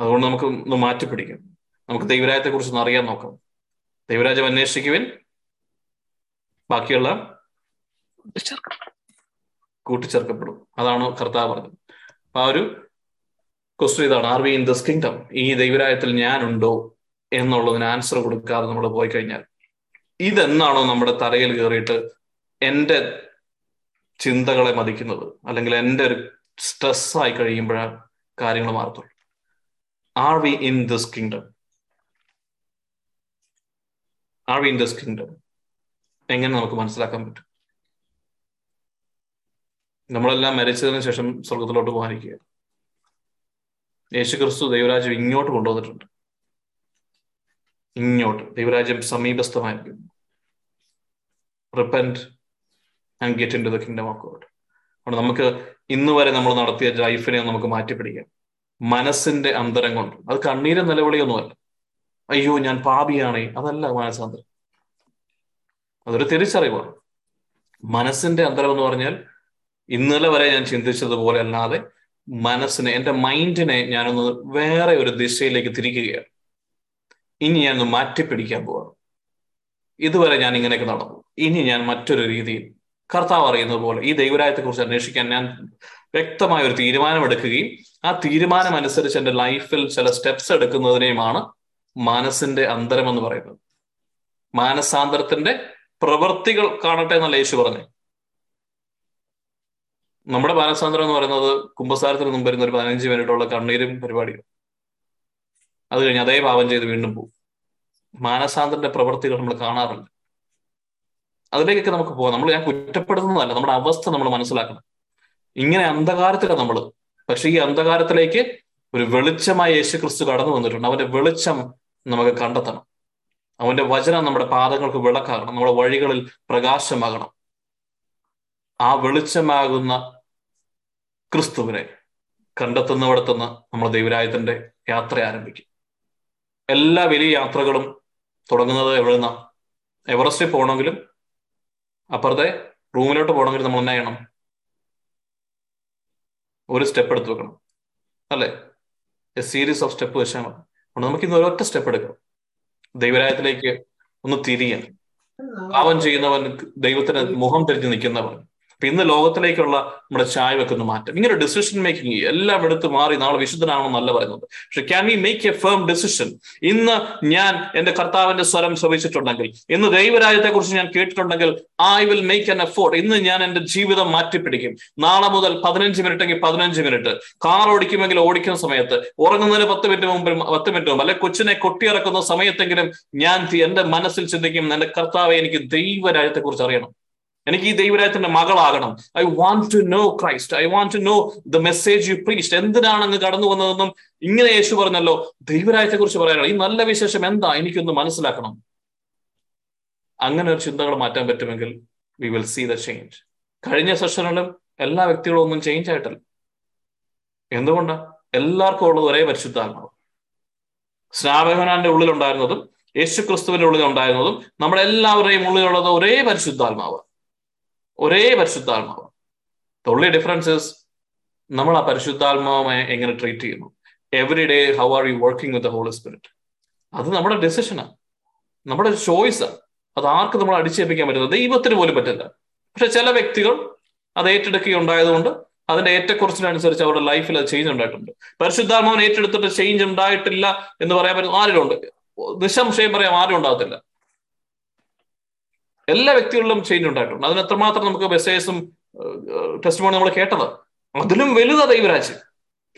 അതുകൊണ്ട് നമുക്ക് ഒന്ന് മാറ്റിപ്പിടിക്കും. നമുക്ക് ദൈവരാജ്യത്തെ കുറിച്ച് ഒന്ന് അറിയാൻ നോക്കാം. ദൈവരാജ്യം അന്വേഷിക്കുവിൻ. ബാക്കിയുള്ള കൂട്ടിച്ചേർക്കപ്പെടും. അതാണ് കർത്താവ് പറഞ്ഞത്. അപ്പൊ ആ ഒരു ക്വസ്റ്റ്യൻ ഇതാണ്. Are we in this kingdom ഈ ദൈവരായത്തിൽ ഞാനുണ്ടോ എന്നുള്ളതിന് ആൻസർ കൊടുക്കാതെ നമ്മൾ പോയി കഴിഞ്ഞാൽ ഇതെന്നാണോ നമ്മുടെ തലയിൽ കയറിയിട്ട് എന്റെ ചിന്തകളെ മതിക്കുന്നത്? അല്ലെങ്കിൽ എന്റെ ഒരു സ്ട്രെസ് ആയി കഴിയുമ്പോഴാണ് കാര്യങ്ങൾ മാറത്തുള്ളൂ. Are we in this kingdom? Are we in this kingdom എങ്ങനെ നമുക്ക് മനസ്സിലാക്കാൻ പറ്റും? നമ്മളെല്ലാം മരിച്ചതിന് ശേഷം സ്വർഗത്തിലോട്ട് പോകാനിരിക്കുക. യേശു ക്രിസ്തു ദൈവരാജ്യം ഇങ്ങോട്ട് കൊണ്ടുവന്നിട്ടുണ്ട്. ഇങ്ങോട്ട്. ദൈവരാജ്യം സമീപസ്ഥമായിരിക്കും repent and get into the kingdom of God അതുകൊണ്ട് നമുക്ക് ഇന്ന് വരെ നമ്മൾ നടത്തിയ ലൈഫിനെ നമുക്ക് മാറ്റിപ്പിടിക്കാം. മനസ്സിന്റെ അന്തരം കൊണ്ട്. അത് കണ്ണീരെ നിലവിളിയൊന്നുമല്ല. അയ്യോ ഞാൻ പാപിയാണേ. അതല്ല മനസ്സാന്തരം. അതൊരു തിരിച്ചറിവാണ് മനസ്സിന്റെ അന്തരം എന്ന് പറഞ്ഞാൽ ഇന്നലെ വരെ ഞാൻ ചിന്തിച്ചതുപോലെ അല്ലാതെ മനസ്സിനെ എന്റെ മൈൻഡിനെ ഞാനൊന്ന് വേറെ ഒരു ദിശയിലേക്ക് തിരിക്കുകയാണ്. ഇനി ഞാനൊന്ന് മാറ്റിപ്പിടിക്കാൻ പോവാണ്. ഇതുവരെ ഞാൻ ഇങ്ങനെയൊക്കെ നടന്നു. ഇനി ഞാൻ മറ്റൊരു രീതിയിൽ കർത്താവ് അറിയുന്നത് പോലെ ഈ ദൈവരായത്തെ കുറിച്ച് അന്വേഷിക്കാൻ ഞാൻ വ്യക്തമായ ഒരു തീരുമാനം എടുക്കുകയും ആ തീരുമാനം അനുസരിച്ച് എന്റെ ലൈഫിൽ ചില സ്റ്റെപ്സ് എടുക്കുന്നതിനെയുമാണ് മനസ്സിന്റെ അന്തരം എന്ന് പറയുന്നത്. മാനസാന്തരത്തിന്റെ പ്രവൃത്തികൾ കാണട്ടെ എന്നല്ല യേശു പറഞ്ഞു? നമ്മുടെ മാനസാന്തരം എന്ന് പറയുന്നത് കുംഭസാരത്തിന് മുമ്പ് വരുന്ന ഒരു പതിനഞ്ച് മിനിറ്റുള്ള കണ്ണീരും പരിപാടിയും. അത് കഴിഞ്ഞ് അതേ പാപം ചെയ്ത് വീണ്ടും പോകും മാനസാന്തരന്റെ പ്രവൃത്തികൾ നമ്മൾ കാണാറില്ല. അതിലേക്കൊക്കെ നമുക്ക് പോകാം. നമ്മൾ ഞാൻ കുറ്റപ്പെടുത്തുന്നതല്ല നമ്മുടെ അവസ്ഥ നമ്മൾ മനസ്സിലാക്കണം. ഇങ്ങനെ അന്ധകാരത്തിലാണ് നമ്മൾ പക്ഷെ ഈ അന്ധകാരത്തിലേക്ക് ഒരു വെളിച്ചമായി യേശു ക്രിസ്തു കടന്നു വന്നിട്ടുണ്ട്. അവന്റെ വെളിച്ചം നമുക്ക് കണ്ടെത്തണം. അവന്റെ വചനം നമ്മുടെ പാദങ്ങൾക്ക് വിളക്കാകണം. നമ്മുടെ വഴികളിൽ പ്രകാശമാകണം. ആ വെളിച്ചമാകുന്ന ക്രിസ്തുവിനെ കണ്ടെത്തുന്നിടത്തുനിന്ന് നമ്മൾ ദൈവരായത്തിന്റെ യാത്ര ആരംഭിക്കും. എല്ലാ വലിയ യാത്രകളും തുടങ്ങുന്നത് എവിടുന്ന? എവറസ്റ്റിൽ പോകണമെങ്കിലും അപ്പുറത്തെ റൂമിലോട്ട് പോകണമെങ്കിൽ നമ്മൾ എന്നാ ചെയ്യണം? ഒരു സ്റ്റെപ്പ് എടുത്ത് വെക്കണം. അല്ലേ? എ സീരീസ് ഓഫ് സ്റ്റെപ്പ് വെച്ചാൽ മതി അതുകൊണ്ട് നമുക്ക് ഇന്ന് ഒരൊറ്റ സ്റ്റെപ്പ് എടുക്കണം ദൈവരായത്തിലേക്ക് ഒന്ന് തിരിയാൻ. പാവം ചെയ്യുന്നവൻ ദൈവത്തിന് മുഖം തിരിഞ്ഞ് നിൽക്കുന്നവൻ. അപ്പൊ ഇന്ന് ലോകത്തിലേക്കുള്ള നമ്മുടെ ചായ വെക്കുന്ന മാറ്റം. ഇങ്ങനെ ഡിസിഷൻ മേക്കിംഗ് എല്ലാം എടുത്ത് മാറി നാളെ വിശുദ്ധനാണെന്നല്ല പറയുന്നത്. പക്ഷെ can we make a firm decision ഇന്ന് ഞാൻ എന്റെ കർത്താവിന്റെ സ്വരം ശ്രവിച്ചിട്ടുണ്ടെങ്കിൽ ഇന്ന് ദൈവരാജ്യത്തെ കുറിച്ച് ഞാൻ കേട്ടിട്ടുണ്ടെങ്കിൽ I will make an effort ഇന്ന് ഞാൻ എന്റെ ജീവിതം മാറ്റിപ്പിടിക്കും. നാളെ മുതൽ പതിനഞ്ച് മിനിറ്റ് എങ്കിൽ പതിനഞ്ച് മിനിറ്റ് കാർ ഓടിക്കുമെങ്കിൽ ഓടിക്കുന്ന സമയത്ത് ഉറങ്ങുന്നതിന് പത്ത് മിനിറ്റ് മുമ്പ് പത്ത് മിനിറ്റ് മുമ്പ് അല്ലെ കൊച്ചിനെ കൊട്ടിയിറക്കുന്ന സമയത്തെങ്കിലും ഞാൻ എന്റെ മനസ്സിൽ ചിന്തിക്കും എന്റെ കർത്താവെ എനിക്ക് ദൈവരാജ്യത്തെ കുറിച്ച് അറിയണം. എനിക്ക് ഈ ദൈവരാജ്യത്തിന്റെ മകളാകണം. I want to know Christ I want to know the message you preached എന്തിനാണ് അങ്ങ് കടന്നു വന്നതെന്നും ഇങ്ങനെ യേശു പറഞ്ഞല്ലോ. ദൈവരാജ്യത്തെ കുറിച്ച് പറയാനുള്ള ഈ നല്ല വിശേഷം എന്താ? എനിക്കൊന്ന് മനസ്സിലാക്കണം. അങ്ങനെ ഒരു ചിന്തകൾ മാറ്റാൻ പറ്റുമെങ്കിൽ we will see the change കഴിഞ്ഞ സെഷനിലും എല്ലാ വ്യക്തികളും ഒന്നും ചേഞ്ച് ആയിട്ടല്ല. എന്തുകൊണ്ടാണ് എല്ലാവർക്കും ഉള്ളത് ഒരേ പരിശുദ്ധാത്മാവ്. സ്നാപകനാന്റെ ഉള്ളിലുണ്ടായിരുന്നതും യേശു ക്രിസ്തുവിന്റെ ഉള്ളിൽ ഉണ്ടായിരുന്നതും നമ്മുടെ എല്ലാവരുടെയും ഉള്ളിലുള്ളത് ഒരേ പരിശുദ്ധാത്മാവ്. ഒരേ പരിശുദ്ധാത്മാവ്. ഓൺലി ഡിഫറൻസസ് നമ്മൾ ആ പരിശുദ്ധാത്മാവുമായി എങ്ങനെ ട്രീറ്റ് ചെയ്യുന്നു? Every day how are you working with the Holy Spirit അത് നമ്മുടെ ഡെസിഷനാണ് നമ്മുടെ ചോയ്സാണ് അത് ആർക്ക് നമ്മൾ അടിച്ചേൽപ്പിക്കാൻ പറ്റുന്നത്? ദൈവത്തിന് പോലും പറ്റില്ല. പക്ഷെ ചില വ്യക്തികൾ അത് ഏറ്റെടുക്കുകയുണ്ടായതുകൊണ്ട് അതിന്റെ ഏറ്റക്കുറച്ചിനനുസരിച്ച് അവരുടെ ലൈഫിൽ അത് ചേഞ്ച് ഉണ്ടായിട്ടുണ്ട്. പരിശുദ്ധാത്മാവൻ ഏറ്റെടുത്തിട്ട് ചേഞ്ച് ഉണ്ടായിട്ടില്ല എന്ന് പറയാൻ പറ്റും ആരും ഉണ്ട് നിസ്സംശയം പറയാം ആരും ഉണ്ടാകത്തില്ല. എല്ലാ വ്യക്തികളിലും ചേഞ്ച് ഉണ്ടായിട്ടുണ്ട്. അതിന് എത്രമാത്രം നമുക്ക് മെസ്സേജസും ടെസ്റ്റ് നമ്മൾ കേട്ടത്. അതിലും വലുതാ ദൈവരാജ്യം.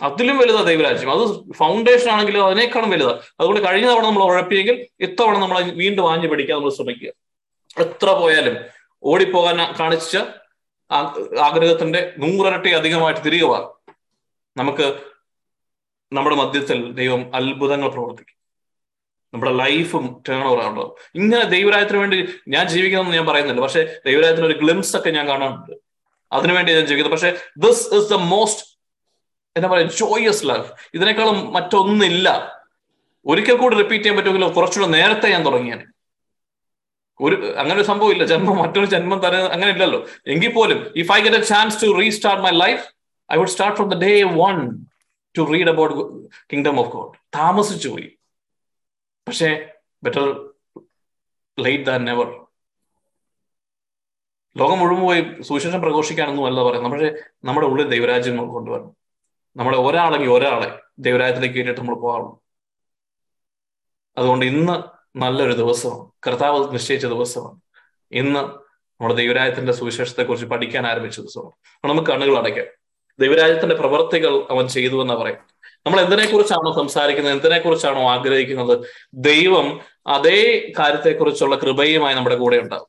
അതിലും വലുതാ ദൈവരാജ്യം. അത് ഫൗണ്ടേഷൻ ആണെങ്കിലും അതിനേക്കാളും വലുതാ. അതുകൊണ്ട് കഴിഞ്ഞ തവണ നമ്മൾ ഉഴപ്പിയെങ്കിൽ ഇത്തവണ നമ്മൾ വീണ്ടും വാഞ്ഞു പിടിക്കാൻ നമ്മൾ ശ്രമിക്കുക. എത്ര പോയാലും ഓടിപ്പോകാൻ കാണിച്ച ആഗ്രഹത്തിന്റെ നൂറരട്ടി അധികമായിട്ട് തിരികെ നമുക്ക് നമ്മുടെ മധ്യത്തിൽ ദൈവം അത്ഭുതങ്ങൾ പ്രവർത്തിക്കും. നമ്മുടെ ലൈഫും ടേൺ ഓവർ ആണല്ലോ. ഇങ്ങനെ ദൈവരായത്തിന് വേണ്ടി ഞാൻ ജീവിക്കണമെന്ന് ഞാൻ പറയുന്നില്ല. പക്ഷെ ദൈവരായത്തിന് ഒരു ഗ്ലിംസ് ഒക്കെ ഞാൻ കാണാറുണ്ട്. അതിനുവേണ്ടി ഞാൻ ജീവിക്കുന്നത് പക്ഷെ ദിസ് ഇസ് ദ മോസ്റ്റ് എന്താ പറയുക ജോയസ് ലൈഫ് ഇതിനേക്കാളും മറ്റൊന്നില്ല. ഒരിക്കൽ കൂടി റിപ്പീറ്റ് ചെയ്യാൻ പറ്റുമെങ്കിലും കുറച്ചുകൂടെ നേരത്തെ ഞാൻ തുടങ്ങിയാണ് ഒരു അങ്ങനെ ഒരു സംഭവം ഇല്ല. ജന്മം മറ്റൊരു ജന്മം തന്നെ അങ്ങനെ ഇല്ലല്ലോ. എങ്കിൽ പോലും if I get a chance to restart my life I would start from the day one to read about kingdom of God താമസിച്ചു പോയി പക്ഷേ ബെറ്റർ ലേറ്റ് ദാൻ നെവർ ലോകം മുഴുവൻ പോയി സുവിശേഷം പ്രഘോഷിക്കാനൊന്നും അല്ല പറയുന്നത്. പക്ഷേ നമ്മുടെ ഉള്ളിൽ ദൈവരാജ്യം കൊണ്ടുവരണം. നമ്മളെ ഒരാളെങ്കിൽ ഒരാളെ ദൈവരാജ്യത്തിലേക്ക് കയറ്റിയിട്ട് നമ്മൾ പോകാറുള്ളൂ അതുകൊണ്ട് ഇന്ന് നല്ലൊരു ദിവസമാണ്. കർത്താവ് നിശ്ചയിച്ച ദിവസമാണ്. ഇന്ന് നമ്മുടെ ദൈവരാജ്യത്തിന്റെ സുവിശേഷത്തെ കുറിച്ച് പഠിക്കാൻ ആരംഭിച്ച ദിവസമാണ്. നമുക്ക് കണ്ണുകൾ അടയ്ക്കാം. ദൈവരാജ്യത്തിന്റെ പ്രവർത്തികൾ അവൻ ചെയ്തു എന്നാ പറയാം. നമ്മൾ എന്തിനെക്കുറിച്ചാണോ സംസാരിക്കുന്നത്? എന്തിനെക്കുറിച്ചാണോ ആഗ്രഹിക്കുന്നത്? ദൈവം അതേ കാര്യത്തെക്കുറിച്ചുള്ള കൃപയുമായി നമ്മുടെ കൂടെ ഉണ്ടാവും.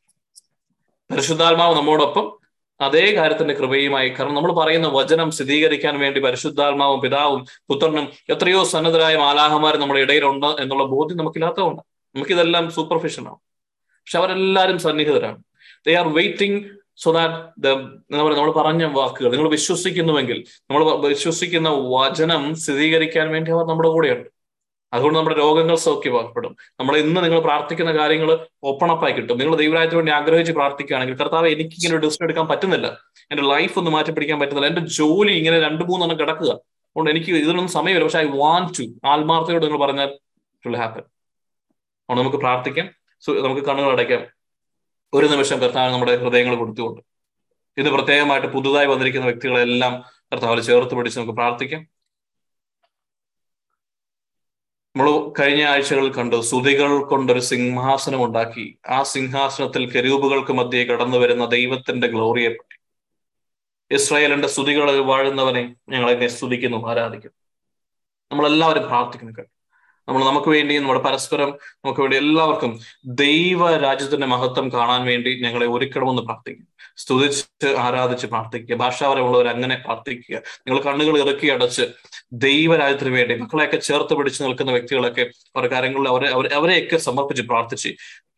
പരിശുദ്ധാത്മാവ് നമ്മോടൊപ്പം അതേ കാര്യത്തിന്റെ കൃപയുമായി. കാരണം നമ്മൾ പറയുന്ന വചനം സ്ഥിരീകരിക്കാൻ വേണ്ടി പരിശുദ്ധാത്മാവും പിതാവും പുത്രനും എത്രയോ സന്നദ്ധരായ മാലാഹമാർ നമ്മുടെ ഇടയിലുണ്ട് എന്നുള്ള ബോധ്യം നമുക്കില്ലാത്തതുകൊണ്ട് നമുക്കിതെല്ലാം സൂപ്പർഫിഷ്യലാണ് പക്ഷെ അവരെല്ലാവരും സന്നിഹിതരാണ്. They are waiting so that the എന്താ പറയുക നമ്മൾ പറഞ്ഞ വാക്കുകൾ നിങ്ങൾ വിശ്വസിക്കുന്നുവെങ്കിൽ നമ്മൾ വിശ്വസിക്കുന്ന വചനം സ്ഥിരീകരിക്കാൻ വേണ്ടി അവർ നമ്മുടെ കൂടെയുണ്ട്. അതുകൊണ്ട് നമ്മുടെ രോഗങ്ങൾ സൗഖ്യമാക്കപ്പെടും. നമ്മൾ ഇന്ന് നിങ്ങൾ പ്രാർത്ഥിക്കുന്ന കാര്യങ്ങൾ ഓപ്പൺ അപ്പായി കിട്ടും. നിങ്ങൾ ദൈവരായത്തിന് വേണ്ടി ആഗ്രഹിച്ച് പ്രാർത്ഥിക്കുകയാണെങ്കിൽ കർത്താവ് എനിക്ക് ഇങ്ങനെ ഒരു ഡിസിഷൻ എടുക്കാൻ പറ്റുന്നില്ല. എന്റെ ലൈഫ് ഒന്ന് മാറ്റി പിടിക്കാൻ പറ്റുന്നില്ല. എന്റെ ജോലി ഇങ്ങനെ രണ്ട് മൂന്നെണ്ണം കിടക്കുക. അതുകൊണ്ട് എനിക്ക് ഇതിനൊന്നും സമയമില്ല. പക്ഷെ ഐ വാണ്ട് ടു ആത്മാർത്ഥയോട് നിങ്ങൾ പറഞ്ഞാൽ വിൽ ഹാപ്പൻ അതുകൊണ്ട് നമുക്ക് പ്രാർത്ഥിക്കാം. നമുക്ക് കണ്ണുകൾ അടയ്ക്കാം. ഒരു നിമിഷം കർത്താവ് നമ്മുടെ ഹൃദയങ്ങൾ കൊടുത്തുകൊണ്ട് ഇത് പ്രത്യേകമായിട്ട് പുതുതായി വന്നിരിക്കുന്ന വ്യക്തികളെല്ലാം കർത്താവിൽ ചേർത്ത് പിടിച്ച് നമുക്ക് പ്രാർത്ഥിക്കാം. നമ്മൾ കഴിഞ്ഞ ആഴ്ചകളിൽ കണ്ടു സുതികൾ കൊണ്ടൊരു സിംഹാസനം ഉണ്ടാക്കി. ആ സിംഹാസനത്തിൽ കരൂപുകൾക്ക് മധ്യേ കടന്നു വരുന്ന ദൈവത്തിന്റെ ഗ്ലോറിയെ പറ്റി. ഇസ്രായേലിന്റെ സ്തുതികൾ വാഴുന്നവനെ എന്നെ സ്തുതിക്കുന്നു ആരാധിക്കുന്നു. നമ്മളെല്ലാവരും പ്രാർത്ഥിക്കുന്നു കേട്ടോ. നമ്മൾ നമുക്ക് വേണ്ടി നമ്മുടെ പരസ്പരം നമുക്ക് വേണ്ടി എല്ലാവർക്കും ദൈവ രാജ്യത്തിന്റെ മഹത്വം കാണാൻ വേണ്ടി ഞങ്ങളെ ഒരുക്കണമെന്ന് പ്രാർത്ഥിക്കും സ്തുതിച്ച് ആരാധിച്ച് പ്രാർത്ഥിക്കുക. ഭാഷാപരമുള്ളവർ അങ്ങനെ പ്രാർത്ഥിക്കുക. നിങ്ങൾ കണ്ണുകൾ ഇറക്കി അടച്ച് ദൈവരാജ്യത്തിന് വേണ്ടി മക്കളെയൊക്കെ ചേർത്ത് പിടിച്ച് നിൽക്കുന്ന വ്യക്തികളൊക്കെ അവരുടെ കാര്യങ്ങളിൽ അവരെ അവരെയൊക്കെ സമർപ്പിച്ച് പ്രാർത്ഥിച്ച്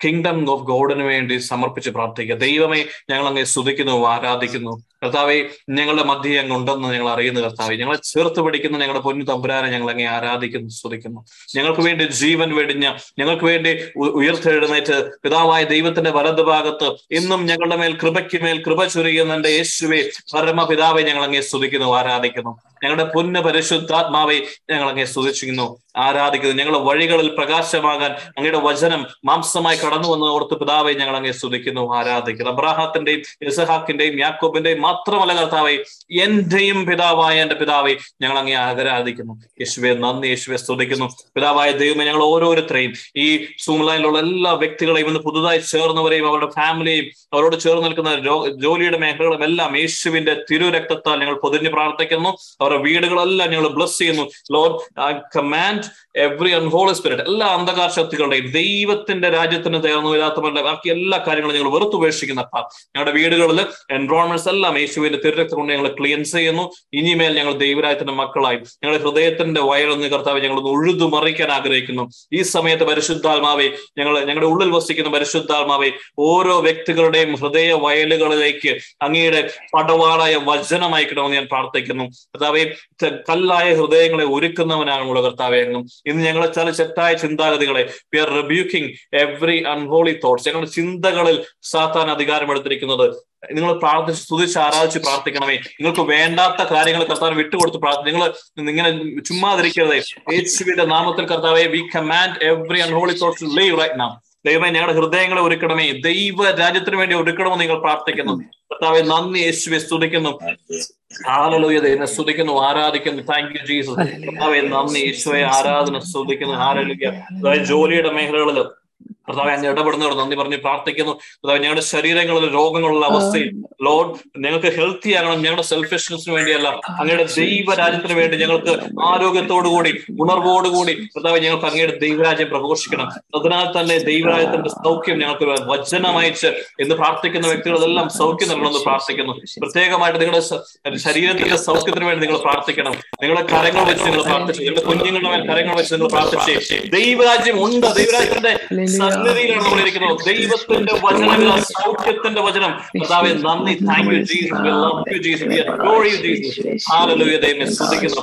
കിങ്ഡം ഓഫ് ഗോഡിന് വേണ്ടി സമർപ്പിച്ച് പ്രാർത്ഥിക്കുക. ദൈവമേ ഞങ്ങൾ അങ്ങനെ സ്തുതിക്കുന്നു ആരാധിക്കുന്നു. കർത്താവെ ഞങ്ങളുടെ മധ്യ അങ്ങ് ഉണ്ടെന്ന് ഞങ്ങൾ അറിയുന്ന കർത്താവെ. ഞങ്ങളെ ചേർത്ത് പിടിക്കുന്ന ഞങ്ങളുടെ പൊന്നു തമ്പുരാനെ ഞങ്ങൾ അങ്ങ് ആരാധിക്കുന്നു സ്തുതിക്കുന്നു. ഞങ്ങൾക്ക് വേണ്ടി ജീവൻ വെടിഞ്ഞ ഞങ്ങൾക്ക് വേണ്ടി ഉയർത്തെഴുന്നേറ്റ് പിതാവായ ദൈവത്തിന്റെ വലത് ഭാഗത്ത് ഇന്നും ഞങ്ങളുടെ മേൽ കൃപയ്ക്ക് മേൽ കൃപ ചൊരിയുന്ന യേശുവെ പരമപിതാവെ ഞങ്ങൾ അങ്ങേ സ്തുതിക്കുന്നു ആരാധിക്കുന്നു. ഞങ്ങളുടെ പൊന്ന് പരിശുദ്ധാത്മാവെ ഞങ്ങൾ അങ്ങേ സ്തുതിച്ചിരിക്കുന്നു. ആരാധിക്കുന്നു ഞങ്ങളുടെ വഴികളിൽ പ്രകാശമാകാൻ അങ്ങയുടെ വചനം മാംസമായി കടന്നു വന്ന് ഓർത്ത് പിതാവെ ഞങ്ങൾ അങ്ങേ സ്തുതിക്കുന്നു ആരാധിക്കുന്നു. അബ്രാഹത്തിന്റെയും ഇസഹാക്കിന്റെയും യാക്കോബിന്റെയും മാത്രമല്ല കർത്താവെ എന്റെയും പിതാവായ എന്റെ പിതാവെ ഞങ്ങൾ അങ്ങേ ആരാധിക്കുന്നു. യേശുവെ നന്ദി യേശുവെ സ്തുതിക്കുന്നു. പിതാവായ ദൈവമേ ഞങ്ങൾ ഓരോരുത്തരെയും ഈ സൂംലൈനിലുള്ള എല്ലാ വ്യക്തികളെയും ഇന്ന് പുതുതായി ചേർന്നവരെയും അവരുടെ ഫാമിലിയെയും അവരോട് ചേർന്ന് നിൽക്കുന്ന ജോലിയുടെ മേഖലകളും എല്ലാം യേശുവിന്റെ തിരുരക്തത്താൽ ഞങ്ങൾ പൊതിഞ്ഞ് പ്രാർത്ഥിക്കുന്നു. അവരുടെ വീടുകളെല്ലാം ഞങ്ങൾ ബ്ലസ് ചെയ്യുന്നു. Lord command every unholy spirit എല്ലാ അന്ധകാര ശക്തികളുടെയും ദൈവത്തിന്റെ രാജ്യത്തിന് ചേർന്ന് വരാത്തവരുടെ ബാക്കി എല്ലാ കാര്യങ്ങളും ഞങ്ങൾ വെറുത്തുപേക്ഷിക്കുന്ന അപ്പ. ഞങ്ങളുടെ വീടുകളിൽ എൻറോൾമെന്റ്സ് എല്ലാം യേശുവിന്റെ തിരുരക്തം കൊണ്ട് ഞങ്ങൾ ക്ലിയൻസ് ചെയ്യുന്നു. ഇനിമേൽ ഞങ്ങൾ ദൈവരാജ്യത്തിന്റെ മക്കളായി. ഞങ്ങളുടെ ഹൃദയത്തിന്റെ വയറൊന്ന് കർത്താവ് ഞങ്ങൾ ഉഴുതു മറിക്കാൻ ആഗ്രഹിക്കുന്നു. ഈ സമയത്ത് പരിശുദ്ധാത്മാവെ ഞങ്ങൾ ഞങ്ങളുടെ ഉള്ളിൽ വസിക്കുന്ന പരിശുദ്ധാത്മാവെ ഓരോ വ്യക്തികളുടെയും ഹൃദയ വയലുകളിലേക്ക് അങ്ങയുടെ പടവാളായ വചനമായിക്കണമെന്ന് ഞാൻ പ്രാർത്ഥിക്കുന്നു. കർത്താവെ കല്ലായ ഹൃദയങ്ങളെ ഒരുക്കുന്നവനാണുള്ള കർത്താവെ അങ്ങും ഇന്ന് ഞങ്ങളെ ചില തെറ്റായ ചിന്താഗതികളെ we are rebuking every unholy thoughts ഞങ്ങളുടെ ചിന്തകളിൽ സാത്താൻ അധികാരമെടുത്തിരിക്കുന്നത് നിങ്ങൾ പ്രാർത്ഥിച്ച് സ്തുതിച്ച് ആരാധിച്ച് പ്രാർത്ഥിക്കണമേ. നിങ്ങൾക്ക് വേണ്ടാത്ത കാര്യങ്ങൾ കർത്താവ് വിട്ടുകൊടുത്ത് പ്രാർത്ഥന നിങ്ങൾ ഇങ്ങനെ ചുമ്മാതിരിക്കരുതേ. യേശുവിന്റെ നാമത്തിൽ കർത്താവെ we command every unholy thoughts leave right now ദൈവമേ ഞങ്ങളുടെ ഹൃദയങ്ങളെ ഒരുക്കണമേ. ദൈവ രാജ്യത്തിന് വേണ്ടി ഒരുക്കണമെന്ന് നിങ്ങൾ പ്രാർത്ഥിക്കുന്നു. കർത്താവെ നന്ദി യേശുവെ സ്തുതിക്കുന്നു. ഹാലലൂയത എന്നെ സ്തുതിക്കുന്നു ആരാധിക്കുന്നു. താങ്ക് യു ജീസസ് കർത്താവെ നന്ദി യേശുവെ ആരാധന സ്തുതിക്കുന്നു. ഹാലലൂയ. ജോലിയുടെ മേഖലകളിൽ കർത്താവെ അങ്ങ് ഇടപെടുന്നവർ നന്ദി പറഞ്ഞ് പ്രാർത്ഥിക്കുന്നു. കർത്താവ് ഞങ്ങളുടെ ശരീരങ്ങളിൽ രോഗങ്ങളുള്ള അവസ്ഥയിൽ ലോഡ് ഞങ്ങൾക്ക് ഹെൽത്തി ആകണം. ഞങ്ങളുടെ സെൽഫിഷ്നസിന് വേണ്ടിയല്ല. അങ്ങയുടെ ദൈവരാജ്യത്തിന് വേണ്ടി ഞങ്ങൾക്ക് ആരോഗ്യത്തോടുകൂടി ഉണർവോടുകൂടി കർത്താവ് ഞങ്ങൾക്ക് അങ്ങയുടെ ദൈവരാജ്യം പ്രഘോഷിക്കണം. അതിനാൽ തന്നെ ദൈവരാജ്യത്തിന്റെ സൗഖ്യം ഞങ്ങൾക്ക് വചനമയച്ച് എന്ന് പ്രാർത്ഥിക്കുന്ന വ്യക്തികളെല്ലാം സൗഖ്യം നൽകണമെന്ന് പ്രാർത്ഥിക്കുന്നു. പ്രത്യേകമായിട്ട് നിങ്ങളുടെ ശരീരത്തിന്റെ സൗഖ്യത്തിന് വേണ്ടി നിങ്ങൾ പ്രാർത്ഥിക്കണം. നിങ്ങളുടെ കരങ്ങൾ വെച്ച് നിങ്ങൾ പ്രാർത്ഥിച്ചു നിങ്ങളുടെ കുഞ്ഞുങ്ങളുടെ കരങ്ങൾ വെച്ച് നിങ്ങൾ പ്രാർത്ഥിച്ചു. ദൈവരാജ്യം ഉണ്ട്. ദൈവരാജ്യത്തിന്റെ സന്നിധിയിലാണ് നമ്മൾ ഇരിക്കുന്നത് ദൈവത്തിന്റെ വചനം സൗഖ്യത്തിന്റെ വചനം. കർത്താവെ നന്ദി. Thank you Jesus we love you Jesus we adore you Jesus hallelujah ദൈവമേ സ്തുതിക്കുന്നു.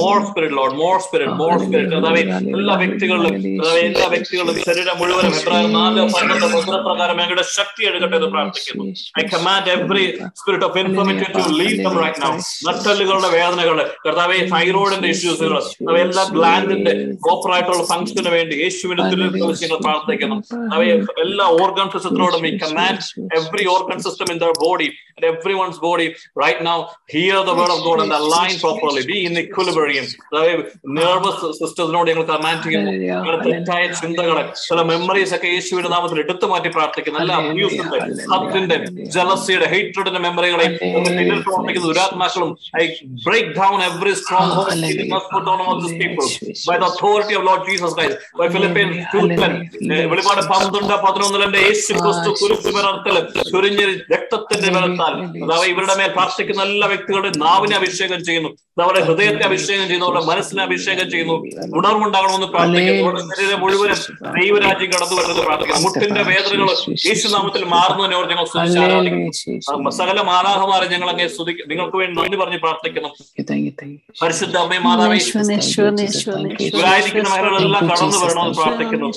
More spirit Lord more spirit more spirit കർത്താവെ എല്ലാ വ്യക്തികളിലും കർത്താവെ എല്ലാ വ്യക്തികളിലും ശരീരം മുഴുവനും എബ്രാഹിം നാല് പന്ത്രണ്ട് മുദ്രപ്രകാരം ഞങ്ങളുടെ ശക്തി എടുക്കട്ടെ എന്ന് പ്രാർത്ഥിക്കുന്നു. I command every spirit of informative to leave them right now നട്ടലുകളുടെ വേദനകൾ കർത്താവെ തൈറോയിഡിന്റെ ഇഷ്യൂസുകൾ എല്ലാ ഗ്ലാൻഡിന്റെ പ്രോപ്പർ ആയിട്ടുള്ള ഫംഗ്ഷന് വേണ്ടി യേശുവിന്റെ പ്രാർത്ഥിക്കുന്നു. അവയെ എല്ലാ organ സിസ്റ്റത്തിനോടും we command every organ system in their body everyone's body right now hear the word of God line properly be in equally equilibrium. അതായത് നെർവസ് സിസ്റ്റത്തിനോട് ഞങ്ങൾ കമാൻഡ് ചെയ്യുന്നു. ഞങ്ങളുടെ തെറ്റായ ചിന്തകളെ. ചില മെമ്മറീസ് ഒക്കെ യേശുവിന്റെ നാമത്തിൽ എടുത്തു മാറ്റി പ്രാർത്ഥിക്കുന്നു എല്ലാ അബ്യൂസിന്റെ ഹത്തിന്റെ ജലസിയുടെ ഹൈട്രഡിന്റെ മെമ്മറികളെ പിന്നിൽ പ്രവർത്തിക്കുന്ന ദുരാത്മാക്കളും I break down every stronghold by the authority of Lord Jesus Christ by Philippine വെളിപാട് പന്ത്രണ്ട് പതിനൊന്നിലെ യേശു ക്രിസ്തു കുരിശ് വിറർത്തൽ ചുരിഞ്ഞ രക്തത്തിന്റെ ബലത്താൽ അതായത് ഇവരുടെ മേൽ പ്രാർത്ഥിക്കുന്ന എല്ലാ വ്യക്തികളുടെ നാവിനെ അഭിഷേകം ചെയ്യുന്നു. അവരുടെ ഹൃദയത്തെ അഭിഷേകം ചെയ്യുന്നു അവരുടെ മനസ്സിനെ അഭിഷേകം ചെയ്യുന്നു. ഉണർവുണ്ടാകണമെന്ന് പ്രാർത്ഥിക്കുന്നു. ശരീരം മുഴുവനും ദൈവരാജ്യം കടന്നു വരുന്നത് പ്രാർത്ഥിക്കുന്നു. മുട്ടിന്റെ വേദനകൾ യേശുനാമത്തിൽ മാറുന്നതിനെ ഓർത്ത് ഞങ്ങൾ സകല മാലാഹമാരെ ഞങ്ങൾ അങ്ങനെ സ്തുതിക്കും നിങ്ങൾക്ക് വേണ്ടി നന്ദി പറഞ്ഞ് പ്രാർത്ഥിക്കുന്നു. പരിശുദ്ധ അമ്മയും മാതാവേ ഇവരായിരിക്കുന്ന മേഖലകളെല്ലാം കടന്നു വരണമെന്ന് പ്രാർത്ഥിക്കുന്നു.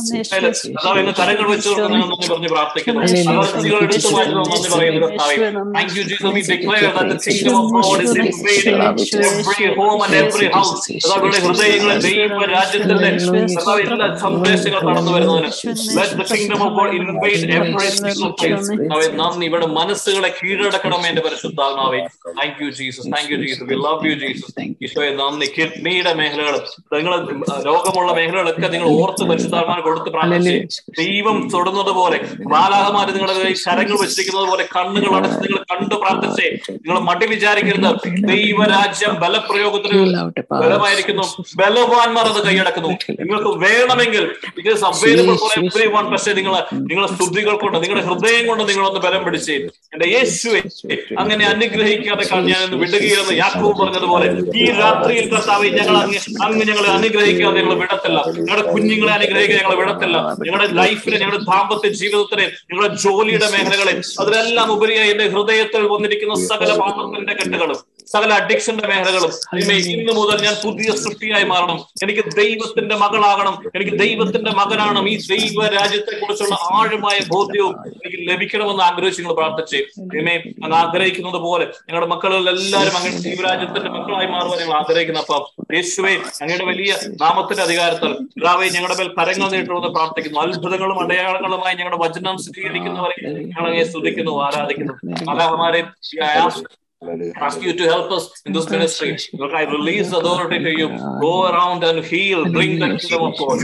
കർത്താവ് ഇന്ന് കരങ്ങൾ നന്ദി. പറഞ്ഞ് പ്രാർത്ഥിക്കുന്നു. അലർജികൾ എടുത്തു മാറ്റുന്ന നന്ദി. പറയുന്നു കർത്താവേ thank you Jesus we declare that the kingdom of God is invading every home and every house കർത്താവിന്റെ ഹൃദയങ്ങളെ ദൈവ രാജ്യത്തിന്റെ കർത്താവ് എല്ലാ സന്ദേശങ്ങൾ കടന്നു വരുന്നതിന് let the kingdom of God invade every single place കർത്താവേ നന്ദി ഇവിടെ മനസ്സുകളെ കീഴടക്കണം എന്റെ പരിശുദ്ധാത്മാവേ. Thank you Jesus thank you Jesus we love you Jesus ഈശോയെ നന്ദി. കിഡ്നിയുടെ മേഖലകൾ നിങ്ങൾ രോഗമുള്ള മേഖലകളൊക്കെ നിങ്ങൾ ഓർത്ത് പരിശുദ്ധാത്മാവിനെ കൊടുത്ത് പ്രാർത്ഥിച്ച് ദൈവം തൊടുന്നത് പോലെ ബാലാഹമാര് നിങ്ങളുടെ കരങ്ങൾ വെച്ചിരിക്കുന്നത് പോലെ കണ്ണുകൾ അടച്ച് നിങ്ങൾ കണ്ടു പ്രാർത്ഥിച്ചേ. നിങ്ങൾ മടി വിചാരിക്കരുത്. ദൈവരാജ്യം ബലപ്രയോഗത്തിന് ബലമായിരിക്കുന്നു. ബലവാന്മാർ അത് കൈയടക്കുന്നു. നിങ്ങൾക്ക് വേണമെങ്കിൽ it is available for everyone പക്ഷേ നിങ്ങൾ നിങ്ങളെ സ്തുതികൾ കൊണ്ട് നിങ്ങളുടെ ഹൃദയം കൊണ്ട് നിങ്ങളൊന്ന് ബലം പിടിച്ച് എന്റെ യേശുവെ അങ്ങനെ അനുഗ്രഹിക്കാതെ ഞാൻ വിടുകയെന്ന് യാക്കോ പറഞ്ഞതുപോലെ ഈ രാത്രിയിൽ കർത്താവ് ഞങ്ങൾ അങ്ങ് അങ്ങ് ഞങ്ങളെ അനുഗ്രഹിക്കാതെ ഞങ്ങൾ വിടത്തില്ല. ഞങ്ങളുടെ കുഞ്ഞുങ്ങളെ അനുഗ്രഹിക്കാതെ ഞങ്ങൾ വിടത്തില്ല ഞങ്ങളുടെ ലൈഫിനെ ഞങ്ങളുടെ ദാമ്പത്യ ജീവിതത്തിലെ നിങ്ങളുടെ ജോലിയുടെ മേഖലകളെ അതിലെല്ലാം ഉപരിയായി എന്റെ ഹൃദയത്തിൽ വന്നിരിക്കുന്ന സകല പാപത്തിന്റെ കെട്ടുകളും. സകല അഡിക്ഷന്റെ മേഖലകളും ഇന്ന് മുതൽ ഞാൻ പുതിയ സൃഷ്ടിയായി മാറണം. എനിക്ക് ദൈവത്തിന്റെ മകളാകണം. എനിക്ക് ദൈവത്തിന്റെ മകനാണ് ഈ ദൈവ രാജ്യത്തെ കുറിച്ചുള്ള ആഴമായ ബോധ്യവും എനിക്ക് ലഭിക്കണമെന്ന് ആഗ്രഹിച്ച് നിങ്ങൾ പ്രാർത്ഥിച്ച് ഇമേ അങ്ങ് ആഗ്രഹിക്കുന്നത് പോലെ ഞങ്ങളുടെ മക്കളിൽ എല്ലാവരും അങ്ങനെ ദൈവരാജ്യത്തിന്റെ മക്കളായി മാറുവാൻ ഞങ്ങൾ ആഗ്രഹിക്കുന്ന. അപ്പം യേശുവെ അങ്ങയുടെ വലിയ നാമത്തിന്റെ അധികാരത്തിൽ പിതാവേ ഞങ്ങളുടെ മേൽ കരങ്ങൾ നീട്ടുമെന്ന് പ്രാർത്ഥിക്കുന്നു. അത്ഭുതങ്ങളും അടയാളങ്ങളുമായി ഞങ്ങളുടെ വചനം സ്വീകരിക്കുന്നവരെ ഞങ്ങളെ സ്തുതിക്കുന്നു ആരാധിക്കുന്നു. അലാഹമാരെ ask you to help us in this ministry. Look, I release authority to you. Go around and heal, bring the kingdom of God.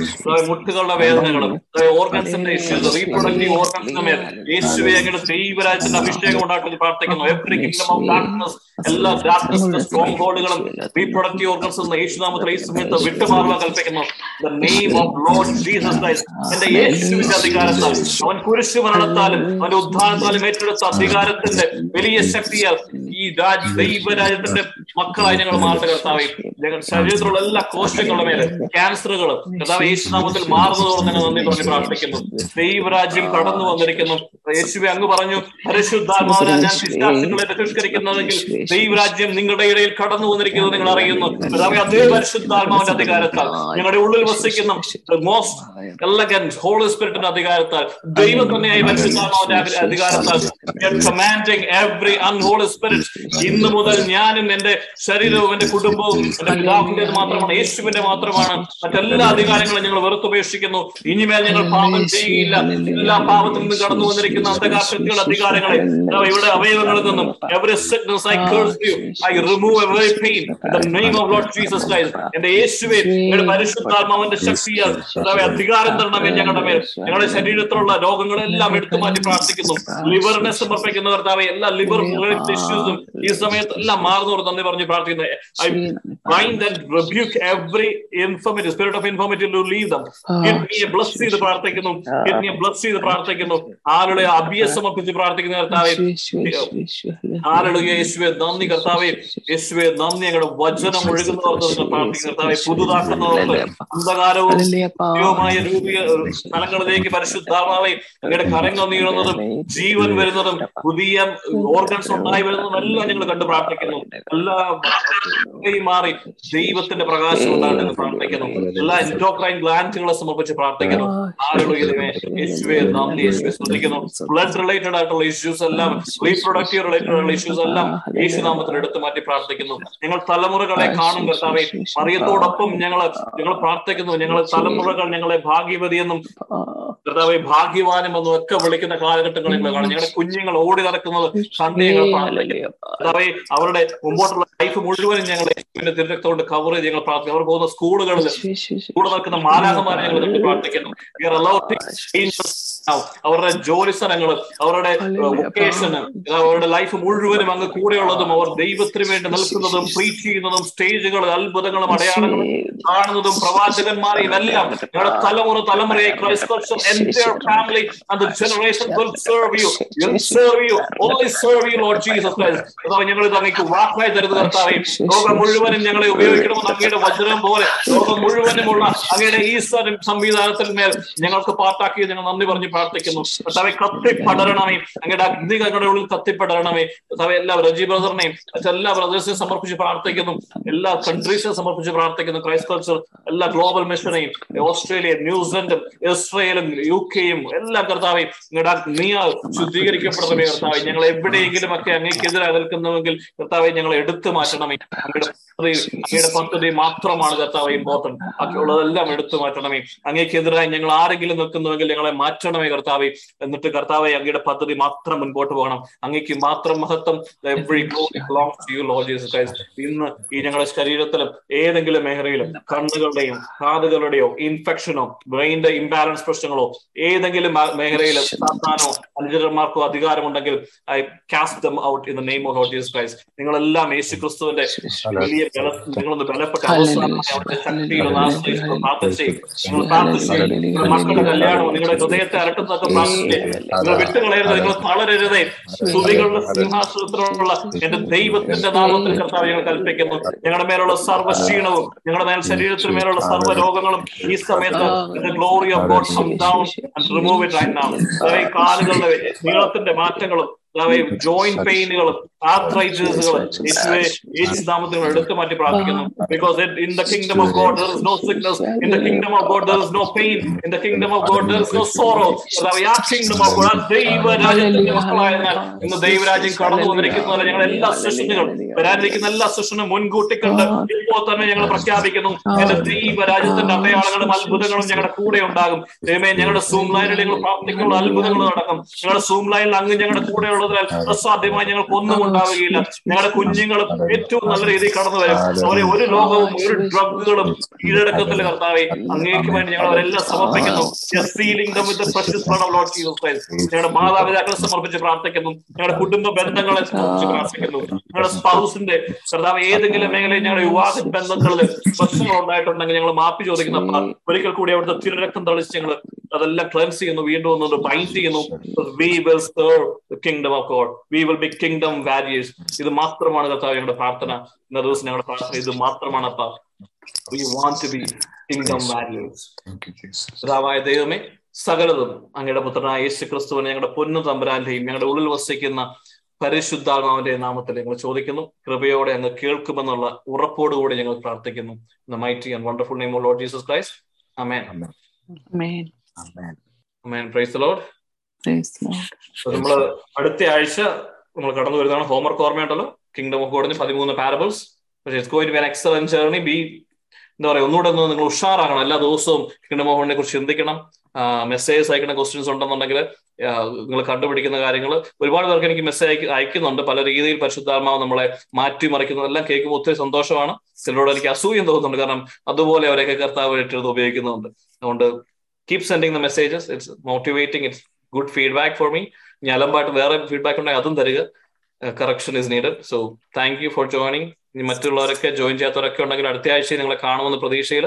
മുട്ടുകളുടെ വേദനകളും ഓർഗൻസിന്റെ ഇഷ്യൂസ് റീപ്രൊഡക്റ്റീവ് ഓർഗൻസിന്റെ മേൽ യേശുവെ അങ്ങനെ ദൈവരാജ്യത്തിന്റെ അഭിഷേകം ഉണ്ടാക്കി പ്രാർത്ഥിക്കുന്നു. എവറി കിങ്ഡം ഓഫ് ഡാർക്ക്നസ് എല്ലാ ഡാർക്ക്നസ് സ്ട്രോങ് ഹോൾഡുകളും റീപ്രൊഡക്റ്റീവ് ഓർഗൻസ് എന്ന യേശുനാമത്തിൽ ഈ സമയത്ത് വിട്ടുമാറുവാൻ കൽപ്പിക്കുന്നു. The name of Lord Jesus Christ എന്റെ യേശുവിന്റെ അധികാരത്താൽ അവൻ കുരിശു മരണത്താലും അവന്റെ ഉദ്ധാനത്താലും ഏറ്റെടുത്ത അധികാരത്തിന്റെ വലിയ ശക്തിയാൽ ഈ രാജ് ദൈവരാജ്യത്തിന്റെ മക്കളായി ഞങ്ങൾ മാറുന്ന കർത്താവേ ഞങ്ങൾ ശരീരത്തിലുള്ള എല്ലാ കോശങ്ങളുടെ മേലെ ക്യാൻസറുകളും കർത്താവ് യേശുനാമത്തിൽ മാറുന്നതോടെ ഞങ്ങൾ നന്ദി പറഞ്ഞ് പ്രാർത്ഥിക്കുന്നു. ദൈവരാജ്യം കടന്നു വന്നിരിക്കുന്നു. യേശുവെ അങ്ങ് പറഞ്ഞു പരിശുദ്ധാത്മാവിനെ ഞാൻ വിശ്വാസികളെ ബഹിഷ്കരിക്കുന്നതെങ്കിൽ ദൈവരാജ്യം നിങ്ങളുടെ ഇടയിൽ കടന്നു വന്നിരിക്കുന്നു നിങ്ങൾ അറിയുന്നു. കർത്താവെ അതേ പരിശുദ്ധാത്മാവിന്റെ അധികാരത്താൽ ഞങ്ങളുടെ ഉള്ളിൽ വസിക്കുന്ന മോസ്റ്റ് ഹോളി സ്പിരിറ്റിന്റെ അധികാരത്താൽ ദൈവം തന്നെയായി പരിശുദ്ധാത്മാവിന്റെ അധികാരത്താൽ കമാൻഡിങ് എവറി അൺഹോളി സ്പിരിറ്റ് ഇന്ന് മുതൽ ഞാനും എന്റെ ശരീരവും എന്റെ കുടുംബവും എന്റെ പിതാവിന്റെ മാത്രമാണ് യേശുവിന്റെ മാത്രമാണ്. മറ്റെല്ലാ അധികാരങ്ങളും ഞങ്ങൾ വെറുത്തുപേക്ഷിക്കുന്നു. ഇനിമേൽ ഞങ്ങൾ പാപം ചെയ്യുകയില്ല എല്ലാ പാപത്തിൽ നിന്നും കടന്നു വന്നിരിക്കുന്ന അന്ധകാര ശക്തികളുടെ അധികാരങ്ങളെ ഇവിടെ അവയവങ്ങളിൽ നിന്നും every sickness I curse you I remove every pain. In name of Lord Jesus Jesus Christ എന്റെ യേശുവെ ഞങ്ങളുടെ പരിശുദ്ധാത്മാവിന്റെ ശക്തിയാൽ അധികാരം തരണമേ ഞങ്ങളുടെ മേൽ. ഞങ്ങളുടെ ശരീരത്തിലുള്ള രോഗങ്ങളെല്ലാം എടുത്തു മാറ്റി പ്രാർത്ഥിക്കുന്നു. ലിവറിനെ സമർപ്പിക്കുന്ന കർത്താവെ എല്ലാ ലിവർ ഇഷ്യൂസും ഈ സമയത്ത് എല്ലാം മാറുന്നവർ നന്ദി പറഞ്ഞ് പ്രാർത്ഥിക്കുന്നത് I mind and rebuke every infirmity, spirit of infirmity to leave them a bless ചെയ്ത് പ്രാർത്ഥിക്കുന്നു Give ബ്ലസ് ചെയ്ത് പ്രാർത്ഥിക്കുന്നു ആളുടെ അഭിയെ സമർപ്പിച്ച് പ്രാർത്ഥിക്കുന്ന കർത്താവെ ആളുടെ യേശുവെ നന്ദി കർത്താവെ യേശുവെ നന്ദി ഞങ്ങളുടെ വചനം ഒഴുകുന്നവർക്ക് നിങ്ങൾ പ്രാർത്ഥിക്കുന്ന കർത്താവെ പുതുതാക്കുന്നവർക്ക് അന്ധകാരവും സ്ഥലങ്ങളിലേക്ക് പരിശുദ്ധാത്മാവെ അങ്ങയുടെ കരങ്ങൾ നീളുന്നതും ജീവൻ വരുന്നതും പുതിയ ഓർഗൻസ് ഉണ്ടായി വരുന്നതും എല്ലാം ഞങ്ങൾ കണ്ടു പ്രാർത്ഥിക്കുന്നു. എല്ലാ മാറി ദൈവത്തിന്റെ പ്രകാശം ഉണ്ടാകട്ടെ പ്രാർത്ഥിക്കുന്നു. എല്ലാ എൻഡോക്രൈൻ ഗ്ലാൻഡുകളെ സമർപ്പിച്ച് പ്രാർത്ഥിക്കുന്നു. ശ്രദ്ധിക്കുന്നു ബ്ലഡ് റിലേറ്റഡ് ആയിട്ടുള്ള ഇഷ്യൂസ് എല്ലാം റീപ്രൊഡക്റ്റീവ് റിലേറ്റഡ് ആയിട്ടുള്ള ഇഷ്യൂസ് എല്ലാം യേശുനാമത്തിൽ എടുത്തു മാറ്റി പ്രാർത്ഥിക്കുന്നു. ഞങ്ങൾ തലമുറകളെ കാണും കർത്താവെ. മറിയത്തോടൊപ്പം ഞങ്ങൾ ഞങ്ങൾ പ്രാർത്ഥിക്കുന്നു. ഞങ്ങൾ തലമുറകൾ ഞങ്ങളെ ഭാഗ്യവതിയെന്നും കർത്താവെ ഭാഗ്യവാനും എന്നും ഒക്കെ വിളിക്കുന്ന കാലഘട്ടങ്ങളിൽ കാണും. ഞങ്ങളുടെ കുഞ്ഞുങ്ങൾ ഓടി നടക്കുന്നത് കണ്ട് ഞങ്ങൾ കർത്താവെ അവരുടെ മുമ്പോട്ടുള്ള ലൈഫ് മുഴുവനും ഞങ്ങൾ തിരഞ്ഞെടുത്തോണ്ട് കവർ ചെയ്ത് ഞങ്ങൾ പ്രാർത്ഥിക്കും. അവർ പോകുന്ന സ്കൂളുകളിൽ കൂടെ നടക്കുന്ന മാലാഹമാരെ ഞങ്ങൾ പ്രാർത്ഥിക്കുന്നു. അവരുടെ ജോലി സ്ഥലങ്ങൾ അവരുടെ വൊക്കേഷന് അവരുടെ ലൈഫ് മുഴുവനും അങ്ങ് കൂടെയുള്ളതും അവർ ദൈവത്തിന് വേണ്ടി നിൽക്കുന്നതും പ്രീറ്റ് ചെയ്യുന്നതും സ്റ്റേജുകൾ അത്ഭുതങ്ങളും അടയാളങ്ങളും കാണുന്നതും പ്രവാചകന്മാരെയും എല്ലാം ഞങ്ങളുടെ തലമുറ തലമുറയെ Christ entire family and generation will serve you. will serve you. Only serve you Lord Jesus Christ. ഞങ്ങൾ അങ്ങേക്ക് വാക്കായി തരുന്ന കർത്താവേ ലോകം മുഴുവനും ഞങ്ങളെ ഉപയോഗിക്കണമെന്ന് അങ്ങയുടെ വജ്രം പോലെ ലോകം മുഴുവനുമുള്ള അങ്ങയുടെ ഈ സംവിധാനത്തിൽ മേൽ ഞങ്ങൾക്ക് പാട്ടാക്കി ഞങ്ങൾ നന്ദി പറഞ്ഞ് പ്രാർത്ഥിക്കുന്നു. കർത്താവെ കത്തിപ്പടരണമേ. അങ്ങയുടെ അഗ്നി ഞങ്ങളുടെ ഉള്ളിൽ കത്തിപ്പടരണമേ. കർത്താവെ എല്ലാ റജി ബ്രദറിനെയും എല്ലാ ബ്രദേഴ്സിനെയും സമർപ്പിച്ച് പ്രാർത്ഥിക്കുന്നു. എല്ലാ കൺട്രീസിനെ സമർപ്പിച്ച് പ്രാർത്ഥിക്കുന്നു. ക്രൈസ്റ്റ് കൾച്ചർ എല്ലാ ഗ്ലോബൽ മിഷനെയും ഓസ്ട്രേലിയ ന്യൂസിലൻഡും ഇസ്രയേലും യു കെയും എല്ലാം കർത്താവെ നീ ശുദ്ധീകരിക്കപ്പെടണമേ കർത്താവെ ഞങ്ങൾ എവിടെയെങ്കിലും ഒക്കെ അങ്ങേക്കെതിരെ നിൽക്കുന്നുവെങ്കിൽ കർത്താവെ ഞങ്ങൾ എടുത്തു മാറ്റണമേ അങ്ങയുടെ പദ്ധതി മാത്രമാണ് കർത്താവെ ഇമ്പോർട്ടന്റ് ബാക്കിയുള്ളതെല്ലാം എടുത്തു മാറ്റണമേ. അങ്ങേക്കെതിരായി ഞങ്ങൾ ആരെങ്കിലും നിൽക്കുന്നുവെങ്കിൽ ഞങ്ങളെ മാറ്റണമേ കർത്താവെ. എന്നിട്ട് കർത്താവെ അങ്ങയുടെ പദ്ധതി മാത്രം മുൻപോട്ട് പോകണം. അങ്ങേക്ക് മാത്രം മഹത്വം എവറി ഇന്ന് ഈ ഞങ്ങളുടെ ശരീരത്തിലും ഏതെങ്കിലും മേഖലയിലും കണ്ണുകളുടെയും കാതുകളുടെയോ ഇൻഫെക്ഷനോ ബ്രെയിനിന്റെ ഇംബാലൻസ് പ്രശ്നങ്ങളോ ഏതെങ്കിലും മേഖലയിൽ സാധാനോ സാത്താനോ അനുചരന്മാർക്കോ അധികാരമുണ്ടെങ്കിൽ I cast them out in the name of Lord Jesus Christ. നിങ്ങളെല്ലാം യേശു ക്രിസ്തുവിന്റെ വലിയ ബല നിങ്ങളൊന്ന് ബലപ്പെട്ട ആശ്രയിച്ച് പ്രാർത്ഥിച്ച് നിങ്ങൾ പ്രാർത്ഥിച്ച് നിങ്ങളുടെ മക്കളുടെ കല്യാണമോ നിങ്ങളുടെ ഹൃദയത്തെ അരട്ടുന്നതൊക്കെ പ്രാർത്ഥിച്ച് നിങ്ങൾ വിട്ടുകളയരുത്. നിങ്ങൾ തളരരുതേ. സ്തുതികളുടെ സിംഹാസനത്തിലുള്ള എന്റെ ദൈവത്തിന്റെ നാമത്തിൽ കർത്താവ് ഞങ്ങൾ കൽപ്പിക്കുന്നു. ഞങ്ങളുടെ മേലുള്ള സർവക്ഷീണവും ഞങ്ങളുടെ മേൽ ശരീരത്തിന് മേലുള്ള സർവ രോഗങ്ങളും ഈ സമയത്ത് glory of God come down and remove it right now കാലുകളുടെ നീളത്തിന്റെ മാറ്റങ്ങളും ജോയിന്റ് പെയിനുകളും ആർത്രൈറ്റിസുകളും യേശുവെ യേശു നാമത്തിൽ എടുത്തു മാറ്റി പ്രാർത്ഥിക്കുന്നു because in the kingdom of God there is no sickness in the kingdom of God there is no pain in the kingdom of God there is no sorrow ആ kingdom of God ആ ദൈവരാജ്യത്തിന്റെ മക്കളായതിനാൽ ഇന്ന് ദൈവരാജ്യം കടന്നു വന്നിരിക്കുന്നതല്ല ഞങ്ങൾ എല്ലാ സെഷനുകളും വരാനിരിക്കുന്ന എല്ലാ സെഷനും മുൻകൂട്ടി കണ്ട് ഇപ്പോൾ തന്നെ ഞങ്ങൾ പ്രഖ്യാപിക്കുന്നു എന്റെ ദൈവരാജ്യത്തിന്റെ അടയാളങ്ങളും അത്ഭുതങ്ങളും ഞങ്ങളുടെ കൂടെ ഉണ്ടാകും. ദൈവമേ ഞങ്ങളുടെ സൂം ലൈനിൽ ഞങ്ങൾ പ്രാർത്ഥിക്കുന്ന അത്ഭുതങ്ങൾ നടക്കും. ഞങ്ങളുടെ സൂം ലൈനിൽ അങ്ങ് ഞങ്ങളുടെ കൂടെ ഉള്ളതിനാൽ അസാധ്യമായി ഞങ്ങൾക്ക് ഒന്നും ഉണ്ടാവുകയില്ല. ഞങ്ങളുടെ കുഞ്ഞുങ്ങൾ ഏറ്റവും നല്ല രീതിയിൽ കടന്നു വരും. അവരെ ഒരു ലോകവും ഒരു ഡ്രഗുകളും കീഴടക്കത്തിൽ കർത്താവെ. അങ്ങേക്ക് വേണ്ടി ഞങ്ങൾ അവരെല്ലാം സമർപ്പിക്കുന്നു. ഞങ്ങളുടെ മാതാപിതാക്കളെ സമർപ്പിച്ച് പ്രാർത്ഥിക്കുന്നു. ഞങ്ങളുടെ കുടുംബ ബന്ധങ്ങളെ സമർപ്പിച്ച് പ്രാർത്ഥിക്കുന്നു. ഞങ്ങളുടെ സ്പൗസിന്റെ കർത്താവ് ഏതെങ്കിലും മേഖലയിൽ ഞങ്ങളുടെ വിവാഹ ബന്ധങ്ങളിൽ പ്രശ്നങ്ങൾ ഉണ്ടായിട്ടുണ്ടെങ്കിൽ ഞങ്ങൾ മാപ്പി ചോദിക്കുന്ന. ഒരിക്കൽ കൂടി അവിടുത്തെ തിരുരക്തം തളിച്ച് ഞങ്ങൾ അതെല്ലാം ക്ലെൻസ് ചെയ്യുന്നു വീണ്ടും ഒന്നുകൊണ്ട് ബൈൻഡ് ചെയ്യുന്നു. We of God. We will be kingdom values. ഇത് മാത്രമാണ് കർത്താവ് ഞങ്ങളുടെ പ്രാർത്ഥന. ഇന്ന ദിവസം ഞങ്ങളുടെ പ്രാർത്ഥന ഇത് മാത്രമാണ് അപ്പ. We want to be kingdom values പിതാവായ ദൈവമേ സകലതും അങ്ങയുടെ പുത്രനായ യേശു ക്രിസ്തുവിനെ ഞങ്ങളുടെ പൊന്നു തമ്പുരാന്റെയും ഞങ്ങളുടെ ഉള്ളിൽ വസിക്കുന്ന പരിശുദ്ധാത്മാവിന്റെ നാമത്തിൽ ഞങ്ങൾ ചോദിക്കുന്നു. കൃപയോടെ അങ്ങ് കേൾക്കുമെന്നുള്ള ഉറപ്പോടുകൂടി ഞങ്ങൾ പ്രാർത്ഥിക്കുന്നു. Mighty and wonderful name of Lord Jesus Christ amen
Amen.
Amen praise Lord
Praise the Lord.
നമ്മൾ അടുത്ത ആഴ്ച നമ്മൾ കടന്നു വരുന്നതാണ് ഹോംവർക്ക് ഓർമ്മയുണ്ടല്ലോ? കിങ്ഡം ഓഫ് ഗോഡിന് പതിമൂന്ന് പാരബിൾസ് എക്സലന്റ് ജേർണി ബി എന്താ പറയുക ഒന്നുകൂടെ ഒന്ന് നിങ്ങൾ ഉഷാറാകണം. എല്ലാ ദിവസവും കിങ്ഡം ഓഫ് ഗോഡിനെ കുറിച്ച് ചിന്തിക്കണം. മെസ്സേജ് അയക്കുന്ന ക്വസ്റ്റ്യൻസ് ഉണ്ടെന്നുണ്ടെങ്കിൽ നിങ്ങൾ കണ്ടുപിടിക്കുന്ന കാര്യങ്ങൾ ഒരുപാട് പേർക്ക് എനിക്ക് മെസ്സേജ് അയക്കുന്നുണ്ട്. പല രീതിയിൽ പരിശുദ്ധാത്മാവ് നമ്മളെ മാറ്റിമറിക്കുന്നതെല്ലാം കേൾക്കുമ്പോൾ ഒത്തിരി സന്തോഷമാണ്. ചിലരോട് എനിക്ക് അസൂയം തോന്നുന്നുണ്ട്. കാരണം അതുപോലെ അവരെയൊക്കെ കർത്താവ് ഏറ്റെടുത്ത് ഉപയോഗിക്കുന്നുണ്ട്. അതുകൊണ്ട് keep sending the messages it's motivating it's good feedback for me ഇനി അലമ്പായിട്ട് വേറെ ഫീഡ്ബാക്ക് ഉണ്ടെങ്കിൽ അതും തരിക. Correction is needed so thank you for joining ഇനി മറ്റുള്ളവരൊക്കെ ജോയിൻ ചെയ്യാത്തവരൊക്കെ ഉണ്ടെങ്കിൽ അടുത്ത ആഴ്ച നിങ്ങളെ കാണുമെന്ന പ്രതീക്ഷയിൽ.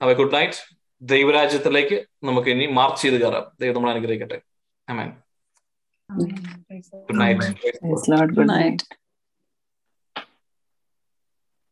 അവ ഗുഡ് നൈറ്റ് ദൈവരാജ്യത്തിലേക്ക് നമുക്ക് ഇനി മാർച്ച് ചെയ്ത് കയറാം. ദൈവം നമ്മൾ അനുഗ്രഹിക്കട്ടെ. Amen good night
good night Good night.